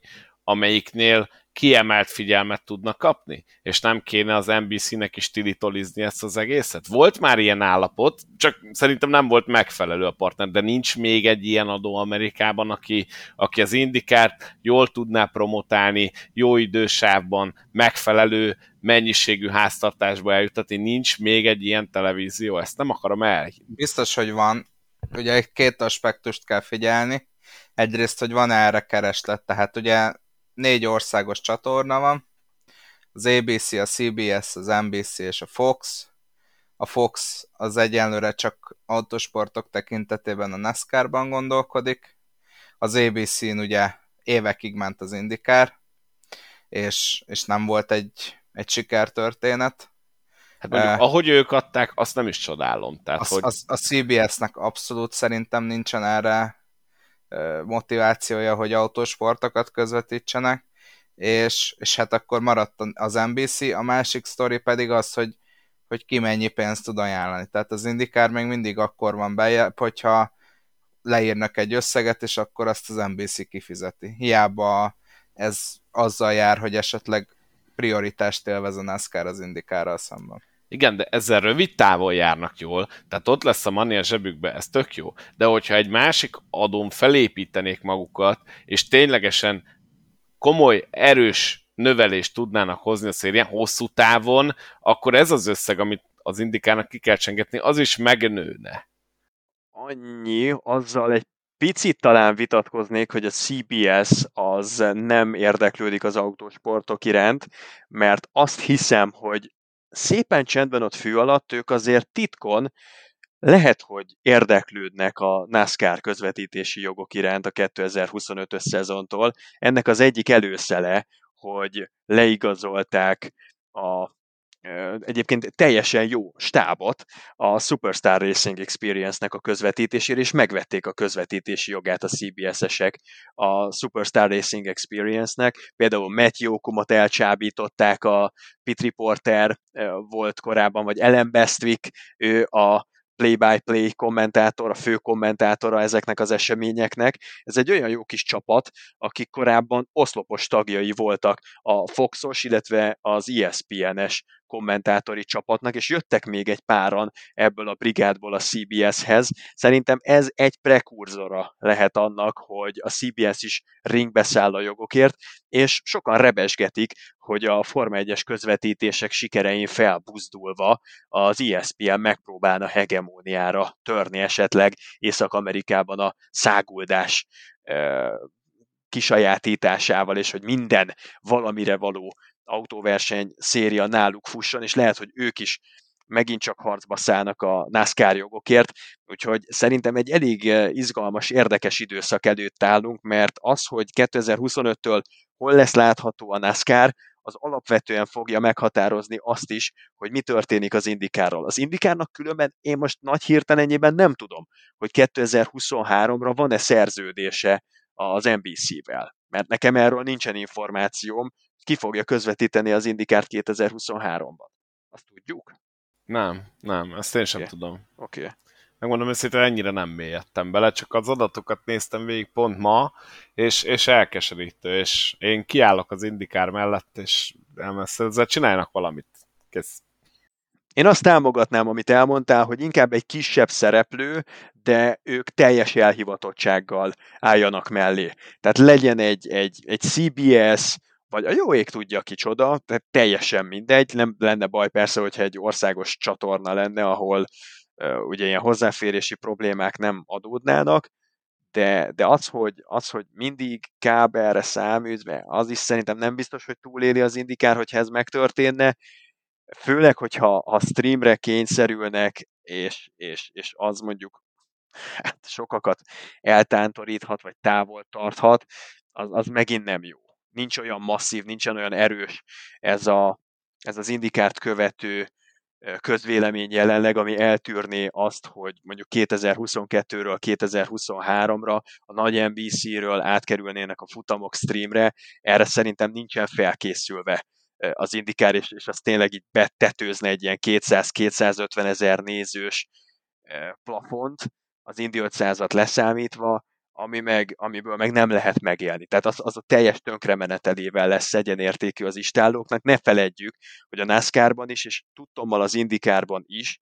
Speaker 1: amelyiknél kiemelt figyelmet tudnak kapni, és nem kéne az NBC-nek is tilitolizni ezt az egészet. Volt már ilyen állapot, csak szerintem nem volt megfelelő a partner, de nincs még egy ilyen adó Amerikában, aki, aki az indikárt jól tudná promotálni, jó idősávban, megfelelő mennyiségű háztartásba eljutatni. Nincs még egy ilyen televízió, ezt nem akarom el.
Speaker 2: Biztos, hogy van. Ugye két aspektust kell figyelni. Egyrészt, hogy van erre kereslet, tehát ugye négy országos csatorna van, az ABC, a CBS, az NBC és a Fox. A Fox az egyenlőre csak autosportok tekintetében a NASCAR-ban gondolkodik. Az ABC-n ugye évekig ment az indikár, és, és nem volt egy, egy sikertörténet.
Speaker 1: Hát mondjuk, uh, ahogy ők adták, azt nem is csodálom. Tehát,
Speaker 2: az,
Speaker 1: hogy...
Speaker 2: az, a CBS-nek abszolút szerintem nincsen erre motivációja, hogy autósportokat közvetítsenek, és, és hát akkor maradt az NBC, a másik sztori pedig az, hogy, hogy ki mennyi pénzt tud ajánlani. Tehát az indikár még mindig akkor van be, hogyha leírnak egy összeget, és akkor azt az NBC kifizeti. Hiába ez azzal jár, hogy esetleg prioritást élvez a NASCAR az indikárral szemben.
Speaker 1: Igen, de ezzel rövid távon járnak jól, tehát ott lesz a money a zsebükbe, ez tök jó. De hogyha egy másik adón felépítenék magukat, és ténylegesen komoly, erős növelést tudnának hozni a szérián hosszú távon, akkor ez az összeg, amit az indikának ki kell csengetni, az is megnőne.
Speaker 3: Annyi, azzal egy picit talán vitatkoznék, hogy a CBS az nem érdeklődik az autósportok iránt, mert azt hiszem, hogy szépen csendben ott fű alatt ők azért titkon lehet, hogy érdeklődnek a NASCAR közvetítési jogok iránt a 2025-ös szezontól. Ennek az egyik előszele, hogy leigazolták a egyébként teljesen jó stábot a Superstar Racing Experience-nek a közvetítésére, és megvették a közvetítési jogát a CBS-esek a Superstar Racing Experience-nek. Például Matthew Okumot elcsábították, a Pit Reporter volt korábban, vagy Ellen Bestwick, ő a play-by-play kommentátor, a fő kommentátora ezeknek az eseményeknek. Ez egy olyan jó kis csapat, akik korábban oszlopos tagjai voltak a Foxos, illetve az ESPN-es kommentátori csapatnak, és jöttek még egy páran ebből a brigádból a CBS-hez. Szerintem ez egy prekurzora lehet annak, hogy a CBS is ringbe száll a jogokért, és sokan rebesgetik, hogy a Forma 1-es közvetítések sikerein felbuzdulva az ESPN megpróbálna hegemóniára törni esetleg Észak-Amerikában a száguldás kisajátításával, és hogy minden valamire való autóverseny széria náluk fusson, és lehet, hogy ők is megint csak harcba szállnak a NASCAR jogokért, úgyhogy szerintem egy elég izgalmas, érdekes időszak előtt állunk, mert az, hogy 2025-től hol lesz látható a NASCAR, az alapvetően fogja meghatározni azt is, hogy mi történik az indikárral. Az indikárnak különben én most nagy hirtelenjében nem tudom, hogy 2023-ra van-e szerződése az NBC-vel, mert nekem erről nincsen információm, ki fogja közvetíteni az indikárt 2023-ban. Azt tudjuk?
Speaker 1: Nem, nem, ezt én sem okay. tudom.
Speaker 3: Oké. Okay.
Speaker 1: Megmondom őszintén, ennyire nem mélyedtem bele, csak az adatokat néztem végig pont ma, és, és elkeserítő, és én kiállok az indikár mellett, és ezzel csináljanak valamit. Kész.
Speaker 3: Én azt támogatnám, amit elmondtál, hogy inkább egy kisebb szereplő, de ők teljes elhivatottsággal álljanak mellé. Tehát legyen egy, egy, egy CBS, vagy a jó ég tudja kicsoda, tehát teljesen mindegy, nem lenne baj persze, hogyha egy országos csatorna lenne, ahol uh, ugye ilyen hozzáférési problémák nem adódnának, de, de az, hogy, az, hogy mindig kábelre száműzve, az is szerintem nem biztos, hogy túléli az indikár, hogyha ez megtörténne, főleg, hogyha ha streamre kényszerülnek, és, és, és az mondjuk hát sokakat eltántoríthat, vagy távol tarthat, az, az megint nem jó nincs olyan masszív, nincsen olyan erős ez, a, ez az indikárt követő közvélemény jelenleg, ami eltűrné azt, hogy mondjuk 2022-ről 2023-ra a nagy NBC-ről átkerülnének a futamok streamre, erre szerintem nincsen felkészülve az indikár, és, és az tényleg így betetőzne egy ilyen 200-250 ezer nézős plafont, az Indi 500-at leszámítva, ami meg, amiből meg nem lehet megélni. Tehát az, az a teljes tönkremenetelével lesz egyenértékű az istállóknak. Ne feledjük, hogy a NASCAR-ban is, és tudtommal az Indikárban is,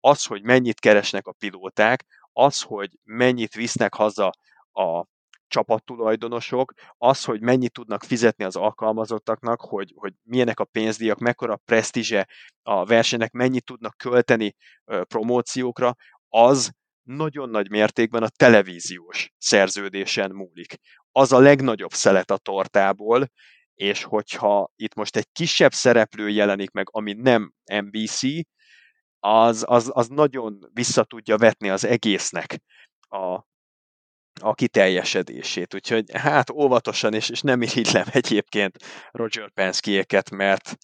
Speaker 3: az, hogy mennyit keresnek a pilóták, az, hogy mennyit visznek haza a csapattulajdonosok, az, hogy mennyit tudnak fizetni az alkalmazottaknak, hogy, hogy milyenek a pénzdíjak, mekkora presztízse a versenynek, mennyit tudnak költeni ö, promóciókra, az nagyon nagy mértékben a televíziós szerződésen múlik. Az a legnagyobb szelet a tortából, és hogyha itt most egy kisebb szereplő jelenik meg, ami nem NBC, az, az, az nagyon vissza tudja vetni az egésznek a, a kiteljesedését. Úgyhogy hát óvatosan, és, és nem irigylem egyébként Roger Penske-éket, mert,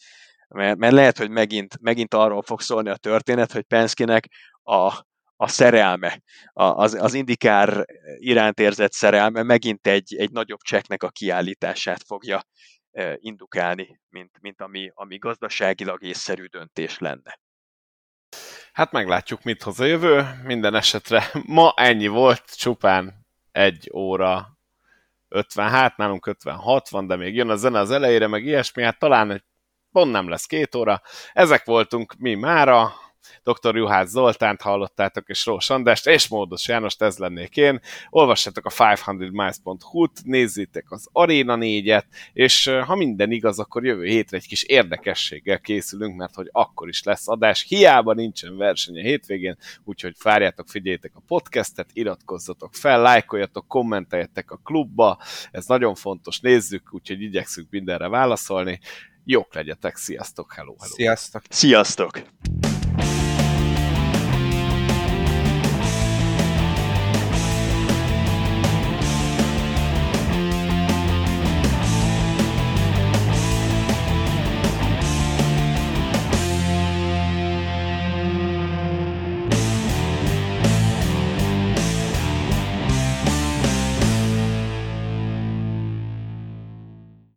Speaker 3: mert, mert lehet, hogy megint, megint arról fog szólni a történet, hogy Penske-nek a, a szerelme, az, az indikár iránt érzett szerelme megint egy, egy nagyobb cseknek a kiállítását fogja indukálni, mint, mint ami, ami gazdaságilag észszerű döntés lenne.
Speaker 1: Hát meglátjuk, mit hoz a jövő. Minden esetre ma ennyi volt, csupán egy óra 50, hát nálunk 56 van, de még jön a zene az elejére, meg ilyesmi, hát talán pont nem lesz két óra. Ezek voltunk mi mára, dr. Juhász Zoltánt hallottátok, és Rós Andrást, és Módos János, ez lennék én. Olvassátok a 500miles.hu-t, nézzétek az Arena 4-et, és ha minden igaz, akkor jövő hétre egy kis érdekességgel készülünk, mert hogy akkor is lesz adás. Hiába nincsen verseny a hétvégén, úgyhogy várjátok, figyeljétek a podcastet, iratkozzatok fel, lájkoljatok, kommenteljetek a klubba, ez nagyon fontos, nézzük, úgyhogy igyekszünk mindenre válaszolni. Jók legyetek, sziasztok, hello, hello.
Speaker 2: Sziasztok.
Speaker 3: Sziasztok.